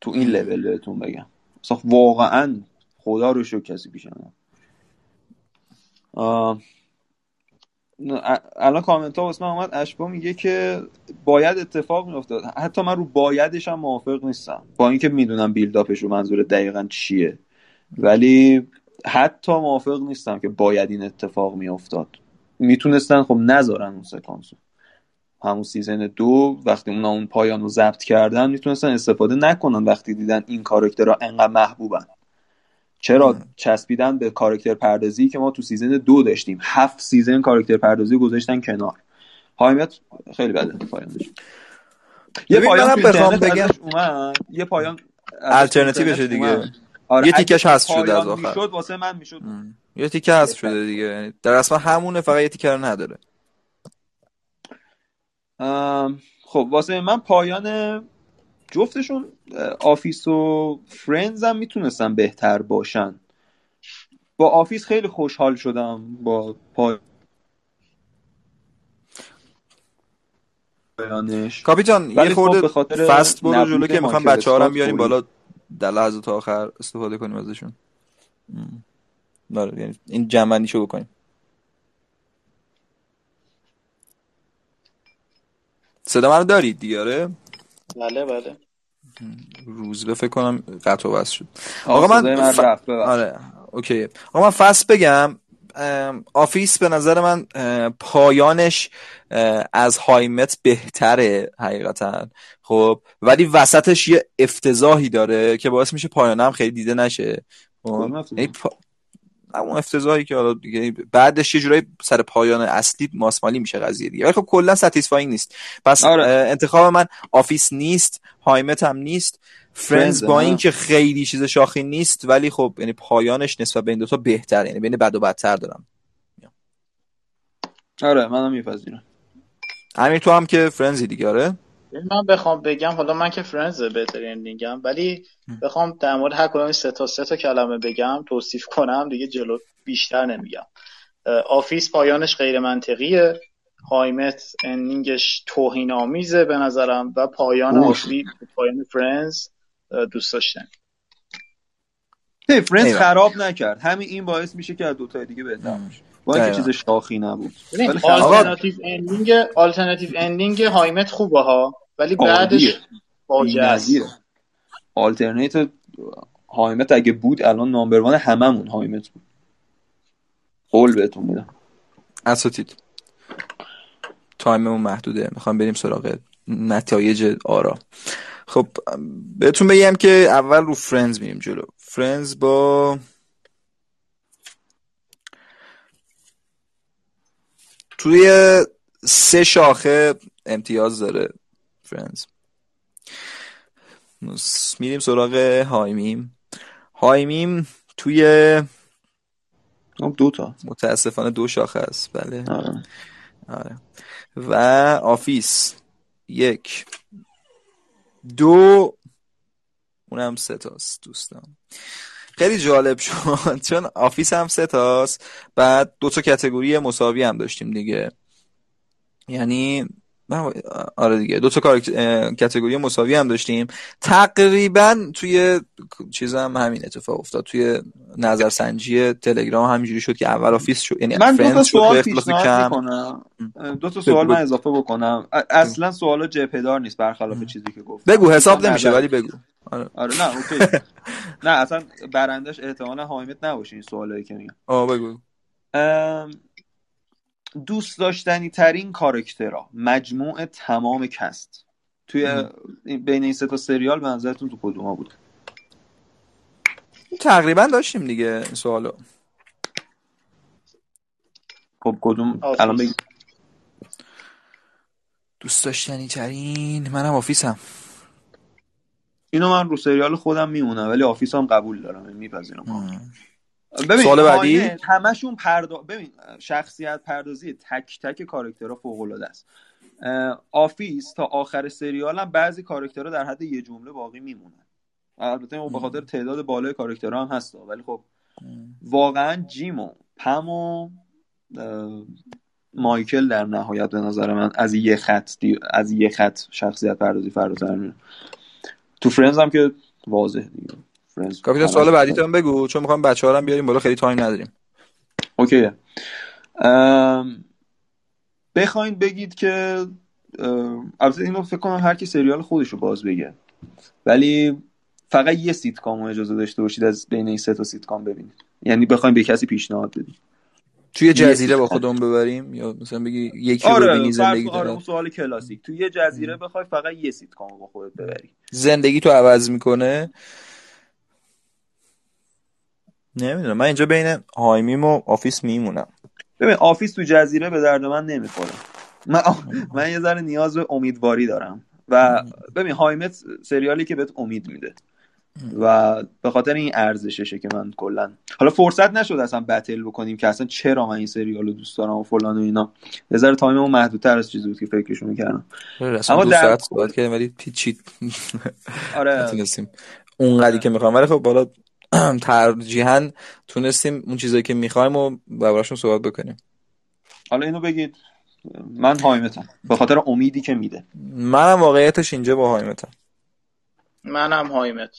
تو این لول بهتون بگم. اصلا واقعا خدا رو شکر کسی پیشم نبود. آه، الان کامنت ها واسه من اومد. اشبا میگه که باید اتفاق میافتاد. حتی من رو بایدش هم موافق نیستم. با اینکه می‌دونم بیلداپش رو منظور دقیقا چیه. ولی حتی موافق نیستم که باید این اتفاق میافتاد. می‌تونستن خب نذارن اون سکانس همون سیزن دو وقتی اونا اون پایان رو ضبط کردن می‌تونستن استفاده نکنن وقتی دیدن این کارکترها انقدر محبوبن. چرا چسبیدن به کاراکتر پردازی که ما تو سیزن دو داشتیم. هفت سیزن کاراکتر پردازی گذاشتن کنار. هایمت خیلی بده پایانش یه پایان بگم اومد. یه پایان الटरनेटیوش دیگه. آره یه تیکش حذف شده از آخر. می‌شد واسه من می‌شد. یه تیکه هست شده دیگه. یعنی در اصلا همونه فقط یه تیکه رو نداره. ام، خب واسه من پایان جفتشون آفیس و فرندز هم می‌تونستن بهتر باشن. با آفیس خیلی خوشحال شدم با پایانش. کاپیتان ولی یه خب خورده خاطر fast برو جلو که می‌خوام بچه ها رو بیاریم. بالا. در لحظات آخر استفاده کنیم ازشون. داره یعنی این جمع‌بندیشو بکنیم. صدا منو دارید دیگه آره؟ بله بله. روزبه فکر کنم قطع و شد. آقا من من ف-. آره okay. آقا من فصل بگم. آفیس به نظر من پایانش از هایمیم بهتره حقیقتا خب ولی وسطش یه افتضاحی داره که باعث میشه پایانه هم خیلی دیده نشه خب؟ افتضاح؟ یعنی پا... همون افتضاحی که حالا دیگه بعدش یه جورایی سر پایان اصلی ماسمالی میشه قضیه دیگه ولی خب کلا satisfying نیست پس آره. انتخاب من آفیس نیست هایمیم هم نیست فرندز Friends، با. اینکه خیلی چیز شاخی نیست ولی خب یعنی پایانش نسبت به این دوتا بهتر یعنی بین بد و بدتر دارم. آره منم میپذیرم. امیر تو هم که فرندزی دیگه آره؟ من بخوام بگم حالا من که فرندز بهترین ending م ولی بخوام در مورد هر کدوم سه تا سه تا کلمه بگم توصیف کنم دیگه جلو بیشتر نمیگم. آفیس پایانش غیر منطقیه هایمیم ending ش توهین آمیزه به نظرم و پایان. آفی پایان فرندز دوست داشتن. ایوه. خراب نکرد. همین این باعث میشه که از دوتای دیگه بهتر بشه. با اینکه. چیز شاخی نبود. alternative ending alternative ending هایمیم خوبه ها ولی. بعدش فاجعه است. alternate هایمیم اگه بود الان number one هممون هایمیم بود. قول بهتون میدم. اساتید. تایممون محدوده. می‌خوام بریم سراغ نتایج آرا. خب بهتون بگم که اول رو فرندز میریم جلو. فرندز با توی سه شاخه امتیاز داره Friends میریم سراغ HIMYM. HIMYM توی دو تا. متاسفانه دو شاخه است. بله. آره. آره. و Office. یک. دو اونم سه تاست دوستان. خیلی جالب شد چون Office هم سه تاست بعد دو تا category مساوی هم داشتیم دیگه. یعنی آره دیگه. دو تا کار category مساوی هم داشتیم. تقریبا توی چیز هم همین اتفاق افتاد. توی نظرسنجی تلگرام همینجوری شد که اول Office شد یعنی من دو تا سوال پیشنهاد می‌کنم. دو تا سوال من اضافه بکنم. اصلا سوالا جهت‌دار نیست برخلاف چیزی که گفت بگو حساب نمیشه ولی بگو. آره, آره نه اوکی. نه اصلا برندش احتمالا حامد نباشه این سوالایی که میگم. آه بگو. دوست داشتنی ترین کارکترها مجموع تمام کست. توی بین این سه تا سریال به نظرتون تو کدوم ها بود تقریبا داشتیم دیگه این سوالو. خب کدوم؟ الان بگی دوست داشتنی ترین؟ منم Office م. اینو من رو سریال خودم میمونم ولی Office هم قبول دارم. میپذیرم. ببین سوال بعدی؟ همشون پردا... ببین شخصیت پردازی تک تک کاراکترها فوق العاده است Office تا آخر سریال هم بعضی کاراکترها در حد یه جمله باقی میمونن. البته به خاطر تعداد بالای کاراکترها هم هست ولی خب واقعا جیم و پم و مایکل در نهایت به نظر من از یه خط از یه خط شخصیت پردازی فراتر میره. تو Friends هم که واضح دیگه. کاپیتان سوال بعدی تو بگو چون می‌خوام بچه ها بیاریم بالا خیلی تایم نداریم. اوکی. بخواین بگید که البته اینو فکر کنم هر کی سریال خودش رو باز بگه. ولی فقط یه سیتکام اجازه داشته باشید از بین این سه تا سیتکام ببینید. یعنی بخوایم به کسی پیشنهاد بدید. توی جزیره با خودمون ببریم؟ یا مثلا بگی یکی رو آره ببینی زندگی آره اون سوال کلاسیک. توی یه جزیره بخوای فقط یه سیتکام با خودت ببری. زندگی تو عوض می‌کنه. نمی‌دونم. من اینجا بین HIMYM و Office میمونم. ببین Office تو جزیره به درد من نمی‌خوره. من, من یه ذره نیاز به امیدواری دارم. و ببین HIMYM سریالی که بهت امید میده. و به خاطر این ارزششه که من کلا حالا فرصت نشد اصلا بتل بکنیم که اصلا چرا من این سریال رو دوست دارم و فلان و اینا. یه ذره تایممون محدودتر از چیزی بود که فکرشو می‌کردم اما در ساعت کردیم ولی پیچید. آره. اونقدری که می‌خوام. ولی خب بالا ترجیحاً تونستیم اون چیزایی که می‌خوایم و براشون صحبت بکنیم. حالا اینو بگید. من هایمتم به خاطر امیدی که میده. منم واقعیتش اینجا با هایمتم منم HIMYM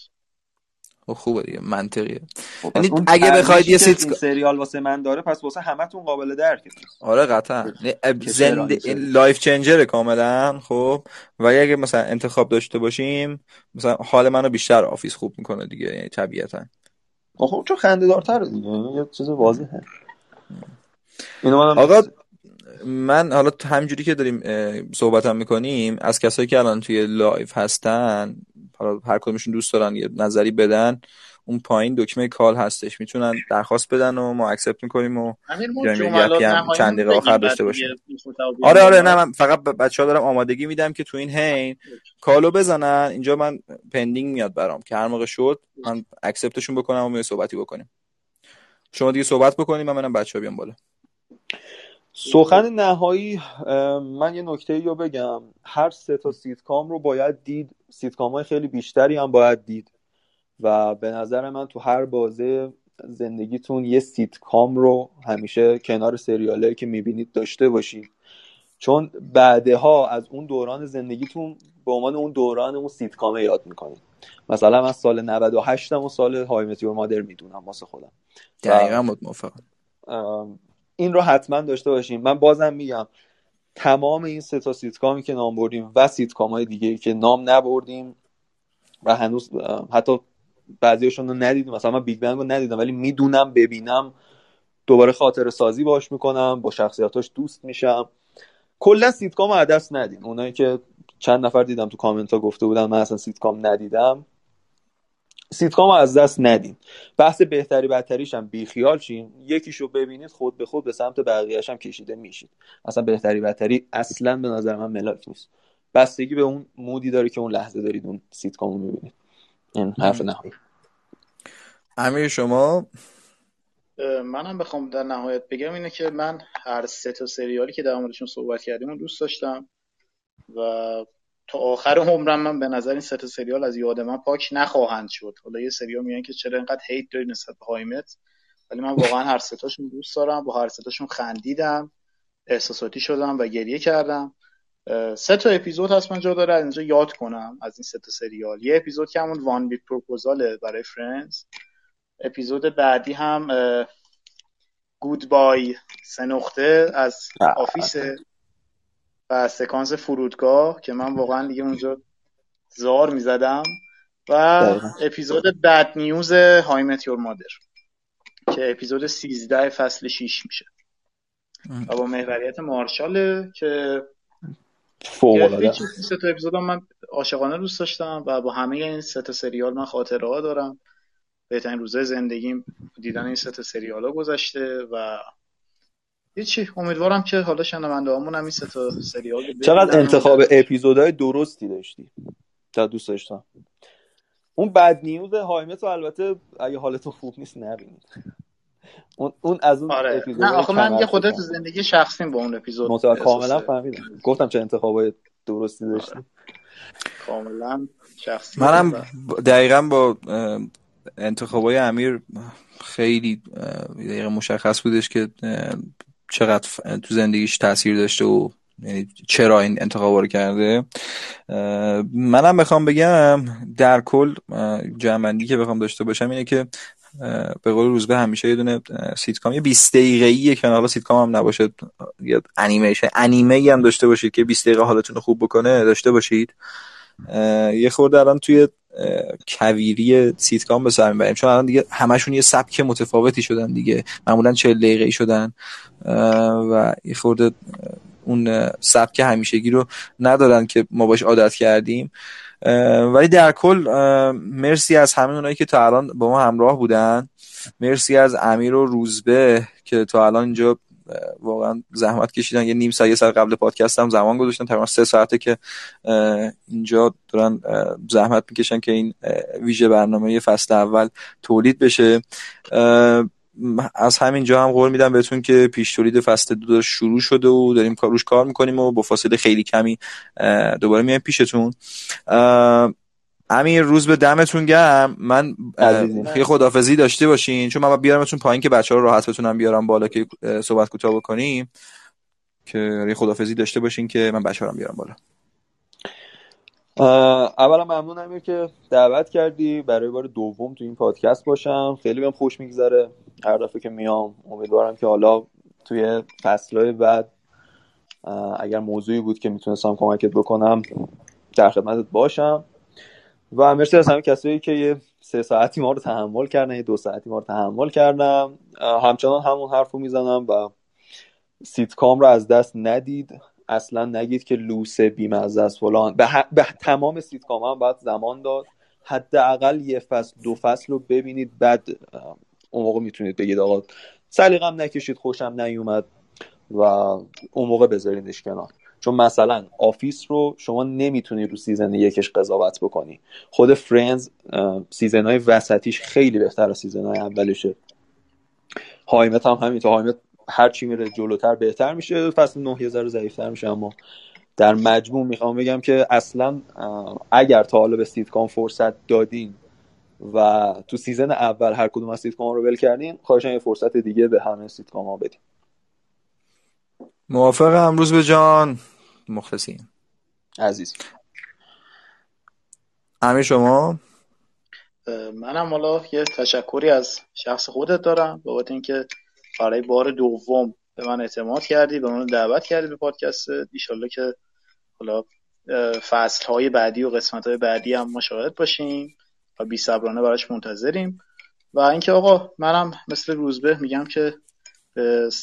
خب خوبه دیگه. منطقیه. خب یعنی اگه بخواید یه سیت سریال واسه من داره پس واسه همتون قابل درک آره قطعا. زند life changer ه کاملا خب. و اگه مثلا انتخاب داشته باشیم مثلا حال منو بیشتر Office خوب می‌کنه دیگه یعنی طبیعتا. خب چون خنده دارتره دیگه. یه چیز واضحه. اینو من آقا من حالا همجوری که داریم صحبت هم می‌کنیم از کسایی که الان توی live هستن حالا هر کدومشون دوست دارن یه نظری بدن اون پایین دکمه call هستش. می‌تونن درخواست بدن و ما accept می‌کنیم و هم چند دقیقه آخر داشته باشیم. آره آره نه من فقط بچه ها دارم آمادگی میدم که تو این هین call و بزنن. اینجا من pending میاد برام. که هر موقع شد من accept شون بکنم و می صحبتی بکنیم. شما دیگه صحبت بکنیم من منم بچه ها بیام بالا. سخن نهایی من یه نکته رو بگم. هر سه تا سیتکام رو باید دید. سیتکام های خیلی بیشتری هم باید دید. و به نظر من تو هر بازه زندگیتون یه سیتکام رو همیشه کنار سریاله که می‌بینید داشته باشید چون بعدها از اون دوران زندگیتون به عنوان اون دوران اون سیتکامه یاد می‌کنید مثلا من سال 98 و سال How I Met Your Mother می‌دونم واسه خودم. دقیقا این رو حتما داشته باشیم من بازم میگم تمام این سه تا سیتکامی که نام بردیم و سیتکام های دیگه که نام نبردیم و هنوز حتی بعضیشون رو ندیدیم مثلا من Big Bang رو ندیدم ولی می‌دونم ببینم دوباره خاطر سازی باش می‌کنم با شخصیتاش دوست میشم. کلا سیتکام رو دست ندیم اونایی که چند نفر دیدم تو کامنت ها گفته بودن من اصلا سیتکام ندیدم. سیتکام از دست ندین. بحث بهتری بدتریش هم بیخیال شین. یکیشو ببینید خود به خود به سمت بقیهش هم کشیده میشید. اصلا بهتری بدتری اصلا به نظر من ملاک نیست. بستگی به اون mood ی داره که اون لحظه دارید اون سیتکامو می‌بینید. این حرف نهایی امیر شما؟ منم بخوام در نهایت بگم اینه که من هر سه تا سریالی که در موردشون صحبت کردیم و دوست داشتم و تا آخر عمرم من به نظر این سه سریال از یاد من پاک نخواهند شد. حالا یه سریال میگن که چرا اینقدر هیت داری نسبت به هایمت ولی من واقعا هر ستاشون دوست دارم با هر ستاشون خندیدم احساساتی شدم و گریه کردم. سه تا اپیزود هست من جا داره از اینجا یاد کنم از این سه تا سریال. یه اپیزود که همون وان بیت پروپوزاله برای فرندز. اپیزود بعدی هم گود بای سه نقطه از Office و سکانس فرودگاه که من واقعا دیگه اونجا زار می‌زدم. و اپیزود Bad News How I Met Your Mother که اپیزود 13 فصل 6 میشه. و با محوریت مارشاله که فوق سه تا اپیزود من عاشقانه دوست داشتم و با همه این سه تا سریال من خاطره ها دارم. بهترین روزه زندگیم دیدن این سه تا سریال ها گذشته و هیچی امیدوارم که حالا شنونده همون هم این سه تا سریال چقدر انتخاب اپیزودهای درستی داشتی؟ تا دوست داشتم. اون بد نیوز هایمت البته اگه حالتون خوب نیست نبینید. اون اون از اون آره. نه آخه من یه خودت تو زندگی شخصیم با اون اپیزود. مطمئن کاملا فهمیدم. گفتم چه انتخابای درستی داشتی. کاملا شخصی. منم دقیقا با انتخابای امیر خیلی دقیقا مشخص بودش که چقدر تو زندگیش تاثیر داشته و یعنی چرا این انتخاب رو کرده. منم بخوام بگم در کل جمع‌بندی که بخوام داشته باشم اینه که به قول روزبه همیشه یه دونه سیتکام یه 20 دقیقه‌ایه که حالا سیتکام هم نباشه. یا انیمیشن انیمه هم داشته باشید که 20 دقیقه حالتون رو خوب بکنه داشته باشید. یه خورده الان توی کویری سیتکام به سر می‌بریم. چون الان دیگه همشون یه سبک متفاوتی شدن دیگه. معمولا 40 دقیقه ای شدن و یه خورده اون سبک همیشگی رو ندارن که ما باش عادت کردیم. ولی در کل مرسی از همه اونایی که تا الان با ما همراه بودن. مرسی از امیر و روزبه که تا الان اینجا واقعا زحمت کشیدن. یه نیم ساعت یه ساعت قبل پادکست هم زمان گذاشتن. تقریبا سه ساعته که اینجا دارن زحمت می‌کشن که این ویژه برنامه فصل اول تولید بشه. از همینجا هم قول میدم بهتون که پیش تولید فصل دو شروع شده و داریم روش کار می‌کنیم و با فاصله خیلی کمی دوباره میایم پیشتون. امیر روز به دمتون گرم. من یه خدافزی داشته باشین. چون من بیارمتون پایین که بچه ها رو راحت بتونم بیارم بالا که صحبت کوتاه بکنیم. که خدافزی داشته باشین که من بچه ها بیارم بالا. اولا ممنونم که دعوت کردی. برای بار دوم تو این پادکست باشم. خیلی بهم خوش میگذره. هر دفعه که میام امیدوارم که حالا توی فصلهای بعد اگر موضوعی بود که می‌تونستم کمکت بکنم در خدمتت باشم. و مرسی از همه کسایی که یه سه ساعتی ما رو تحمل کردن یه دو ساعتی ما رو تحمل کردم همچنان همون حرف رو می‌زنم و سیتکام رو از دست ندید. اصلا نگید که لوسه بیمزه است فلان. به, به تمام سیتکام هم باید زمان داد. حداقل یه فصل دو فصل رو ببینید. بعد اون موقع می‌تونید بگید آقا سلیقم نکشید خوشم نیومد و اون موقع بذارینش کنار. چون مثلا Office رو شما نمی‌تونی رو season یکش قضاوت بکنی. خود Friends season های وسطیش خیلی بهتر از season های اولشه. How I Met هم همینطور How I Met هر چی میره جلوتر بهتر میشه فصل نه یه ذره ضعیفتر میشه. اما در مجموع می‌خوام بگم که اصلا اگر تا حالا به سیتکام فرصت دادین و تو season اول هر کدوم از سیتکام رو ول کردین خواهشاً یه فرصت دیگه به همه سیتکام ها بدین. موافقم روزبه جان. مخلصیم. عزیز. امیر شما؟ منم حالا یه تشکری از شخص خودت دارم بابت اینکه برای بار دوم به من اعتماد کردی به من دعوت کردی به پادکست. ایشالله که حالا فصل های بعدی و قسمت های بعدی هم مشاهد باشیم. و بی صبرانه براش منتظریم. و اینکه آقا منم مثل روزبه میگم که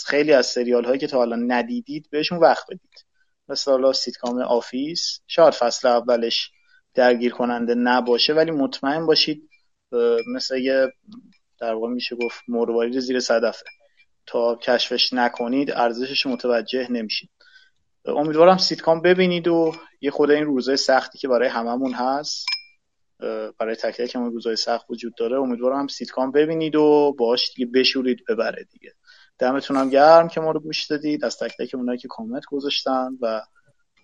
خیلی از سریال هایی که تا حالا ندیدید بهشون وقت بدید. مثل حالا sitcom Office شاید فصل اولش درگیر کننده نباشه ولی مطمئن باشید مثل یه در واقع میشه گفت مروارید زیر صدفه. تا کشفش نکنید ارزشش متوجه نمیشید. امیدوارم سیتکام ببینید و یه خرده این روزای سختی که برای هممون هست. برای تک تک همون روزای سخت وجود داره امیدوارم سیتکام ببینید و باش دیگه بشوره ببره دیگه. دمتونم گرم که ما رو گوش دادید. از تک تک اونایی که کامنت گذاشتن و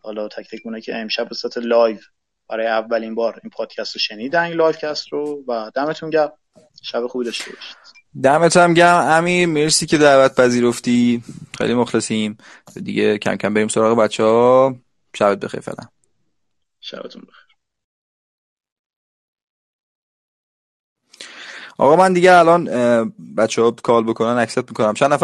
حالا تک تک اونایی که امشب به صورت live برای اولین بار این پادکست رو شنیدن این livecast رو و دمتون گرم. شب خوبی داشته باشید. دمت هم گرم. امیر مرسی که دعوت پذیرفتی. خیلی مخلصیم. دیگه کم کم بریم سراغ بچه ها شبت بخیر فعلا. شبتون بخیر. آقا من دیگه الان بچه ها کال بکنن اکسپت می‌کنم. چند نفر